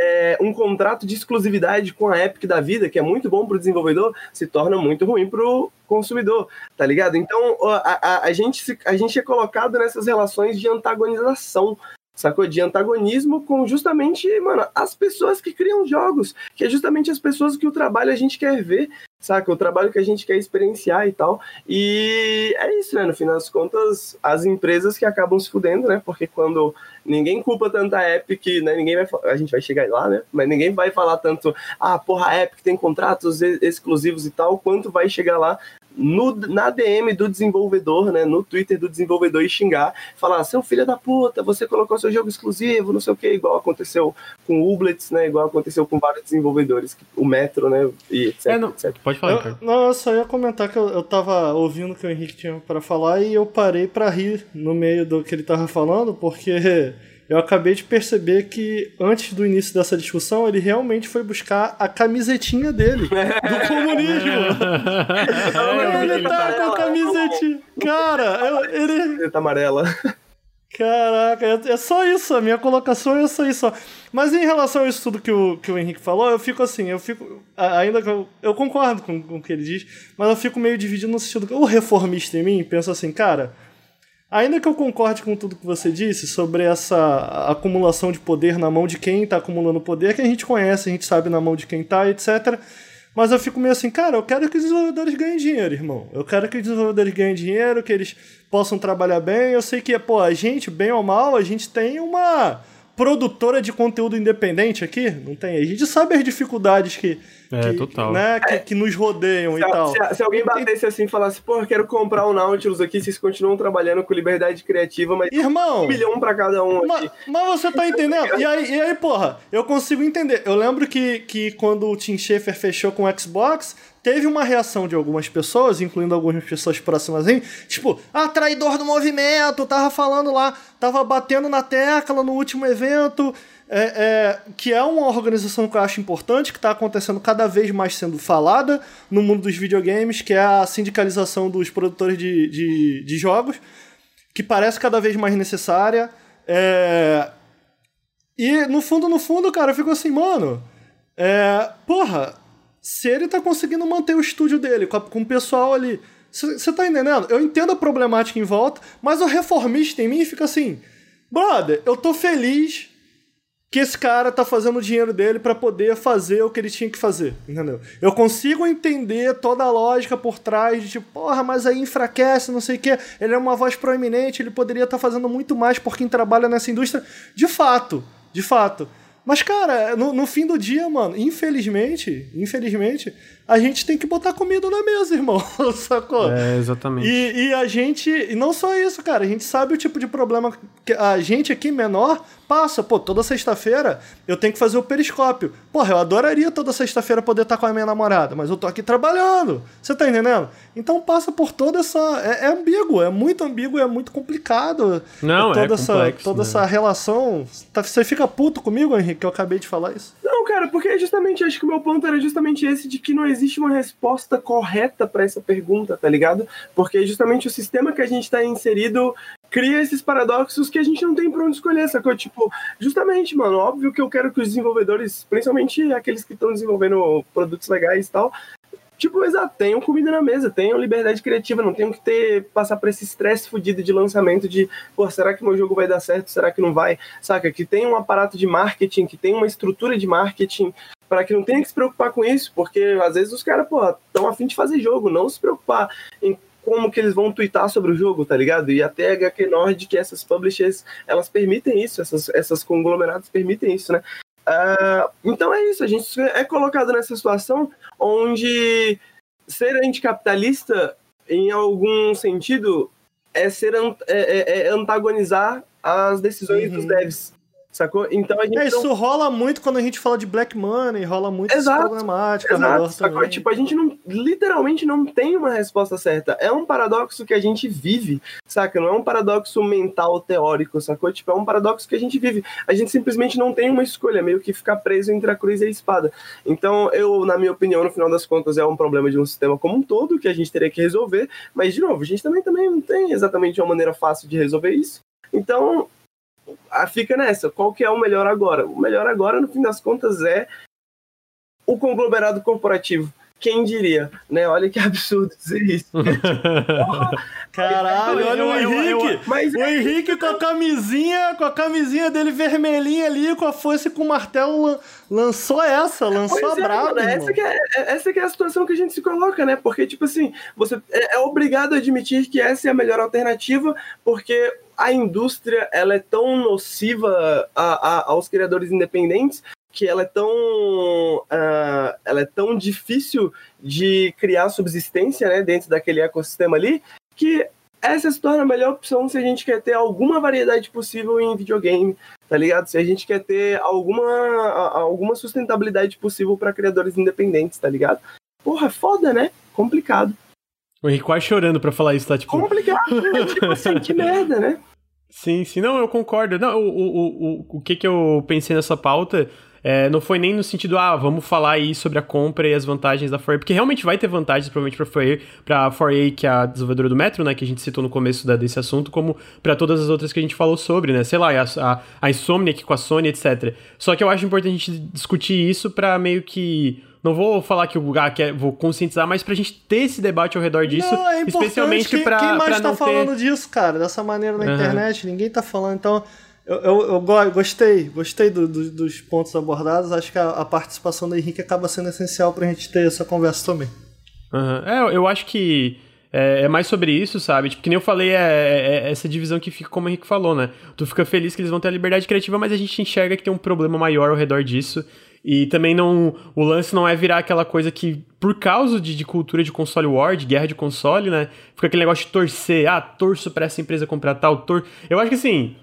É, um contrato de exclusividade com a Epic da vida, que é muito bom pro desenvolvedor, se torna muito ruim pro consumidor, tá ligado? Então, a, a, a, gente, a gente é colocado nessas relações de antagonização sacou? De antagonismo com justamente, mano, as pessoas que criam jogos, que é justamente as pessoas que o trabalho a gente quer ver, saca? O trabalho que a gente quer experienciar e tal. E é isso, né? No final das contas, as empresas que acabam se fudendo, né? Porque quando ninguém culpa tanto a Epic, né? Ninguém vai a gente vai chegar lá, né? Mas ninguém vai falar tanto, ah, porra, a Epic tem contratos exclusivos e tal, quanto vai chegar lá no, na DM do desenvolvedor, né, no Twitter do desenvolvedor e xingar, falar, seu filho da puta, você colocou seu jogo exclusivo, não sei o que, igual aconteceu com o Ublets, né, igual aconteceu com vários desenvolvedores, o Metro, né, e etc, é, não, etc. Pode falar, eu, Não, eu só ia comentar que eu, eu tava ouvindo o que o Henrique tinha para falar e eu parei para rir no meio do que ele tava falando, porque eu acabei de perceber que antes do início dessa discussão, ele realmente foi buscar a camisetinha dele do comunismo. ele tá com a camisetinha. Cara, ele. Tá amarela. Caraca, é, é só isso, a minha colocação é só isso. Mas em relação a isso tudo que o, que o Henrique falou, eu fico assim, eu fico. Ainda que eu, eu concordo com, com o que ele diz, mas eu fico meio dividido no sentido que o reformista em mim pensa assim, cara Ainda que eu concorde com tudo que você disse sobre essa acumulação de poder na mão de quem está acumulando poder, que a gente conhece, a gente sabe na mão de quem está, etc. Mas eu fico meio assim, cara, eu quero que os desenvolvedores ganhem dinheiro, irmão. Eu quero que os desenvolvedores ganhem dinheiro, que eles possam trabalhar bem. Eu sei que, pô, a gente, bem ou mal, a gente tem uma produtora de conteúdo independente aqui, não tem? A gente sabe as dificuldades que, é, que, total. Né, que, que nos rodeiam se, e tal. Se, se, alguém batesse assim e falasse, pô, quero comprar um Nautilus aqui, vocês continuam trabalhando com liberdade criativa, mas Irmão, um milhão pra cada um mas, mas, você tá entendendo? E aí, e aí, porra, eu consigo entender. Eu lembro que, que quando o Tim Schafer fechou com o Xbox, teve uma reação de algumas pessoas, incluindo algumas pessoas próximas aí, tipo, ah, traidor do movimento, tava falando lá, tava batendo na tecla no último evento, é, é, que é uma organização que eu acho importante, que está acontecendo cada vez mais sendo falada no mundo dos videogames, que é a sindicalização dos produtores de, de, de jogos, que parece cada vez mais necessária. É... E no fundo, no fundo, cara, eu fico assim, mano, é... porra, se ele tá conseguindo manter o estúdio dele com, a, com o pessoal ali. Você tá entendendo? Eu entendo a problemática em volta, mas o reformista em mim fica assim: brother, eu tô feliz que esse cara tá fazendo o dinheiro dele para poder fazer o que ele tinha que fazer, entendeu? Eu consigo entender toda a lógica por trás de tipo, porra, mas aí enfraquece, não sei o quê. Ele é uma voz proeminente, ele poderia estar tá fazendo muito mais por quem trabalha nessa indústria. De fato, de fato. Mas, cara, no, no, fim do dia, mano, infelizmente, infelizmente, a gente tem que botar comida na mesa, irmão, sacou? É, exatamente. E, e, a gente, e não só isso, cara, a gente sabe o tipo de problema que a gente aqui menor passa. Pô, toda sexta-feira eu tenho que fazer o periscópio. Porra, eu adoraria toda sexta-feira poder estar com a minha namorada, mas eu tô aqui trabalhando. Você tá entendendo? Então passa por toda essa. É, é ambíguo, é muito ambíguo, é muito complicado. Não, toda é essa, complexo, Toda né? essa relação. Tá, você fica puto comigo, Henrique, que eu acabei de falar isso? Não, cara, porque justamente acho que o meu ponto era justamente esse de que não existe uma resposta correta para essa pergunta, tá ligado? Porque justamente o sistema que a gente está inserido cria esses paradoxos que a gente não tem pra onde escolher, sacou? Tipo, justamente, mano, óbvio que eu quero que os desenvolvedores, principalmente aqueles que estão desenvolvendo produtos legais e tal, tipo, exato, tenham comida na mesa, tenham liberdade criativa, não tenham que ter, passar por esse estresse fudido de lançamento de, pô, será que meu jogo vai dar certo, será que não vai, saca? Que tem um aparato de marketing, que tem uma estrutura de marketing, para que não tenha que se preocupar com isso, porque às vezes os caras, pô, estão afim de fazer jogo, não se preocupar em como que eles vão twittar sobre o jogo, tá ligado? E até a HQ Nord, que essas publishers, elas permitem isso, essas, essas conglomerados permitem isso, né? Uh, então é isso, a gente é colocado nessa situação onde ser anticapitalista, em algum sentido, é ser é, é, é antagonizar as decisões uhum. dos devs, Sacou? Então a gente. É, isso não... rola muito quando a gente fala de Black Money, rola muito Exato, problemática. Exato, sacou? Tipo, a gente não, literalmente não tem uma resposta certa. É um paradoxo que a gente vive, saca? Não é um paradoxo mental teórico, sacou? Tipo, é um paradoxo que a gente vive. A gente simplesmente não tem uma escolha, meio que ficar preso entre a cruz e a espada. Então, eu, na minha opinião, no final das contas, é um problema de um sistema como um todo que a gente teria que resolver. Mas, de novo, a gente também, também não tem exatamente uma maneira fácil de resolver isso. Então, fica nessa. Qual que é o melhor agora? O melhor agora, no fim das contas, é o conglomerado corporativo. Quem diria, né? Olha que absurdo dizer isso. Caralho, olha o Henrique. mas o Henrique com a camisinha, com a camisinha dele vermelhinha ali, com a foice e com o martelo, lançou essa, lançou pois a é, brava. É, essa, que é, é, essa que é a situação que a gente se coloca, né? Porque, tipo assim, você é, é obrigado a admitir que essa é a melhor alternativa, porque a indústria ela é tão nociva a, a, aos criadores independentes que ela é tão uh, ela é tão difícil de criar subsistência né, dentro daquele ecossistema ali que essa se torna a melhor opção se a gente quer ter alguma variedade possível em videogame, tá ligado? Se a gente quer ter alguma, alguma sustentabilidade possível para criadores independentes, tá ligado? Porra, é foda, né? Complicado. O Henrique quase chorando pra falar isso, tá? Tipo... Complicado, né? tipo assim, que merda, né? Sim, sim, não, eu concordo. Não, o, o, o, o que que eu pensei nessa pauta é, não foi nem no sentido, ah, vamos falar aí sobre a compra e as vantagens da 4A, porque realmente vai ter vantagens, provavelmente, pra 4A, pra 4A que é a desenvolvedora do Metro, né, que a gente citou no começo da, desse assunto, como para todas as outras que a gente falou sobre, né, sei lá, a, a, a Insomniac com a Sony, etc. Só que eu acho importante a gente discutir isso para meio que não vou falar que o lugar quer, vou conscientizar, mas pra gente ter esse debate ao redor disso, não, é especialmente quem, pra, quem mais pra tá falando ter... disso, cara, dessa maneira na uhum. internet, ninguém tá falando, então eu, eu, eu gostei, gostei do, do, dos pontos abordados, acho que a, a, participação do Henrique acaba sendo essencial pra gente ter essa conversa também. Uhum. É, eu acho que é, é, mais sobre isso, sabe? Tipo, que nem eu falei, é, é, é, essa divisão que fica como o Henrique falou, né? Tu fica feliz que eles vão ter a liberdade criativa, mas a gente enxerga que tem um problema maior ao redor disso. E também não. O lance não é virar aquela coisa que, por causa de, de cultura de console war, de guerra de console, né? Fica aquele negócio de torcer. Ah, torço pra essa empresa comprar tal, tor. Eu acho que assim.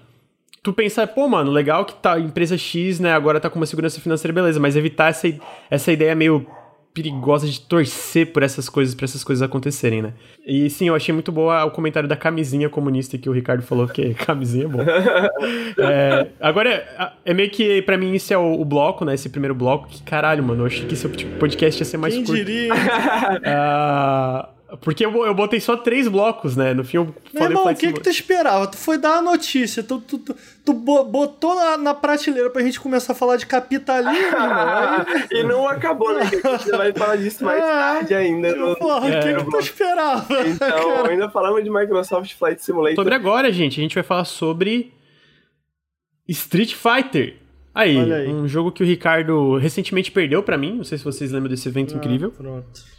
Tu pensar, pô, mano, legal que tá empresa X, né? Agora tá com uma segurança financeira, beleza, mas evitar essa, essa ideia meio perigosa de torcer por essas coisas, para essas coisas acontecerem, né? E sim, eu achei muito boa o comentário da camisinha comunista que o Ricardo falou, porque camisinha é bom. é, agora, é, é, meio que, para mim, isso é o, o, bloco, né? Esse primeiro bloco, que caralho, mano, eu achei que esse podcast ia ser mais Quem curto. diria? uh, porque eu, eu botei só três blocos, né? No fim eu Meu falei irmão, o que, que tu esperava? Tu foi dar a notícia, tu, tu, tu, tu botou na, na, prateleira pra gente começar a falar de capitalismo, aí... E não acabou, né? Que a gente vai falar disso mais é, tarde ainda. No... Porra, o é, que, que tu esperava? Então, cara? ainda falamos de Microsoft Flight Simulator. Sobre agora, gente, a gente vai falar sobre Street Fighter. Aí, aí. um jogo que o Ricardo recentemente perdeu para mim. Não sei se vocês lembram desse evento ah, incrível. Pronto.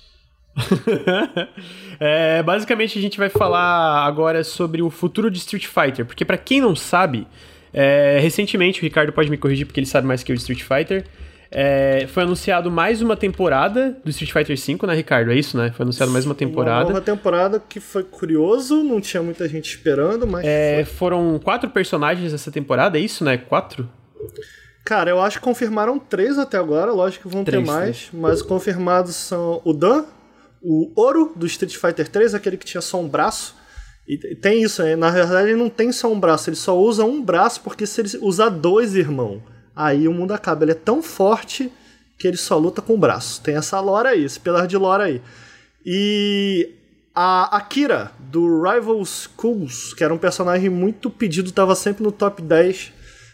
é, basicamente a gente vai falar agora sobre o futuro de Street Fighter, porque para quem não sabe, é, recentemente o Ricardo pode me corrigir porque ele sabe mais que eu de Street Fighter. É, foi anunciado mais uma temporada do Street Fighter V, né, Ricardo? É isso, né? Foi anunciado mais uma temporada. Uma nova temporada que foi curioso, não tinha muita gente esperando, mas. É, foram quatro personagens essa temporada, é isso, né? Quatro? Cara, eu acho que confirmaram três até agora, lógico que vão três, ter mais, né? mas confirmados são o Dan, o Ouro do Street Fighter 3, aquele que tinha só um braço. E tem isso, né? na verdade ele não tem só um braço, ele só usa um braço porque se ele usar dois, irmão, aí o mundo acaba. Ele é tão forte que ele só luta com o braço. Tem essa lore aí, esse pilar de lore aí. E a Akira, do Rival Schools, que era um personagem muito pedido, estava sempre no top 10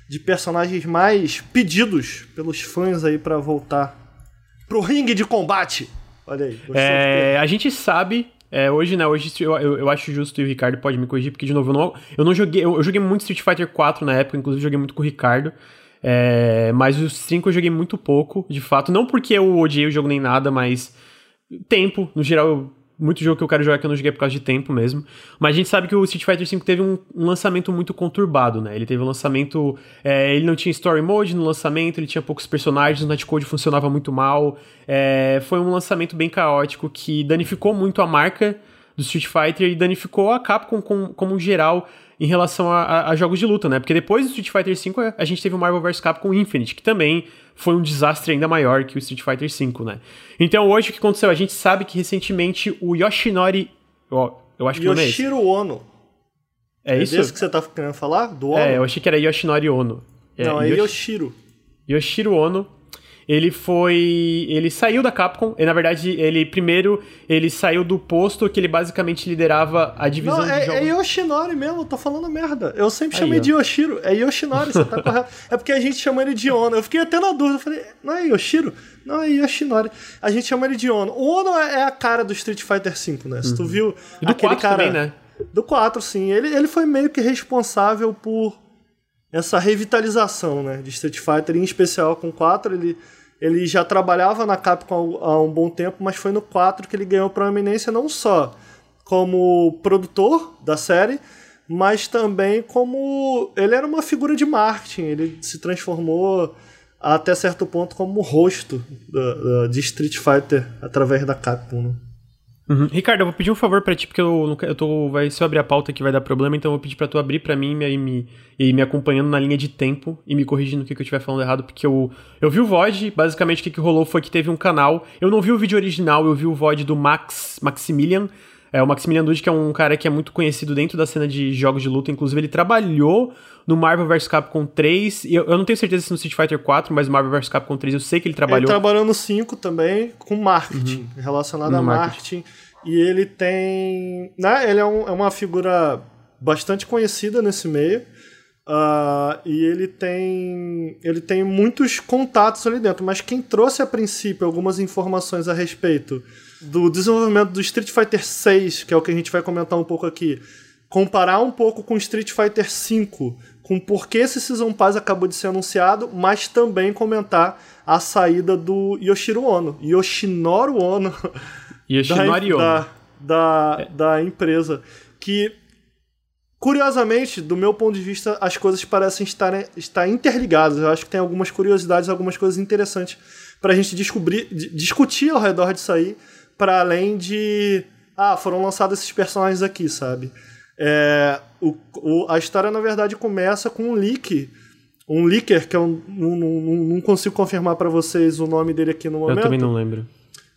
de personagens mais pedidos pelos fãs aí para voltar pro ringue de combate. Olha aí. É, a gente sabe é, hoje, né? Hoje eu, eu, eu, acho justo e o Ricardo pode me corrigir, porque, de novo, eu não, eu não joguei. Eu, eu, joguei muito Street Fighter 4 na época, inclusive joguei muito com o Ricardo. É, mas os 5 eu joguei muito pouco, de fato. Não porque eu odiei o jogo nem nada, mas tempo. No geral, eu muito jogo que eu quero jogar que eu não joguei por causa de tempo mesmo. Mas a gente sabe que o Street Fighter V teve um, um lançamento muito conturbado, né? Ele teve um lançamento. É, ele não tinha story mode no lançamento, ele tinha poucos personagens, o netcode funcionava muito mal. É, foi um lançamento bem caótico que danificou muito a marca do Street Fighter e danificou a Capcom com, como um geral em relação a, a, a, jogos de luta, né? Porque depois do Street Fighter V, a gente teve o Marvel vs Capcom Infinite, que também foi um desastre ainda maior que o Street Fighter V, né? Então hoje o que aconteceu? A gente sabe que recentemente o Yoshinori. Ó, eu acho que não é Yoshiro Ono. É, é isso? É desse que você tá querendo falar? Do Ono? É, eu achei que era Yoshinori Ono. É, não, é Yoshiro. Yoshiro Ono ele foi. Ele saiu da Capcom. E, na verdade, ele primeiro ele saiu do posto que ele basicamente liderava a divisão Não, de é, jogos. É Yoshinori mesmo, eu tô falando merda. Eu sempre chamei Aí, de Yoshiro. É Yoshinori, você tá correto. É porque a gente chama ele de Ono. Eu fiquei até na dúvida. Eu falei, não é Yoshiro? Não, é Yoshinori. A gente chama ele de Ono. O Ono é a cara do Street Fighter V, né? Se tu uhum. viu. E do aquele 4 cara. Também, né? Do 4, sim. Ele, ele foi meio que responsável por essa revitalização né, de Street Fighter, em especial com 4. Ele, ele já trabalhava na Capcom há um bom tempo, mas foi no 4 que ele ganhou proeminência não só como produtor da série, mas também como. Ele era uma figura de marketing, ele se transformou até certo ponto como rosto de Street Fighter através da Capcom. Né? Uhum. Ricardo, eu vou pedir um favor para ti, porque eu, eu tô, vai, se eu abrir a pauta aqui vai dar problema, então eu vou pedir pra tu abrir para mim e me, e me acompanhando na linha de tempo e me corrigindo o que, que eu estiver falando errado, porque eu, eu vi o VOD, basicamente o que, que rolou foi que teve um canal, eu não vi o vídeo original, eu vi o VOD do Max, Maximilian, é, o Maximilian Dude, que é um cara que é muito conhecido dentro da cena de jogos de luta, inclusive ele trabalhou no Marvel vs Capcom 3, eu, eu não tenho certeza se no Street Fighter 4, mas no Marvel vs Capcom 3 eu sei que ele trabalhou. Ele trabalhou no 5 também, com marketing, uhum. relacionado no a marketing. marketing. E ele tem. Né, ele é, um, é uma figura bastante conhecida nesse meio. Uh, e ele tem ele tem muitos contatos ali dentro, mas quem trouxe a princípio algumas informações a respeito do desenvolvimento do Street Fighter 6, que é o que a gente vai comentar um pouco aqui, comparar um pouco com Street Fighter 5, com por que esse Season Pass acabou de ser anunciado, mas também comentar a saída do Yoshiro Ono, Yoshinoro Ono, Yoshinori Ono. Da, da, é. da empresa, que Curiosamente, do meu ponto de vista, as coisas parecem estar, estar interligadas. Eu acho que tem algumas curiosidades, algumas coisas interessantes para a gente descobrir, discutir ao redor disso aí, para além de. Ah, foram lançados esses personagens aqui, sabe? É, o, o, a história, na verdade, começa com um leak. Um leaker, que eu não, não, não consigo confirmar para vocês o nome dele aqui no momento. Eu também não lembro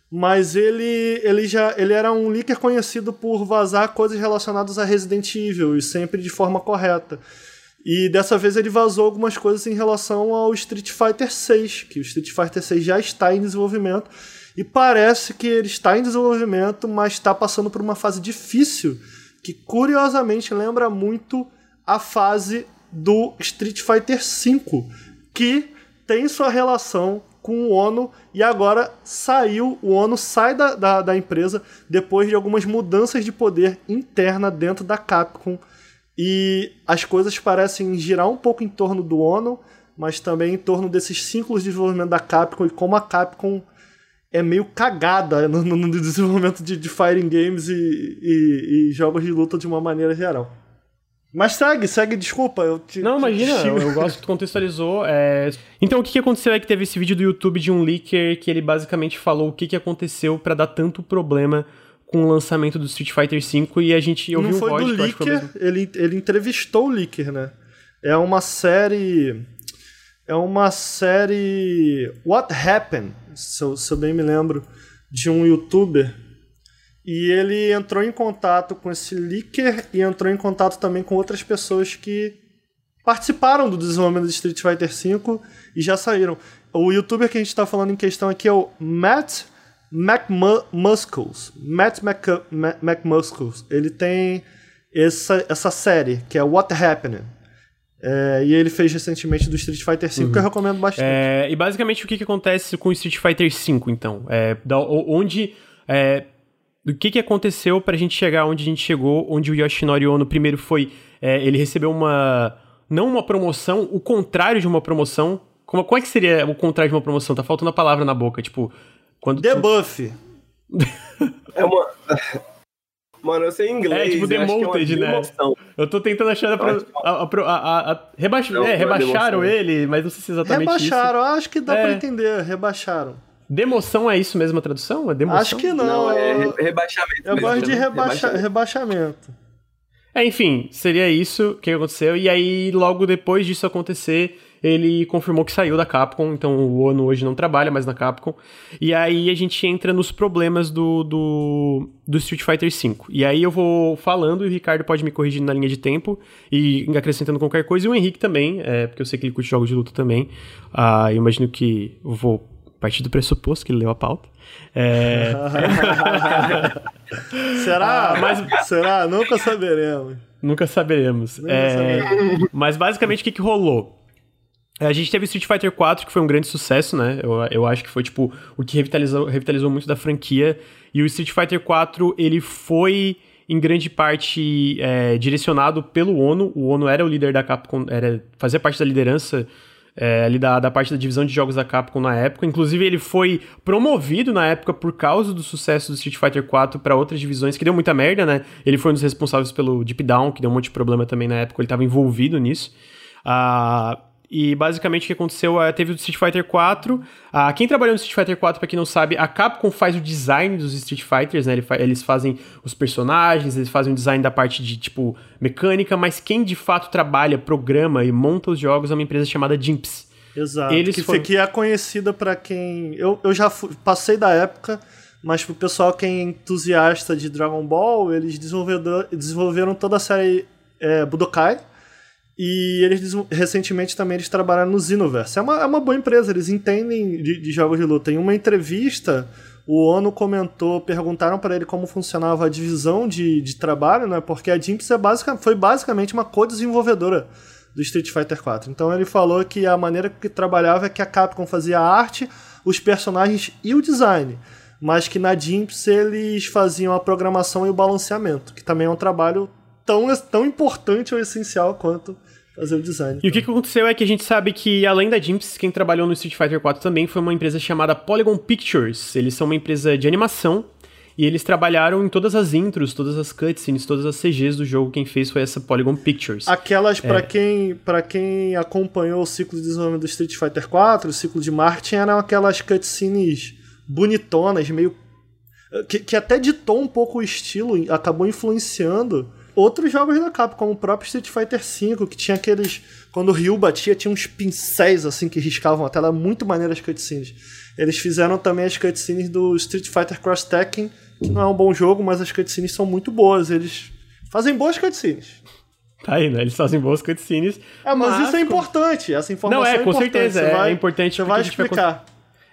mas ele, ele já ele era um leaker conhecido por vazar coisas relacionadas a Resident Evil e sempre de forma correta. E dessa vez ele vazou algumas coisas em relação ao Street Fighter 6, que o Street Fighter 6 já está em desenvolvimento e parece que ele está em desenvolvimento, mas está passando por uma fase difícil que curiosamente lembra muito a fase do Street Fighter 5, que tem sua relação com o ONU e agora saiu, o ONU sai da, da, da, empresa depois de algumas mudanças de poder interna dentro da Capcom. E as coisas parecem girar um pouco em torno do ONU, mas também em torno desses ciclos de desenvolvimento da Capcom e como a Capcom é meio cagada no, no desenvolvimento de, de fighting games e, e, e jogos de luta de uma maneira geral. Mas segue, segue, desculpa. Eu te, não, imagina, te... eu, eu, gosto que tu contextualizou. É... Então, o que, que aconteceu é que teve esse vídeo do YouTube de um leaker que ele basicamente falou o que, que aconteceu para dar tanto problema com o lançamento do Street Fighter V e a gente ouviu Não foi o do leaker, ele, ele entrevistou o leaker, né? É uma série... É uma série... What Happened, se eu, se eu bem me lembro, de um youtuber e ele entrou em contato com esse leaker e entrou em contato também com outras pessoas que participaram do desenvolvimento de Street Fighter V e já saíram. O youtuber que a gente está falando em questão aqui é o Matt McMuscles. Matt McMuscles. Ele tem essa, essa série, que é What Happened. É, e ele fez recentemente do Street Fighter V, uhum. que eu recomendo bastante. É, e basicamente o que, que acontece com o Street Fighter V, então? É, da, onde é, do que, que aconteceu pra gente chegar onde a gente chegou, onde o Yoshinori Ono primeiro foi. É, ele recebeu uma. Não uma promoção, o contrário de uma promoção. Como, como é que seria o contrário de uma promoção? Tá faltando a palavra na boca, tipo. Quando Debuff. Tu... é uma. Mano, eu sei inglês. É tipo demoted, é né? Eu tô tentando achar. A, a, a, a rebaix... não, é, rebaixaram ele, mas não sei se exatamente rebaixaram, isso. acho que dá é. pra entender, rebaixaram. Demoção é isso mesmo a tradução? É demoção? Acho que não. Não, é rebaixamento. eu mesmo, gosto de né? rebaixa, rebaixamento. É, enfim, seria isso que aconteceu. E aí, logo depois disso acontecer, ele confirmou que saiu da Capcom. Então, o Ono hoje não trabalha mais na Capcom. E aí, a gente entra nos problemas do, do, do Street Fighter V. E aí, eu vou falando e o Ricardo pode me corrigir na linha de tempo e acrescentando qualquer coisa. E o Henrique também, é, porque eu sei que ele curte jogos de luta também. Ah, eu imagino que eu vou partir do pressuposto que ele leu a pauta. É, Será? Ah, mas- Será? Nunca saberemos. Nunca saberemos. Nunca É, saberemos. Mas basicamente o que, que rolou? A gente teve Street Fighter 4, que foi um grande sucesso, né? Eu, eu acho que foi, tipo, o que revitalizou, revitalizou muito da franquia. E o Street Fighter 4, ele foi, em grande parte, é, direcionado pelo ONU. O ONU era o líder da Capcom, era, fazia parte da liderança é, ali da, da parte da divisão de jogos da Capcom na época. Inclusive, ele foi promovido na época por causa do sucesso do Street Fighter 4 para outras divisões, que deu muita merda, né? Ele foi um dos responsáveis pelo Deep Down, que deu um monte de problema também na época, ele estava envolvido nisso. Ah, e basicamente o que aconteceu é, teve o Street Fighter 4. Ah, quem trabalhou no Street Fighter 4, pra quem não sabe, a Capcom faz o design dos Street Fighters, né? Eles fazem os personagens, eles fazem o design da parte de, tipo, mecânica, mas quem de fato trabalha, programa e monta os jogos é uma empresa chamada Jimps. Exato. Eles que, foram- que é conhecida pra quem. Eu, eu já fu- passei da época, mas pro pessoal que é entusiasta de Dragon Ball, eles desenvolveram toda a série é, Budokai. E eles recentemente também eles trabalharam no Xenoverse. É uma, é uma boa empresa, eles entendem de, de jogos de luta. Em uma entrevista, o ONU comentou, perguntaram para ele como funcionava a divisão de, de trabalho, né? Porque a Jinx é basica, foi basicamente uma co-desenvolvedora do Street Fighter 4. Então ele falou que a maneira que trabalhava é que a Capcom fazia a arte, os personagens e o design. Mas que na Jimps eles faziam a programação e o balanceamento, que também é um trabalho tão, tão importante ou essencial quanto fazer o design. E o que, aconteceu é que a gente sabe que, além da Jimps, quem trabalhou no Street Fighter 4 também foi uma empresa chamada Polygon Pictures. Eles são uma empresa de animação e eles trabalharam em todas as intros, todas as cutscenes, todas as CGs do jogo. Quem fez foi essa Polygon Pictures. Aquelas, pra quem para quem acompanhou o ciclo de desenvolvimento do Street Fighter 4, o ciclo de marketing, eram aquelas cutscenes bonitonas, meio. Que, que até ditou um pouco o estilo, acabou influenciando outros jogos da Capcom, como o próprio Street Fighter V, que tinha aqueles. Quando o Ryu batia, tinha uns pincéis assim que riscavam a tela, muito maneiras as cutscenes. Eles fizeram também as cutscenes do Street Fighter Cross Tekken, que não é um bom jogo, mas as cutscenes são muito boas. Eles fazem boas cutscenes. Tá aí, né? Eles fazem boas cutscenes. É, mas, isso é importante. Essa informação Não, é, é com importante. certeza, é vai- importante Você vai gente vai explicar.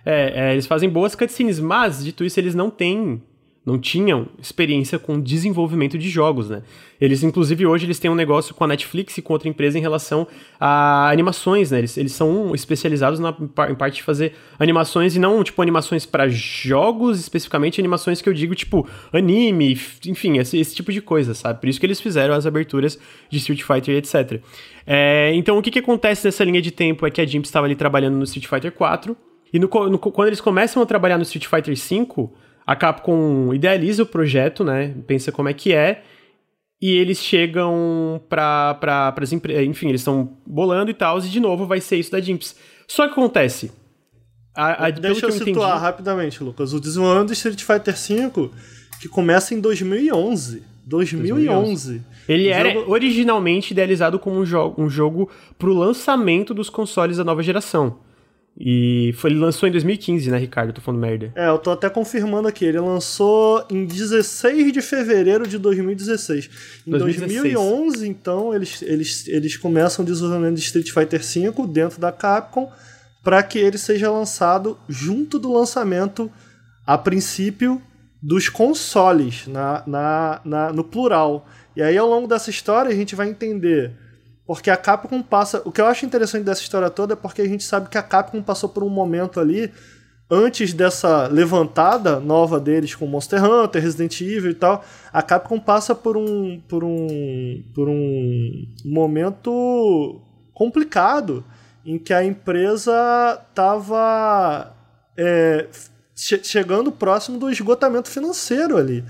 É, é, eles fazem boas cutscenes, mas, dito isso, eles não têm. Não tinham experiência com desenvolvimento de jogos, né? Eles, inclusive, hoje eles têm um negócio com a Netflix e com outra empresa em relação a animações, né? Eles, eles são especializados na, em parte de fazer animações e não, tipo, animações para jogos, especificamente animações que eu digo, tipo, anime, enfim, esse, esse tipo de coisa, sabe? Por isso que eles fizeram as aberturas de Street Fighter e etc. É, então, o que, que acontece nessa linha de tempo é que a Jimp estava ali trabalhando no Street Fighter 4 e no no quando eles começam a trabalhar no Street Fighter V, a Capcom idealiza o projeto, né? Pensa como é que é. E eles chegam pra, pra, pras empresas. Enfim, eles estão bolando e tal. E de novo vai ser isso da Jimps. Só que acontece. A, a, Deixa eu eu situar entendi, rapidamente, Lucas. O desenvolvimento do Street Fighter V, que começa em 2011. 2011. Ele O era jogo- originalmente idealizado como um, jo um jogo pro lançamento dos consoles da nova geração. E foi, ele lançou em 2015, né, Ricardo? Eu tô falando merda. É, eu tô até confirmando aqui. Ele lançou em 16 de fevereiro de 2016. Em 2016. 2011, então, eles, eles, eles começam o desenvolvimento de Street Fighter V dentro da Capcom para que ele seja lançado junto do lançamento, a princípio, dos consoles, na, na, na, no plural. E aí, ao longo dessa história, a gente vai entender porque a Capcom passa. O que eu acho interessante dessa história toda é porque a gente sabe que a Capcom passou por um momento ali, antes dessa levantada nova deles com Monster Hunter, Resident Evil e tal. A Capcom passa por um. por um. por um momento complicado em que a empresa estava chegando próximo do esgotamento financeiro ali.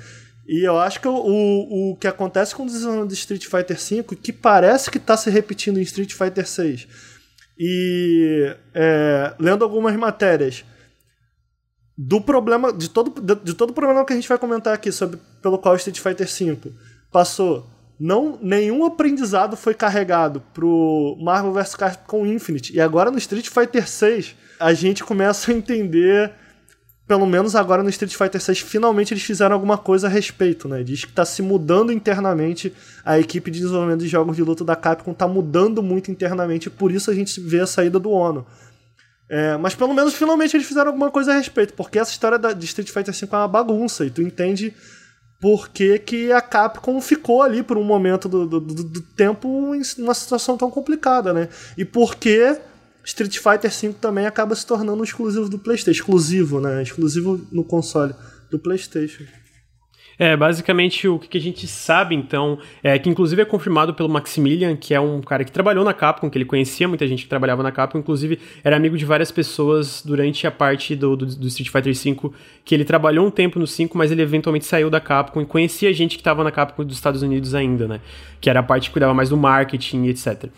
E eu acho que o, o, que acontece com o desenvolvimento de Street Fighter V, que parece que está se repetindo em Street Fighter VI, e é, lendo algumas matérias, do problema, de todo, de, de todo o problema que a gente vai comentar aqui sobre pelo qual Street Fighter V passou, não nenhum aprendizado foi carregado pro Marvel vs Capcom Infinite. E agora no Street Fighter 6 a gente começa a entender pelo menos agora no Street Fighter 6, finalmente eles fizeram alguma coisa a respeito, né? Diz que está se mudando internamente, a equipe de desenvolvimento de jogos de luta da Capcom está mudando muito internamente, por isso a gente vê a saída do Ono. É, mas pelo menos finalmente eles fizeram alguma coisa a respeito, porque essa história da, de Street Fighter V é uma bagunça, e tu entende por que, que a Capcom ficou ali por um momento do, do, do, do tempo em uma situação tão complicada, né? E por que Street Fighter V também acaba se tornando um exclusivo do PlayStation. Exclusivo, né? Exclusivo no console do PlayStation. É, basicamente o que a gente sabe então é que inclusive é confirmado pelo Maximilian, que é um cara que trabalhou na Capcom, que ele conhecia muita gente que trabalhava na Capcom, inclusive era amigo de várias pessoas durante a parte do, do, do Street Fighter V, que ele trabalhou um tempo no 5, mas ele eventualmente saiu da Capcom e conhecia gente que estava na Capcom dos Estados Unidos ainda, né? Que era a parte que cuidava mais do marketing e etc.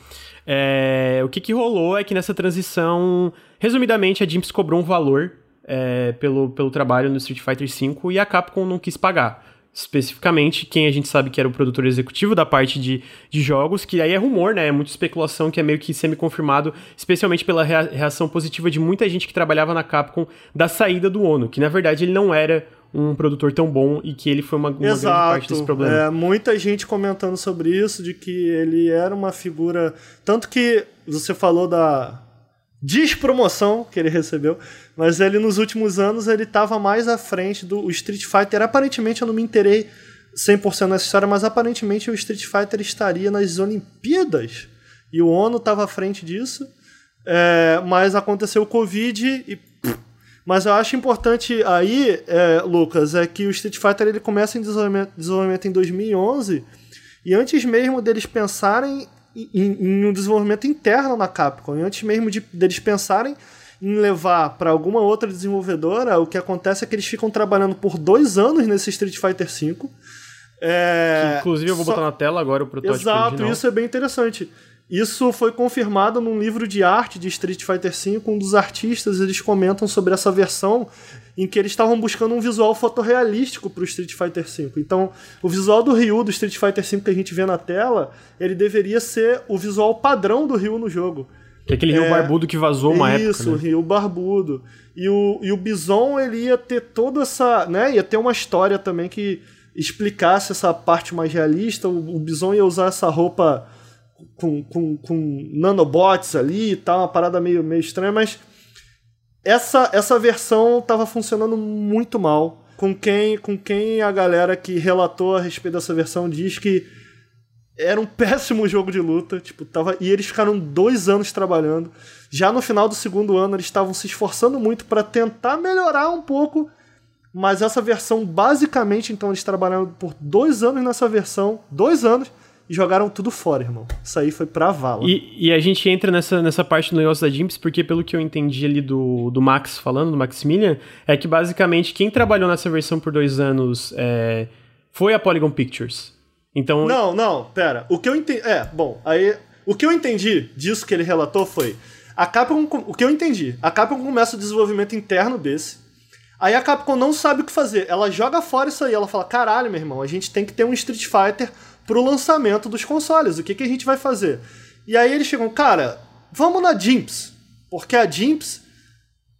É, o que, que rolou é que nessa transição, resumidamente, a Jimps cobrou um valor é, pelo, pelo trabalho no Street Fighter V e a Capcom não quis pagar. Especificamente, quem a gente sabe que era o produtor executivo da parte de, de jogos, que aí é rumor, né? É muita especulação que é meio que semi-confirmado, especialmente pela reação positiva de muita gente que trabalhava na Capcom da saída do ONU, que na verdade ele não era um produtor tão bom e que ele foi uma, uma grande parte desse problema. É, muita gente comentando sobre isso, de que ele era uma figura. Tanto que você falou da despromoção que ele recebeu, mas ele nos últimos anos ele estava mais à frente do Street Fighter. Aparentemente eu não me interei 100% nessa história, mas aparentemente o Street Fighter estaria nas Olimpíadas e o ONU estava à frente disso. É, mas aconteceu o Covid e mas eu acho importante aí, é, Lucas, é que o Street Fighter ele começa em desenvolvimento, desenvolvimento em 2011 e antes mesmo deles pensarem em, em, um desenvolvimento interno na Capcom, e antes mesmo de, deles pensarem em levar para alguma outra desenvolvedora, o que acontece é que eles ficam trabalhando por dois anos nesse Street Fighter V. É... Que, inclusive eu vou Só... botar na tela agora o protótipo Exato, original. isso é bem interessante. Isso foi confirmado num livro de arte de Street Fighter V. Um dos artistas eles comentam sobre essa versão em que eles estavam buscando um visual fotorrealístico para o Street Fighter V. Então, o visual do Ryu do Street Fighter V que a gente vê na tela, ele deveria ser o visual padrão do Ryu no jogo. Que é aquele Ryu é, barbudo que vazou uma isso, época. Isso, né? o Ryu barbudo. E o, e o Bison, ele ia ter toda essa. né? Ia ter uma história também que explicasse essa parte mais realista. O, o Bison ia usar essa roupa com, com, com nanobots ali e tal, uma parada meio, meio estranha, mas essa, essa versão estava funcionando muito mal. Com quem, com quem a galera que relatou a respeito dessa versão diz que era um péssimo jogo de luta, tipo, tava, e eles ficaram dois anos trabalhando. Já no final do segundo ano, eles estavam se esforçando muito para tentar melhorar um pouco, mas essa versão, basicamente, então, eles trabalharam por dois anos nessa versão, dois anos, e jogaram tudo fora, irmão. Isso aí foi pra vala. E, e, a gente entra nessa, nessa parte do negócio da Jimps, porque pelo que eu entendi ali do, do Max falando, do Maximilian, é que basicamente quem trabalhou nessa versão por dois anos é, foi a Polygon Pictures. Então. Não, não, pera. O que eu entendi. É, bom, aí. O que eu entendi disso que ele relatou foi. A Capcom. O que eu entendi? A Capcom começa o desenvolvimento interno desse. Aí a Capcom não sabe o que fazer. Ela joga fora isso aí. Ela fala: caralho, meu irmão, a gente tem que ter um Street Fighter pro lançamento dos consoles. O que, que a gente vai fazer? E aí eles chegam, cara, vamos na Jimps. Porque a Jimps,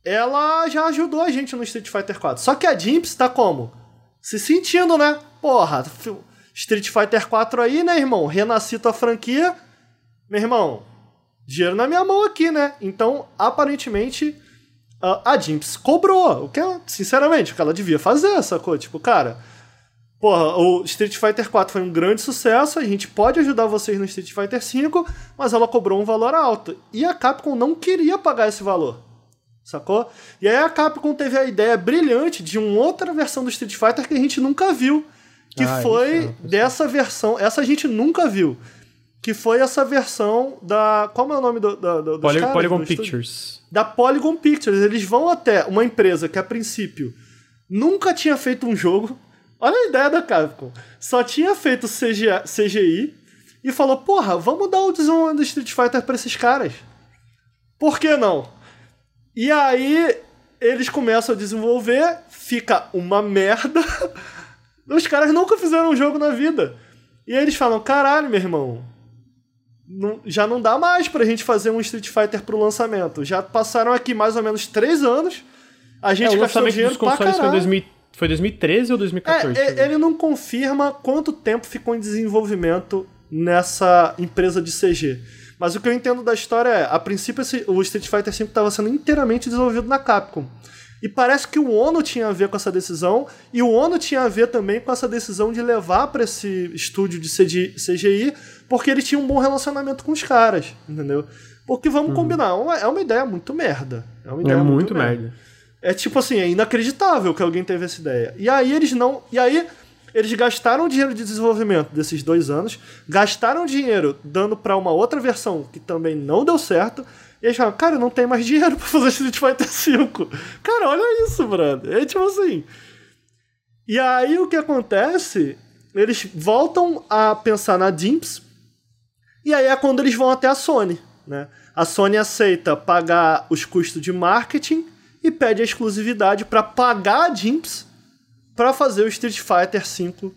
ela já ajudou a gente no Street Fighter 4. Só que a Jimps tá como? Se sentindo, né? Porra, Street Fighter 4 aí, né, irmão? Renasci tua franquia. Meu irmão, dinheiro na minha mão aqui, né? Então, aparentemente, a Jimps cobrou. O que, sinceramente, o que ela devia fazer, sacou? Tipo, cara Porra, o Street Fighter 4 foi um grande sucesso, a gente pode ajudar vocês no Street Fighter 5, mas ela cobrou um valor alto. E a Capcom não queria pagar esse valor. Sacou? E aí a Capcom teve a ideia brilhante de uma outra versão do Street Fighter que a gente nunca viu. Que ah, foi é dessa versão. Essa a gente nunca viu. Que foi essa versão da. Como é o nome do, da, do, Poly, Polygon Pictures. Da Polygon Pictures. Eles vão até uma empresa que a princípio nunca tinha feito um jogo Olha a ideia da Capcom. Só tinha feito CGI, CGI e falou: porra, vamos dar o design do Street Fighter pra esses caras. Por que não? E aí eles começam a desenvolver, fica uma merda. Os caras nunca fizeram um jogo na vida. E aí eles falam: caralho, meu irmão, não, já não dá mais pra gente fazer um Street Fighter pro lançamento. Já passaram aqui mais ou menos três anos. A gente é, o gastou lançamento dinheiro dos consoles foi, 2000, foi 2013 ou 2014? É, ele não confirma quanto tempo ficou em desenvolvimento nessa empresa de CG. Mas o que eu entendo da história é, a princípio o Street Fighter V estava sendo inteiramente desenvolvido na Capcom. E parece que o Ono tinha a ver com essa decisão, e o Ono tinha a ver também com essa decisão de levar para esse estúdio de CGI, porque ele tinha um bom relacionamento com os caras, entendeu? Porque vamos uhum. combinar, é, é uma ideia muito merda. É uma ideia é muito, muito merda. merda. É tipo assim, é inacreditável que alguém teve essa ideia. E aí eles não. E aí eles gastaram dinheiro de desenvolvimento desses dois anos, gastaram dinheiro dando para uma outra versão que também não deu certo, e eles falaram, cara, não tem mais dinheiro pra fazer Street Fighter V. Cara, olha isso, brother. É tipo assim. E aí o que acontece? Eles voltam a pensar na Dimps, e aí é quando eles vão até a Sony, né? A Sony aceita pagar os custos de marketing e pede a exclusividade para pagar a Dimps para fazer o Street Fighter V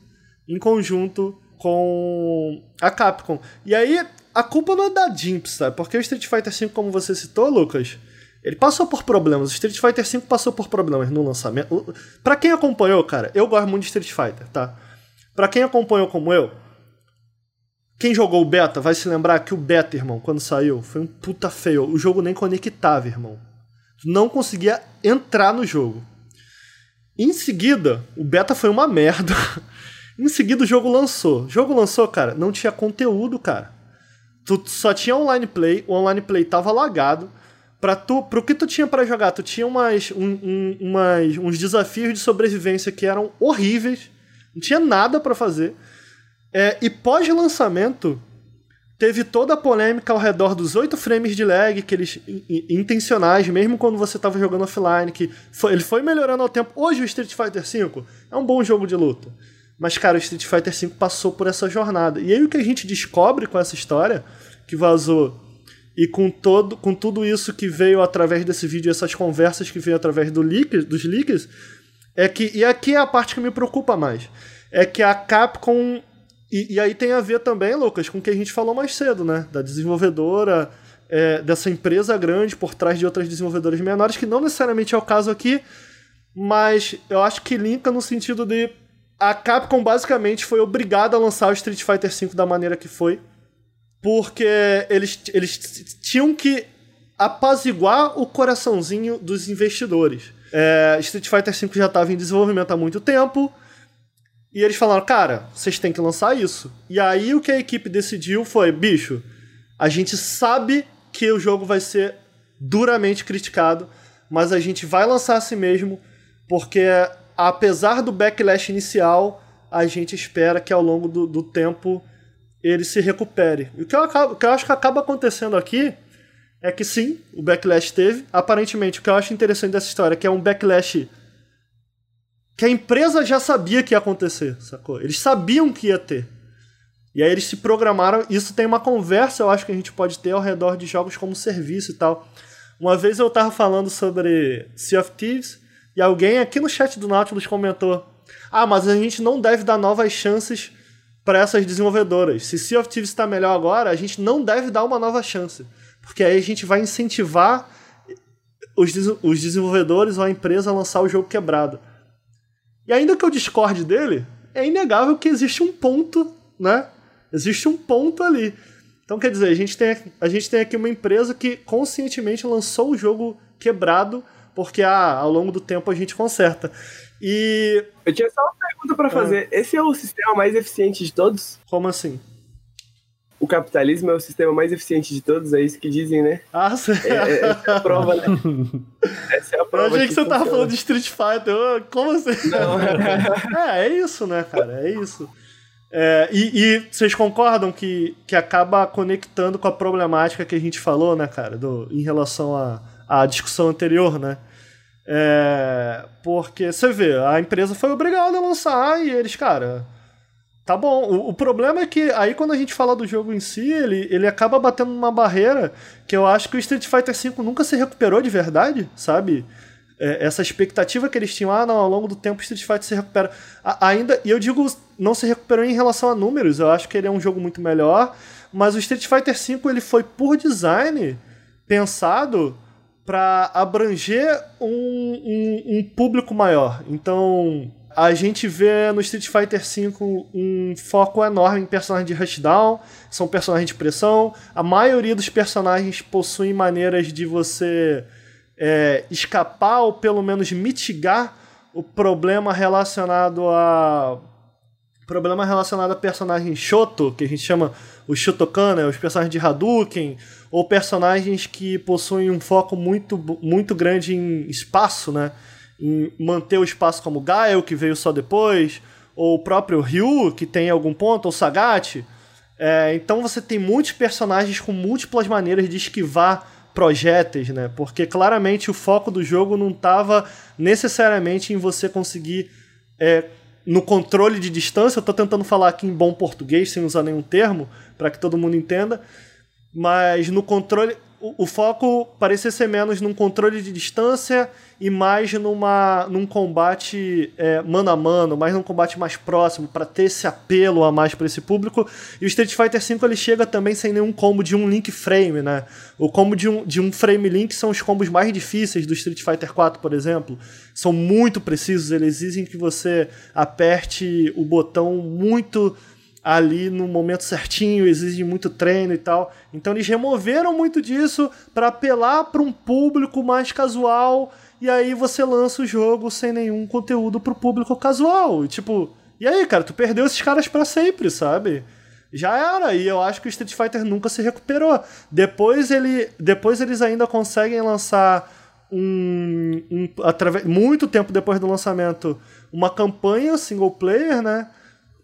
em conjunto com a Capcom. E aí a culpa não é da Dimps, sabe? Porque o Street Fighter V, como você citou, Lucas, ele passou por problemas. O Street Fighter V passou por problemas no lançamento. Para quem acompanhou, cara, eu gosto muito de Street Fighter, tá? Para quem acompanhou como eu, quem jogou o beta vai se lembrar que o beta, irmão, quando saiu, foi um puta feio. O jogo nem conectava, irmão. Não conseguia entrar no jogo. Em seguida, o beta foi uma merda. em seguida, o jogo lançou. O jogo lançou, cara, não tinha conteúdo, cara. Tu só tinha online play, o online play tava lagado. Pra tu, pro que tu tinha para jogar, tu tinha umas, um, um, umas, uns desafios de sobrevivência que eram horríveis. Não tinha nada para fazer. É, e pós-lançamento, teve toda a polêmica ao redor dos 8 frames de lag, que eles intencionais, mesmo quando você estava jogando offline, que foi, ele foi melhorando ao tempo. Hoje o Street Fighter V é um bom jogo de luta. Mas, cara, o Street Fighter V passou por essa jornada. E aí o que a gente descobre com essa história, que vazou, e com, todo, com tudo isso que veio através desse vídeo, essas conversas que veio através do leak, dos leaks, é que. E aqui é a parte que me preocupa mais. É que a Capcom e, e, aí tem a ver também, Lucas, com o que a gente falou mais cedo, né? Da desenvolvedora, é, dessa empresa grande por trás de outras desenvolvedoras menores, que não necessariamente é o caso aqui, mas eu acho que linka no sentido de a Capcom basicamente foi obrigada a lançar o Street Fighter V da maneira que foi, porque eles, eles tinham que apaziguar o coraçãozinho dos investidores. É, Street Fighter V já estava em desenvolvimento há muito tempo, e eles falaram, cara, vocês têm que lançar isso. E aí o que a equipe decidiu foi, bicho, a gente sabe que o jogo vai ser duramente criticado, mas a gente vai lançar assim mesmo, porque apesar do backlash inicial, a gente espera que ao longo do, do tempo ele se recupere. E o que, eu acabo, o que eu acho que acaba acontecendo aqui é que sim, o backlash teve. Aparentemente, o que eu acho interessante dessa história é que é um backlash que a empresa já sabia que ia acontecer, sacou? Eles sabiam que ia ter. E aí eles se programaram. Isso tem uma conversa, eu acho que a gente pode ter ao redor de jogos como serviço e tal. Uma vez eu tava falando sobre Sea of Thieves e alguém aqui no chat do Nautilus comentou: Ah, mas a gente não deve dar novas chances para essas desenvolvedoras. Se Sea of Thieves está melhor agora, a gente não deve dar uma nova chance. Porque aí a gente vai incentivar os, os desenvolvedores ou a empresa a lançar o jogo quebrado. E ainda que eu discorde dele, é inegável que existe um ponto, né? Existe um ponto ali. Então, quer dizer, a gente tem, a gente tem aqui uma empresa que conscientemente lançou o jogo quebrado, porque ah, ao longo do tempo a gente conserta. E. Eu tinha só uma pergunta para fazer. Ah. Esse é o sistema mais eficiente de todos? Como assim? O capitalismo é o sistema mais eficiente de todos, é isso que dizem, né? Ah, sim. É, é, essa é a prova, né? Essa é a prova. Eu achei que, que você funciona. tava falando de Street Fighter. Como assim? Não. é, é isso, né, cara? É isso. É, e, e, vocês concordam que, que acaba conectando com a problemática que a gente falou, né, cara, do, em relação à, à discussão anterior, né? É, porque você vê, a empresa foi obrigada a lançar e eles, cara Tá bom. O, o, problema é que aí quando a gente fala do jogo em si, ele, ele acaba batendo numa barreira que eu acho que o Street Fighter V nunca se recuperou de verdade, sabe? é, essa expectativa que eles tinham, ah, não, ao longo do tempo Street Fighter se recupera. A, ainda, e eu digo, não se recuperou em relação a números, eu acho que ele é um jogo muito melhor, mas o Street Fighter V ele foi por design pensado para abranger um, um, um, público maior. Então, a gente vê no Street Fighter V um foco enorme em personagens de rushdown, são personagens de pressão. A maioria dos personagens possuem maneiras de você é, escapar ou pelo menos mitigar o problema relacionado a problema relacionado a personagens Shoto, que a gente chama os Shotokan, né, os personagens de Hadouken, ou personagens que possuem um foco muito, muito grande em espaço, né, manter o espaço como Gael, que veio só depois, ou o próprio Ryu, que tem algum ponto, ou Sagat. É, então você tem muitos personagens com múltiplas maneiras de esquivar projéteis, né? Porque claramente o foco do jogo não estava necessariamente em você conseguir é, no controle de distância. Eu estou tentando falar aqui em bom português, sem usar nenhum termo, para que todo mundo entenda. Mas no controle o, foco parecia ser menos num controle de distância e mais numa, num combate é, mano a mano, mais num combate mais próximo, para ter esse apelo a mais para esse público. E o Street Fighter V ele chega também sem nenhum combo de um link frame, né? O combo de um, de um frame link são os combos mais difíceis do Street Fighter 4, por exemplo. São muito precisos, eles exigem que você aperte o botão muito ali no momento certinho, exige muito treino e tal. Então eles removeram muito disso para apelar para um público mais casual e aí você lança o jogo sem nenhum conteúdo pro público casual. E, tipo, e aí, cara, tu perdeu esses caras para sempre, sabe? Já era, e eu acho que o Street Fighter nunca se recuperou. Depois, ele, depois eles ainda conseguem lançar um, um através, muito tempo depois do lançamento, uma campanha single player, né?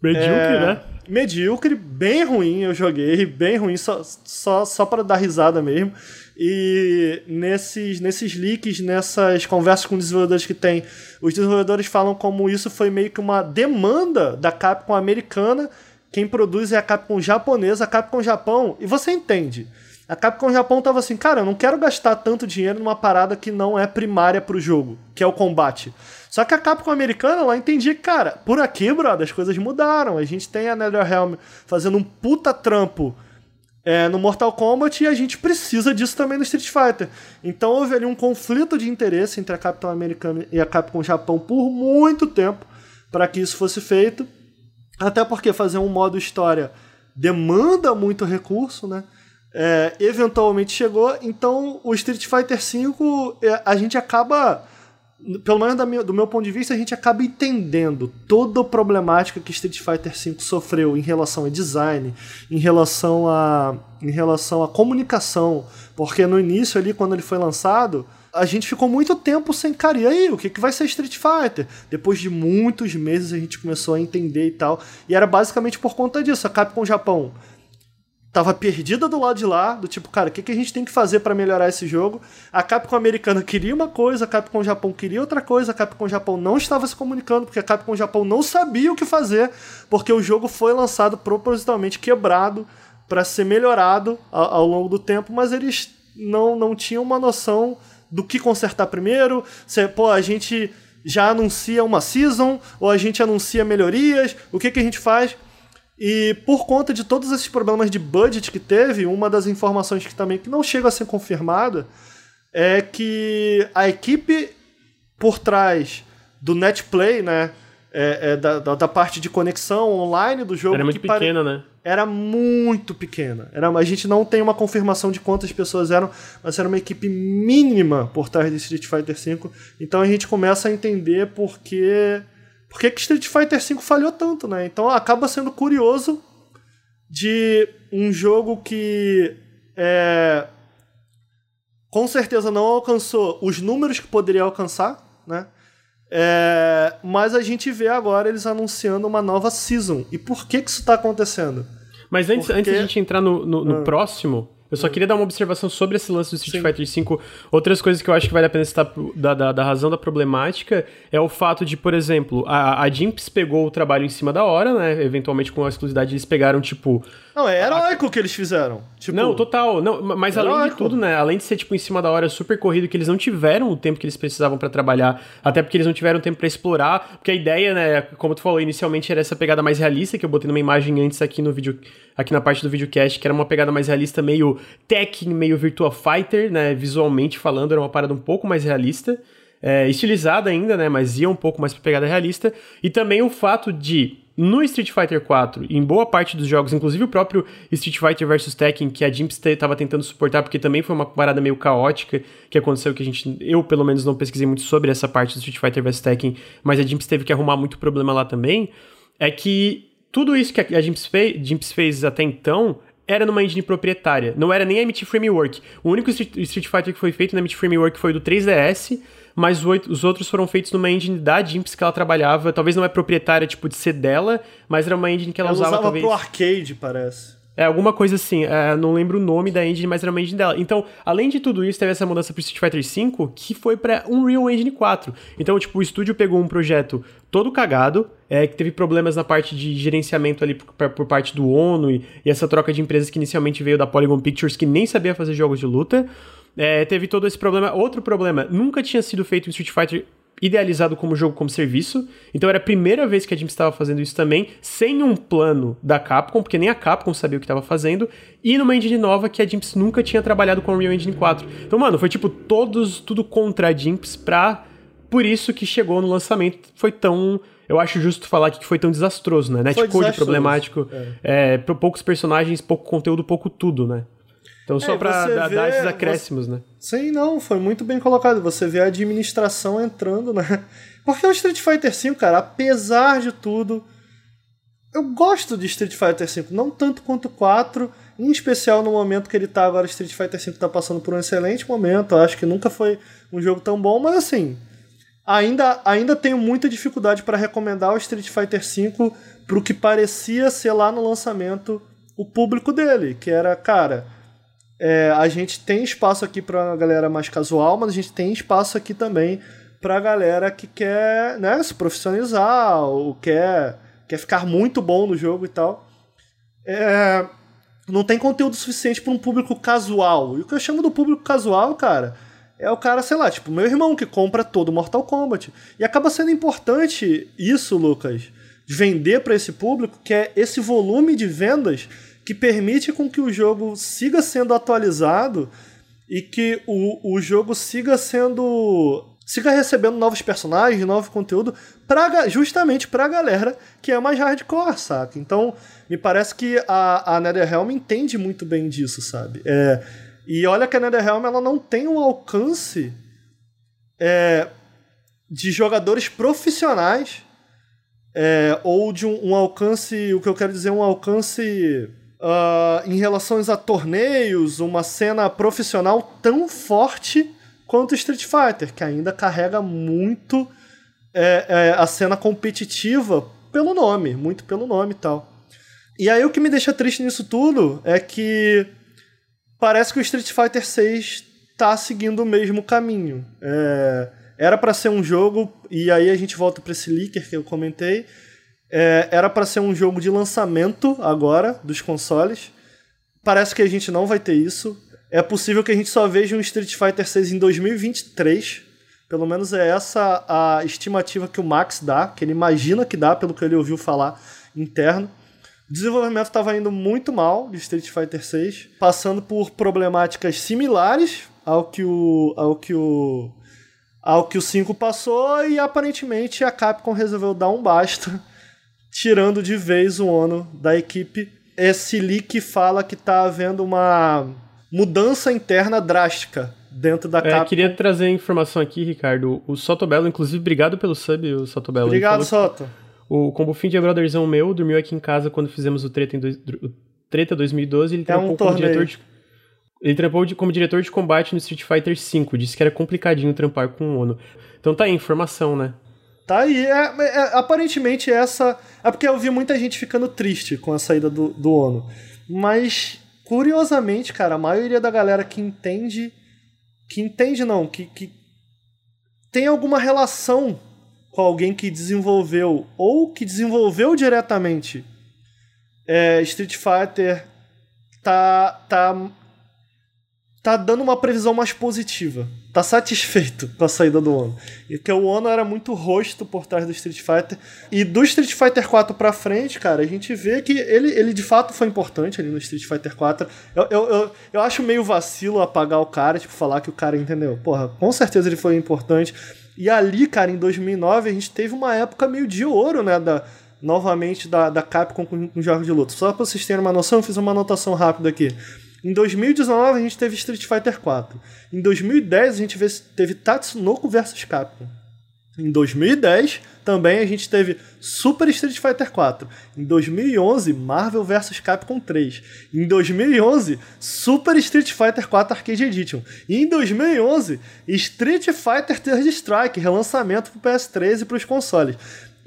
Medíocre, é, né? Medíocre, bem ruim, eu joguei, bem ruim, só, só, só para dar risada mesmo. E nesses, nesses leaks, nessas conversas com desenvolvedores que tem, os desenvolvedores falam como isso foi meio que uma demanda da Capcom americana. Quem produz é a Capcom japonesa, a Capcom Japão, e você entende. A Capcom Japão tava assim, cara, eu não quero gastar tanto dinheiro numa parada que não é primária pro jogo, que é o combate. Só que a Capcom americana, ela entendia que, cara, por aqui, brother, as coisas mudaram. A gente tem a NetherRealm fazendo um puta trampo é, no Mortal Kombat e a gente precisa disso também no Street Fighter. Então houve ali um conflito de interesse entre a Capcom americana e a Capcom Japão por muito tempo para que isso fosse feito. Até porque fazer um modo história demanda muito recurso, né? é, eventualmente chegou. Então, o Street Fighter V, é, a gente acaba, pelo menos minha, do meu ponto de vista, a gente acaba entendendo toda a problemática que Street Fighter V sofreu em relação a design, em relação a, em relação à comunicação. Porque no início, ali, quando ele foi lançado, a gente ficou muito tempo sem, cara, e aí, o que, que vai ser Street Fighter? Depois de muitos meses a gente começou a entender e tal. E era basicamente por conta disso. A Capcom Japão tava perdida do lado de lá, do tipo, cara, o que, que a gente tem que fazer para melhorar esse jogo? A Capcom americana queria uma coisa, a Capcom Japão queria outra coisa, a Capcom Japão não estava se comunicando, porque a Capcom Japão não sabia o que fazer, porque o jogo foi lançado propositalmente quebrado para ser melhorado ao, ao, longo do tempo, mas eles não, não tinham uma noção do que consertar primeiro, se, pô, a gente já anuncia uma season, ou a gente anuncia melhorias, o que, que a gente faz? E por conta de todos esses problemas de budget que teve, uma das informações que também que não chega a ser confirmada é que a equipe por trás do netplay, né, é, é, da, da, parte de conexão online do jogo era muito pequena, pare... né? Era muito pequena. Era, a gente não tem uma confirmação de quantas pessoas eram, mas era uma equipe mínima por trás de Street Fighter V. Então a gente começa a entender por que por que, que Street Fighter V falhou tanto, né? Então acaba sendo curioso de um jogo que é, com certeza não alcançou os números que poderia alcançar, né? É, mas a gente vê agora eles anunciando uma nova season. E por que, que isso está acontecendo? Mas antes, Porque... antes de a gente entrar no, no, no ah. próximo, Eu só queria dar uma observação sobre esse lance do Street Sim. Fighter V. Outras coisas que eu acho que vale a pena citar da, da, da, razão da problemática é o fato de, por exemplo, a, a Jimps pegou o trabalho em cima da hora, né? Eventualmente com a exclusividade eles pegaram, tipo. Não, é heróico o que eles fizeram. Tipo... Não, total. Não, mas heróico. além de tudo, né? Além de ser, tipo, em cima da hora super corrido, que eles não tiveram o tempo que eles precisavam para trabalhar, até porque eles não tiveram tempo para explorar. Porque a ideia, né, como tu falou, inicialmente era essa pegada mais realista, que eu botei numa imagem antes aqui no vídeo, aqui na parte do videocast, que era uma pegada mais realista, meio tech, meio Virtua Fighter, né? Visualmente falando, era uma parada um pouco mais realista. É, estilizada ainda, né? Mas ia um pouco mais pra pegada realista. E também o fato de, no Street Fighter 4, em boa parte dos jogos, inclusive o próprio Street Fighter vs Tekken, que a Jimps estava tentando suportar, porque também foi uma parada meio caótica que aconteceu, que a gente, eu pelo menos não pesquisei muito sobre essa parte do Street Fighter vs Tekken, mas a Jimps teve que arrumar muito problema lá também, é que tudo isso que a Jimps fez, fez até então era numa engine proprietária. Não era nem a MT Framework. O único Street Fighter que foi feito na MT Framework foi do 3DS, mas os outros foram feitos numa engine da Jimps que ela trabalhava. Talvez não é proprietária, tipo, de ser dela, mas era uma engine que ela, ela usava, usava talvez... pro arcade, parece. É, alguma coisa assim. É, não lembro o nome da engine, mas era uma engine dela. Então, além de tudo isso, teve essa mudança pro Street Fighter V, que foi pra Unreal Engine 4. Então, tipo, o estúdio pegou um projeto todo cagado, é, que teve problemas na parte de gerenciamento ali por, por parte do ONU e, e, essa troca de empresas que inicialmente veio da Polygon Pictures, que nem sabia fazer jogos de luta. É, teve todo esse problema. Outro problema, nunca tinha sido feito um Street Fighter idealizado como jogo como serviço. Então era a primeira vez que a Jim estava fazendo isso também, sem um plano da Capcom, porque nem a Capcom sabia o que estava fazendo, e numa engine nova que a Jimps nunca tinha trabalhado com a Unreal Engine 4. Então, mano, foi tipo todos tudo contra a Jimps pra por isso que chegou no lançamento foi tão eu acho justo falar que foi tão desastroso, né? Netcode problemático, é. É, poucos personagens, pouco conteúdo, pouco tudo, né? Então, só é, para dar, dar, esses acréscimos, você... né? Sim, não, foi muito bem colocado. Você vê a administração entrando, né? Porque o Street Fighter V, cara, apesar de tudo, eu gosto de Street Fighter V, não tanto quanto o 4, em especial no momento que ele tá agora, Street Fighter V tá passando por um excelente momento. Eu acho que nunca foi um jogo tão bom, mas assim, ainda, ainda tenho muita dificuldade para recomendar o Street Fighter V pro que parecia ser lá no lançamento o público dele, que era, cara, é, a gente tem espaço aqui para galera mais casual, mas a gente tem espaço aqui também para galera que quer né, se profissionalizar ou quer, quer ficar muito bom no jogo e tal. É, não tem conteúdo suficiente para um público casual. E o que eu chamo do público casual, cara, é o cara, sei lá, tipo, meu irmão que compra todo Mortal Kombat. E acaba sendo importante isso, Lucas, de vender para esse público, que é esse volume de vendas que permite com que o jogo siga sendo atualizado e que o, o jogo siga sendo siga recebendo novos personagens, novo conteúdo, pra, justamente pra galera que é mais hardcore, saca? Então, me parece que a, a NetherRealm entende muito bem disso, sabe? É, e olha que a NetherRealm ela não tem um alcance é, de jogadores profissionais é, ou de um, um alcance, o que eu quero dizer, um alcance uh, em relação a torneios, uma cena profissional tão forte quanto Street Fighter, que ainda carrega muito é, é, a cena competitiva pelo nome, muito pelo nome e tal. E aí o que me deixa triste nisso tudo é que parece que o Street Fighter 6 tá seguindo o mesmo caminho. É, era para ser um jogo, e aí a gente volta para esse leaker que eu comentei, é, era para ser um jogo de lançamento agora dos consoles. Parece que a gente não vai ter isso. É possível que a gente só veja um Street Fighter 6 em 2023. Pelo menos é essa a estimativa que o Max dá, que ele imagina que dá, pelo que ele ouviu falar interno. O desenvolvimento estava indo muito mal de Street Fighter 6, passando por problemáticas similares ao que o ao que o ao que o 5 passou e aparentemente a Capcom resolveu dar um basta tirando de vez o Ono da equipe. Esse leak fala que está havendo uma mudança interna drástica dentro da é, Capcom. Queria trazer informação aqui, Ricardo. O Sotobelo, inclusive, obrigado pelo sub, o Sotobelo. Obrigado, Soto. O Combo Fim de Brotherzão meu dormiu aqui em casa quando fizemos o Treta, em dois, o Treta 2012. Ele é um como diretor de, ele trampou de, como diretor de combate no Street Fighter V. Disse que era complicadinho trampar com o Ono. Então tá aí, informação, né? Tá aí. É, é, aparentemente essa. É porque eu vi muita gente ficando triste com a saída do, do ONU. Mas curiosamente, cara, a maioria da galera que entende. Que entende não, que, que tem alguma relação com alguém que desenvolveu ou que desenvolveu diretamente é, Street Fighter tá, tá, tá dando uma previsão mais positiva. Tá satisfeito com a saída do Ono. E que o Ono era muito rosto por trás do Street Fighter. E do Street Fighter 4 pra frente, cara, a gente vê que ele, ele de fato foi importante ali no Street Fighter 4. Eu, eu, eu, eu acho meio vacilo apagar o cara, tipo, falar que o cara entendeu. Porra, com certeza ele foi importante. E ali, cara, em 2009, a gente teve uma época meio de ouro, né, da, novamente da, da Capcom com, com jogos de luta. Só pra vocês terem uma noção, eu fiz uma anotação rápida aqui. Em 2019 a gente teve Street Fighter 4. Em 2010 a gente teve Tatsunoko vs Capcom. Em 2010 também a gente teve Super Street Fighter 4. Em 2011 Marvel vs Capcom 3. Em 2011 Super Street Fighter 4 Arcade Edition. E em 2011 Street Fighter Third Strike, relançamento para o PS3 e para os consoles.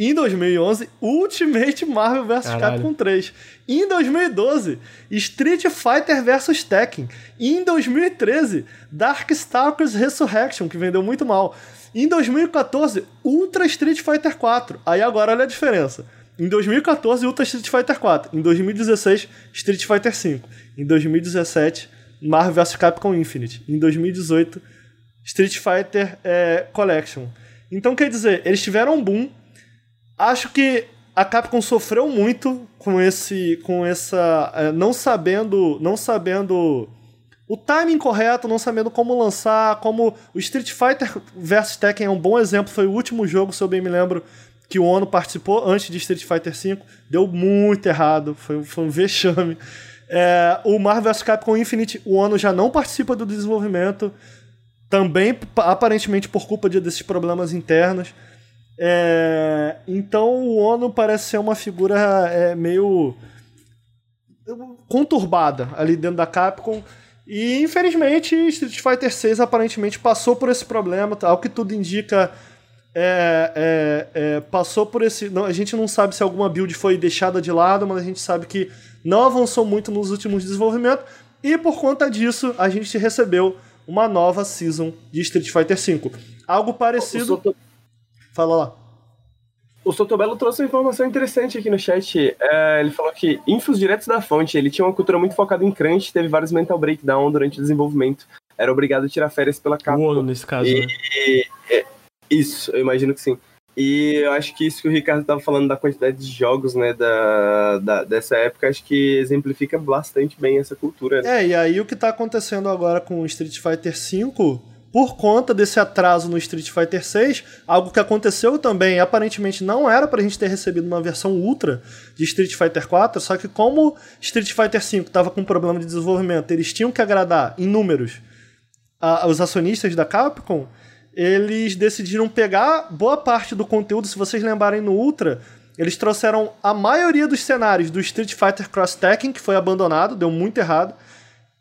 Em 2011, Ultimate Marvel vs Capcom 3. Em 2012, Street Fighter vs Tekken. Em 2013, Darkstalkers Resurrection, que vendeu muito mal. Em 2014, Ultra Street Fighter 4. Aí agora olha a diferença. Em 2014, Ultra Street Fighter 4. Em 2016, Street Fighter 5. Em 2017, Marvel vs Capcom Infinite. Em 2018, Street Fighter é, Collection. Então quer dizer, eles tiveram um boom Acho que a Capcom sofreu muito com esse com essa é, não sabendo não sabendo o timing correto, não sabendo como lançar, como o Street Fighter vs Tekken é um bom exemplo, foi o último jogo, se eu bem me lembro, que o Ono participou antes de Street Fighter V, deu muito errado, foi, foi um vexame. É, o Marvel vs Capcom Infinite, o Ono já não participa do desenvolvimento, também aparentemente por culpa de, desses problemas internos. É, então o Ono parece ser uma figura é, meio conturbada ali dentro da Capcom. E infelizmente Street Fighter VI aparentemente passou por esse problema, ao que tudo indica. É, é, é, passou por esse. Não, a gente não sabe se alguma build foi deixada de lado, mas a gente sabe que não avançou muito nos últimos desenvolvimentos. E por conta disso, a gente recebeu uma nova season de Street Fighter V. Algo parecido. Fala lá. O Sotobelo trouxe uma informação interessante aqui no chat. É, ele falou que, infos diretos da fonte, ele tinha uma cultura muito focada em crunch, teve vários mental breakdown durante o desenvolvimento. Era obrigado a tirar férias pela capa. O nesse caso, e, né? E, é, isso, eu imagino que sim. E eu acho que isso que o Ricardo estava falando da quantidade de jogos, né, da, da, dessa época, acho que exemplifica bastante bem essa cultura. Né? É, e aí o que está acontecendo agora com o Street Fighter V por conta desse atraso no Street Fighter 6, algo que aconteceu também, aparentemente não era para a gente ter recebido uma versão ultra de Street Fighter 4, só que como Street Fighter 5 estava com problema de desenvolvimento, eles tinham que agradar em números a, os acionistas da Capcom, eles decidiram pegar boa parte do conteúdo, se vocês lembrarem no Ultra, eles trouxeram a maioria dos cenários do Street Fighter Cross Tekken, que foi abandonado, deu muito errado,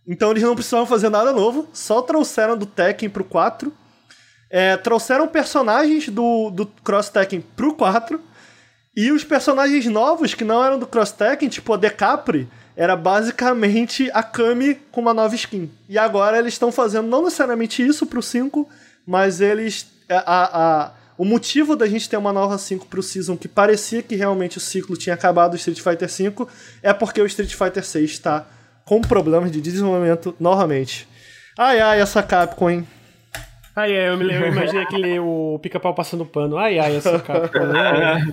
então eles não precisavam fazer nada novo, só trouxeram do Tekken pro 4. É, trouxeram personagens do, do Cross Tekken pro 4. E os personagens novos que não eram do Cross Tekken, tipo a Decapre, era basicamente a Kami com uma nova skin. E agora eles estão fazendo não necessariamente isso pro 5, mas eles. É, a, a, o motivo da gente ter uma nova 5 pro Season, que parecia que realmente o ciclo tinha acabado do Street Fighter 5, é porque o Street Fighter 6 está com problemas de desenvolvimento novamente. Ai, ai, essa Capcom, hein? Ai, ai, eu, me, eu imaginei aquele o pica-pau passando pano. Ai, ai, essa Capcom, né?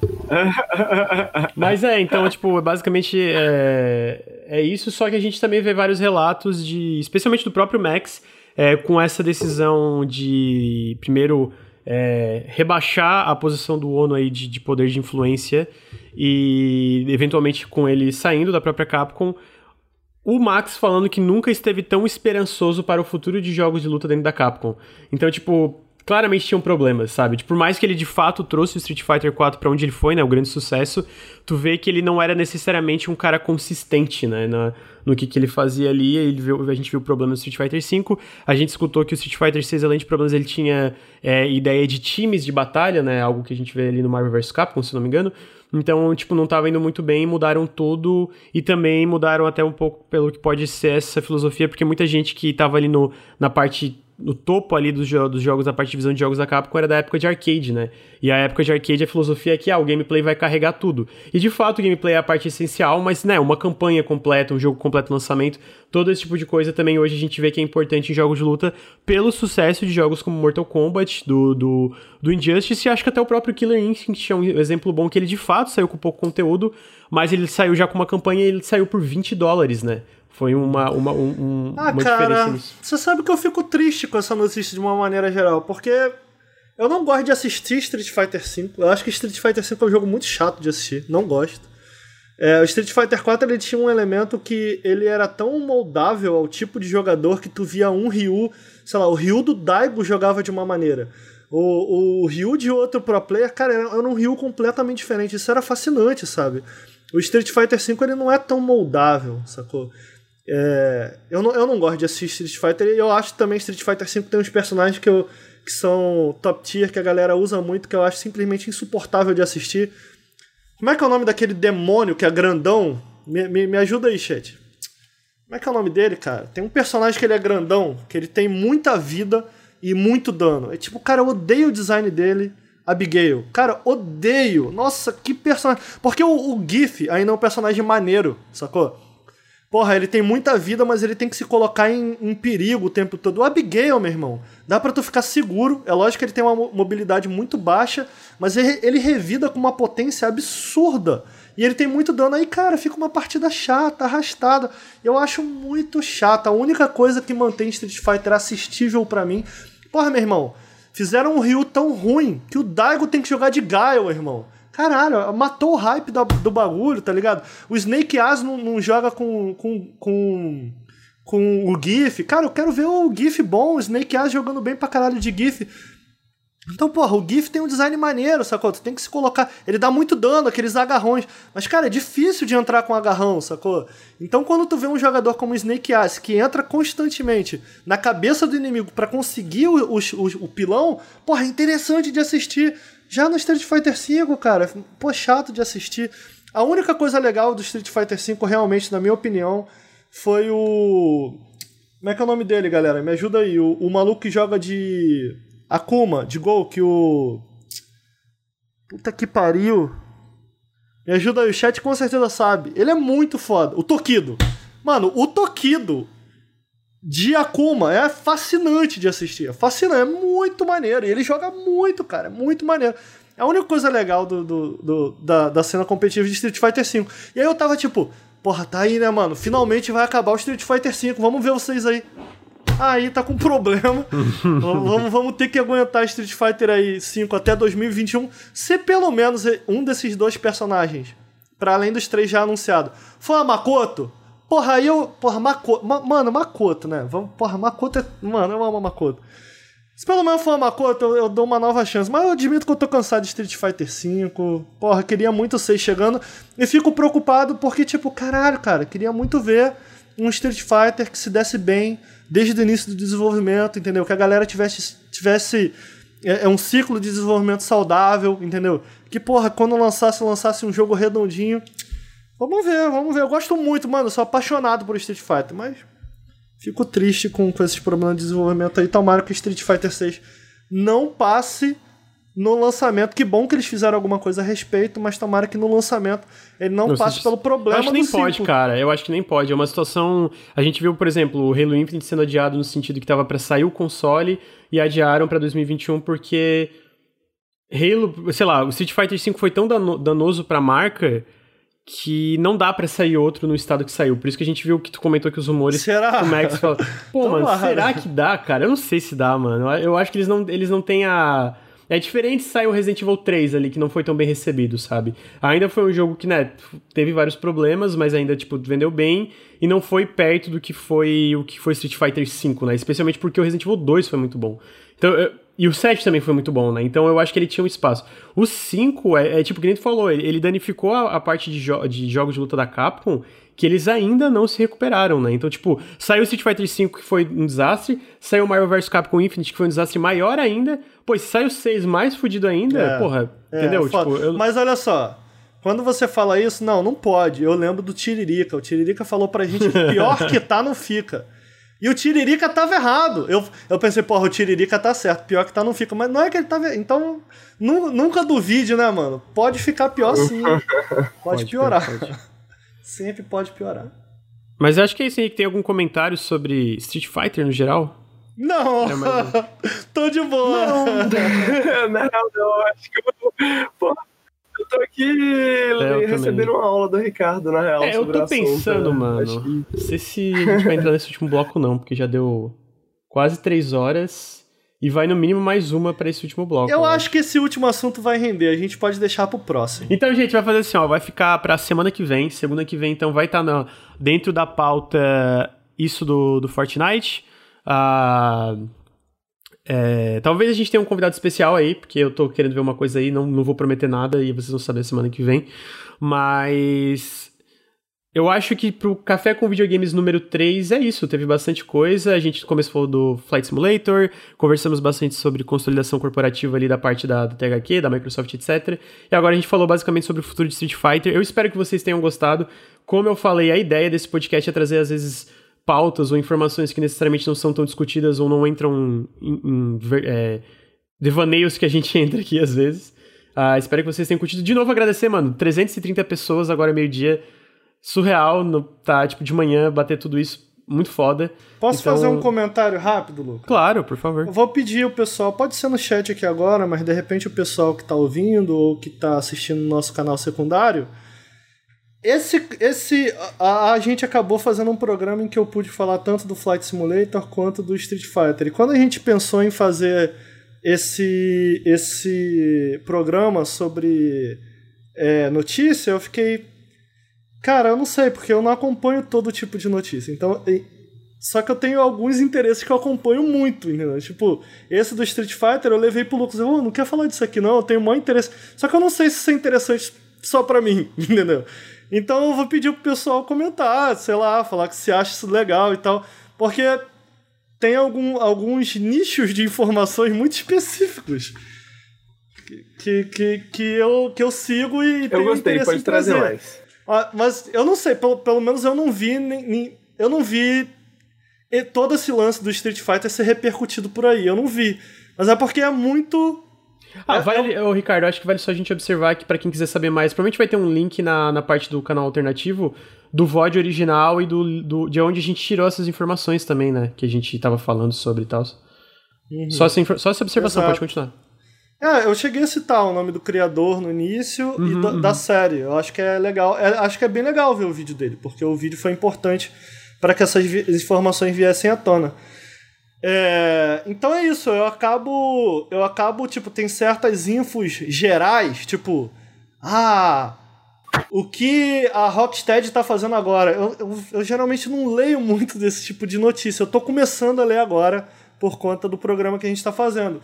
Mas é, então, tipo, basicamente é, é isso, só que a gente também vê vários relatos de, especialmente do próprio Max, é, com essa decisão de, primeiro, é, rebaixar a posição do ONU aí de, de poder de influência e, eventualmente, com ele saindo da própria Capcom, o Max falando que nunca esteve tão esperançoso para o futuro de jogos de luta dentro da Capcom. Então, tipo, claramente tinham problemas, sabe? Tipo, por mais que ele de fato trouxe o Street Fighter 4 para onde ele foi, né, o grande sucesso, tu vê que ele não era necessariamente um cara consistente, né, na, no que, que ele fazia ali. Ele viu, a gente viu o problema no Street Fighter 5, a gente escutou que o Street Fighter 6, além de problemas, ele tinha é, ideia de times de batalha, né, algo que a gente vê ali no Marvel vs Capcom, se não me engano. Então, tipo, não tava indo muito bem, mudaram tudo e também mudaram até um pouco pelo que pode ser essa filosofia, porque muita gente que tava ali no, na parte no topo ali dos, jo dos jogos da parte de visão de jogos da Capcom era da época de arcade, né? E a época de arcade a filosofia é que ah, o gameplay vai carregar tudo. E de fato o gameplay é a parte essencial, mas né, uma campanha completa, um jogo completo lançamento, todo esse tipo de coisa também hoje a gente vê que é importante em jogos de luta pelo sucesso de jogos como Mortal Kombat, do, do, do Injustice e acho que até o próprio Killer Instinct é um exemplo bom que ele de fato saiu com pouco conteúdo, mas ele saiu já com uma campanha e ele saiu por 20 dólares, né? Foi uma, uma, um, ah, uma cara, diferença nisso. Você sabe que eu fico triste com essa notícia de uma maneira geral, porque eu não gosto de assistir Street Fighter V. Eu acho que Street Fighter V é um jogo muito chato de assistir, não gosto. É, o Street Fighter 4 ele tinha um elemento que ele era tão moldável ao tipo de jogador que tu via um Ryu, sei lá, o Ryu do Daigo jogava de uma maneira. O, o Ryu de outro pro player, cara, era um Ryu completamente diferente. Isso era fascinante, sabe? O Street Fighter V ele não é tão moldável, sacou? É, eu, não, eu não gosto de assistir Street Fighter e eu acho também Street Fighter V tem uns personagens que, eu, que são top tier, que a galera usa muito, que eu acho simplesmente insuportável de assistir. Como é que é o nome daquele demônio que é grandão? Me, me, me ajuda aí, chat. Como é que é o nome dele, cara? Tem um personagem que ele é grandão, que ele tem muita vida e muito dano. É tipo, cara, eu odeio o design dele. Abigail. Cara, odeio. Nossa, que personagem. Porque o, o Gif ainda é um personagem maneiro, sacou? Porra, ele tem muita vida, mas ele tem que se colocar em, em perigo o tempo todo. O Abigail, meu irmão, dá para tu ficar seguro. É lógico que ele tem uma mobilidade muito baixa, mas ele, ele revida com uma potência absurda. E ele tem muito dano aí, cara, fica uma partida chata, arrastada. Eu acho muito chata. A única coisa que mantém Street Fighter assistível para mim. Porra, meu irmão, fizeram um Ryu tão ruim que o Daigo tem que jogar de Gaio, irmão. Caralho, matou o hype do, do bagulho, tá ligado? O Snake Eyes não, não joga com, com, com, com o GIF. Cara, eu quero ver o GIF bom, o Snake Eyes jogando bem pra caralho de GIF. Então, porra, o GIF tem um design maneiro, sacou? Tu tem que se colocar. Ele dá muito dano, aqueles agarrões. Mas, cara, é difícil de entrar com agarrão, sacou? Então, quando tu vê um jogador como o Snake Eyes que entra constantemente na cabeça do inimigo para conseguir o, o, o, o pilão, porra, é interessante de assistir. Já no Street Fighter V, cara, pô, chato de assistir. A única coisa legal do Street Fighter V, realmente, na minha opinião, foi o. Como é que é o nome dele, galera? Me ajuda aí. O, o maluco que joga de. Akuma, de Gol, que o. Puta que pariu. Me ajuda aí, o chat com certeza sabe. Ele é muito foda. O Tokido. Mano, o Tokido de Akuma. É fascinante de assistir. É fascinante, é muito maneiro. E ele joga muito, cara. É muito maneiro. É a única coisa legal do, do, do, da, da cena competitiva de Street Fighter V. E aí eu tava tipo, porra, tá aí, né, mano? Finalmente vai acabar o Street Fighter V. Vamos ver vocês aí. Aí tá com problema. vamos, vamos ter que aguentar Street Fighter aí 5 até 2021. Se pelo menos um desses dois personagens, para além dos três já anunciados, for a Makoto, Porra, aí eu. Porra, Makoto. Ma, mano, Makoto, né? Vamos, porra, Makoto é. Mano, eu amo Makoto. Se pelo menos for a Makoto, eu, eu, dou uma nova chance. Mas eu admito que eu tô cansado de Street Fighter V. Porra, queria muito ser chegando. E fico preocupado porque, tipo, caralho, cara, queria muito ver um Street Fighter que se desse bem desde o início do desenvolvimento, entendeu? Que a galera tivesse. tivesse é, é um ciclo de desenvolvimento saudável, entendeu? Que, porra, quando lançasse, lançasse um jogo redondinho Vamos ver, vamos ver. Eu gosto muito, mano. Eu sou apaixonado por Street Fighter, mas fico triste com, com esses problemas de desenvolvimento aí. Tomara que Street Fighter 6 não passe no lançamento. Que bom que eles fizeram alguma coisa a respeito, mas tomara que no lançamento ele não, não passe pelo problema. Eu acho que nem pode, cara. Eu acho que nem pode. É uma situação. A gente viu, por exemplo, o Halo Infinite sendo adiado no sentido que tava para sair o console e adiaram para 2021 porque Halo, sei lá, o Street Fighter 5 foi tão danoso pra marca que não dá para sair outro no estado que saiu. Por isso que a gente viu que tu comentou que os rumores. Será? O Max fala. Pô, mano, será que dá, cara? Eu não sei se dá, mano. Eu acho que eles não, eles não têm a. É diferente se saiu o Resident Evil 3 ali, que não foi tão bem recebido, sabe? Ainda foi um jogo que, né, teve vários problemas, mas ainda, tipo, vendeu bem e não foi perto do que foi o que foi Street Fighter 5, né? Especialmente porque o Resident Evil 2 foi muito bom. Então, eu, e o 7 também foi muito bom, né? Então eu acho que ele tinha um espaço. O 5 é, é tipo, que nem tu falou, ele, ele danificou a, a parte de, jo de, jogos de luta da Capcom que eles ainda não se recuperaram, né? Então, tipo, saiu o Street Fighter V que foi um desastre, saiu o Mario vs Capcom Infinite que foi um desastre maior ainda. Pô, se sai o 6 mais fudido ainda, é, porra, é, entendeu? Tipo, eu... Mas olha só, Quando você fala isso, não, não pode. Eu lembro do Tiririca. O Tiririca falou pra gente que pior que tá não fica. E o Tiririca tava errado. Eu, eu pensei, porra, o Tiririca tá certo. Pior que tá não fica. Mas não é que ele tava. Então, nu, nunca duvide, né, mano? Pode ficar pior sim. Pode, pode piorar. Pode. Sempre pode piorar. Mas acho que é isso aí. Tem algum comentário sobre Street Fighter no geral? Não! É, mas... Tô de boa! Não, não, não. Acho que eu. Porra eu tô aqui é, recebendo uma aula do Ricardo, na real. É, eu tô pensando, né? mano. Que... Não sei se a gente vai entrar nesse último bloco, não, porque já deu quase três horas. E vai no mínimo mais uma para esse último bloco. Eu acho que esse último assunto vai render, a gente pode deixar pro próximo. Então, gente, vai fazer assim, ó, vai ficar pra semana que vem. Segunda que vem, então, vai estar tá dentro da pauta isso do, do Fortnite. Uh, é, talvez a gente tenha um convidado especial aí, porque eu tô querendo ver uma coisa aí, não, não vou prometer nada e vocês vão saber semana que vem. Mas eu acho que pro Café com Videogames número 3 é isso, teve bastante coisa. A gente começou do Flight Simulator, conversamos bastante sobre consolidação corporativa ali da parte da, da THQ, da Microsoft, etc. E agora a gente falou basicamente sobre o futuro de Street Fighter. Eu espero que vocês tenham gostado. Como eu falei, a ideia desse podcast é trazer às vezes pautas ou informações que necessariamente não são tão discutidas ou não entram em, em é, devaneios que a gente entra aqui às vezes. Uh, espero que vocês tenham curtido. De novo, agradecer, mano. 330 pessoas agora meio-dia. Surreal, no, tá? Tipo, de manhã, bater tudo isso. Muito foda. Posso então... fazer um comentário rápido, Lucas? Claro, por favor. Eu vou pedir o pessoal, pode ser no chat aqui agora, mas de repente o pessoal que tá ouvindo ou que tá assistindo no nosso canal secundário, esse, esse a, a, gente acabou fazendo um programa em que eu pude falar tanto do Flight Simulator quanto do Street Fighter. E quando a gente pensou em fazer esse, esse programa sobre é, notícia, eu fiquei. Cara, eu não sei, porque eu não acompanho todo tipo de notícia. Então. Só que eu tenho alguns interesses que eu acompanho muito, entendeu? Tipo, esse do Street Fighter eu levei pro Lucas. Eu oh, não quero falar disso aqui, não. Eu tenho maior interesse. Só que eu não sei se isso é interessante só pra mim, entendeu? Então eu vou pedir pro pessoal comentar, sei lá, falar que se acha isso legal e tal. Porque tem algum, alguns nichos de informações muito específicos que, que, que, eu, que eu sigo e Eu gostei, pode trazer, trazer mais. Ah, mas eu não sei, pelo, pelo menos eu não vi nem, nem, eu não vi todo esse lance do Street Fighter ser repercutido por aí. Eu não vi. Mas é porque é muito ah, vale, é... Ricardo, acho que vale só a gente observar que para quem quiser saber mais, provavelmente vai ter um link na, na parte do canal alternativo do VOD original e do, do, de onde a gente tirou essas informações também, né? Que a gente tava falando sobre e tal. Uhum. Só, essa, só essa observação, Exato. pode continuar. É, eu cheguei a citar o nome do criador no início uhum, e da, uhum. da, série. Eu acho que é legal. É, acho que é bem legal ver o vídeo dele, porque o vídeo foi importante para que essas informações viessem à tona. É, então é isso, eu acabo. Eu acabo, tipo, tem certas infos gerais, tipo. Ah. O que a Rocksteady tá fazendo agora? Eu, eu, eu, geralmente não leio muito desse tipo de notícia. Eu tô começando a ler agora por conta do programa que a gente tá fazendo.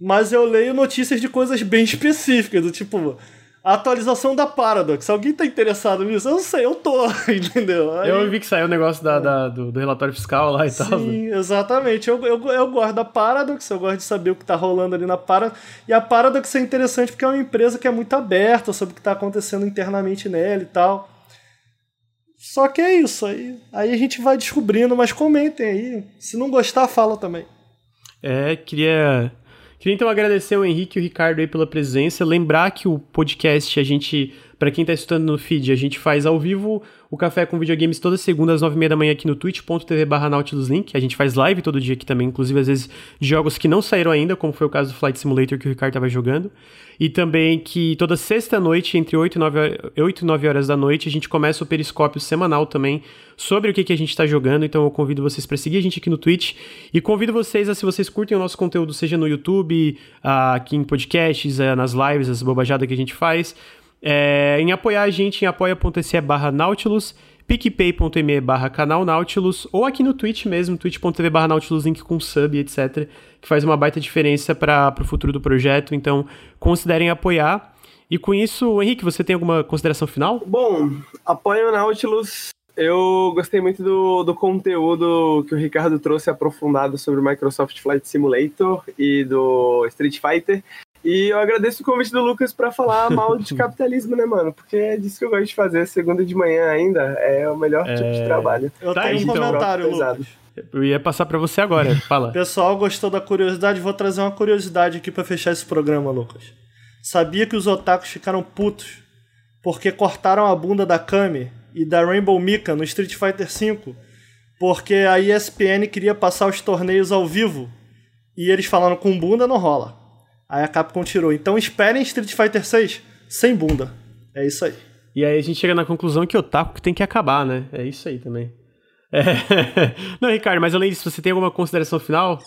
Mas eu leio notícias de coisas bem específicas, do tipo a atualização da Paradox. Alguém tá interessado nisso? Eu não sei, eu tô, entendeu? Aí... Eu vi que saiu o negócio da, da do, do, relatório fiscal lá e Sim, tal. Sim, exatamente. Eu, eu, eu gosto da Paradox, eu gosto de saber o que tá rolando ali na Paradox. E a Paradox é interessante porque é uma empresa que é muito aberta sobre o que tá acontecendo internamente nela e tal. Só que é isso, aí, aí a gente vai descobrindo, mas comentem aí. Se não gostar, fala também. É, queria Queria então agradecer o Henrique e o Ricardo aí pela presença. Lembrar que o podcast, a gente, para quem tá estudando no feed, a gente faz ao vivo o Café com Videogames toda segunda às nove e meia da manhã aqui no twitch.tv barra. A gente faz live todo dia aqui também, inclusive às vezes de jogos que não saíram ainda, como foi o caso do Flight Simulator que o Ricardo tava jogando. E também que toda sexta-noite, entre 8 e, 9, 8 e 9 horas da noite, a gente começa o periscópio semanal também sobre o que, que a gente está jogando. Então eu convido vocês para seguir a gente aqui no Twitch. E convido vocês a, se vocês curtem o nosso conteúdo, seja no YouTube, aqui em podcasts, nas lives, as bobajadas que a gente faz, é, em apoiar a gente em apoia.se barra Nautilus picpay.me barra canal Nautilus ou aqui no Twitch mesmo, twitch.tv barra Nautilus, link com sub, etc, que faz uma baita diferença para o futuro do projeto, então considerem apoiar. E com isso, Henrique, você tem alguma consideração final? Bom, apoio o Nautilus. Eu gostei muito do, do conteúdo que o Ricardo trouxe aprofundado sobre o Microsoft Flight Simulator e do Street Fighter. E eu agradeço o convite do Lucas para falar mal de capitalismo, né, mano? Porque é disso que eu gosto de fazer. Segunda de manhã ainda é o melhor é... tipo de trabalho. Eu tá tenho aí, um então. comentário, Lucas. Eu ia passar para você agora. Fala. Pessoal, gostou da curiosidade? Vou trazer uma curiosidade aqui para fechar esse programa, Lucas. Sabia que os otakus ficaram putos porque cortaram a bunda da Kami e da Rainbow Mika no Street Fighter V porque a ESPN queria passar os torneios ao vivo e eles falaram com bunda não rola. Aí a Capcom tirou. Então esperem Street Fighter 6 sem bunda. É isso aí. E aí a gente chega na conclusão que o Otaku tem que acabar, né? É isso aí também. É... Não, Ricardo, mas além disso, você tem alguma consideração final?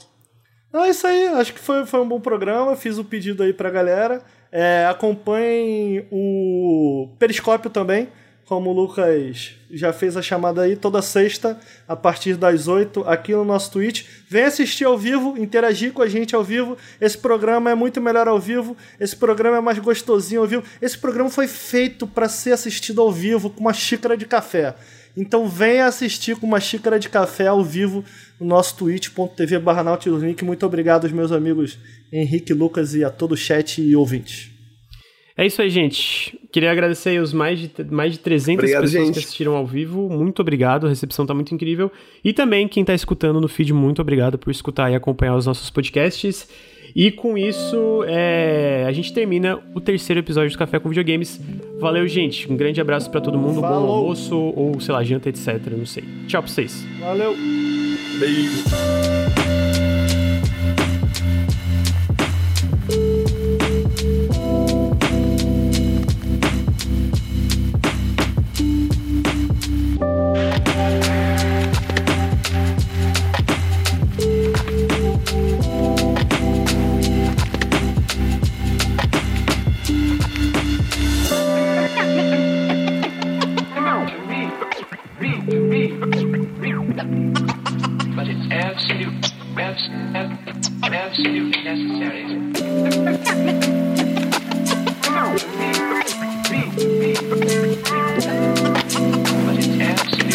Não, é isso aí. Acho que foi, foi um bom programa. Fiz o pedido aí pra galera. É, acompanhem o Periscópio também como o Lucas já fez a chamada aí, toda sexta, a partir das 8, aqui no nosso Twitch. Vem assistir ao vivo, interagir com a gente ao vivo. Esse programa é muito melhor ao vivo, esse programa é mais gostosinho ao vivo. Esse programa foi feito para ser assistido ao vivo com uma xícara de café. Então venha assistir com uma xícara de café ao vivo no nosso twitch.tv barra Muito obrigado aos meus amigos Henrique, Lucas e a todo o chat e ouvintes. É isso aí, gente. Queria agradecer os mais de, mais de 300 Obrigado, pessoas gente. que assistiram ao vivo. Muito obrigado, a recepção tá muito incrível. E também quem tá escutando no feed, muito obrigado por escutar e acompanhar os nossos podcasts. E com isso, é... a gente termina o terceiro episódio do Café com Videogames. Valeu, gente. Um grande abraço para todo mundo. Falou. Bom almoço ou, sei lá, janta, etc. Não sei. Tchau pra vocês. Valeu. Beijo. but it's absolute, absolute, absolute necessary. But it's necessary.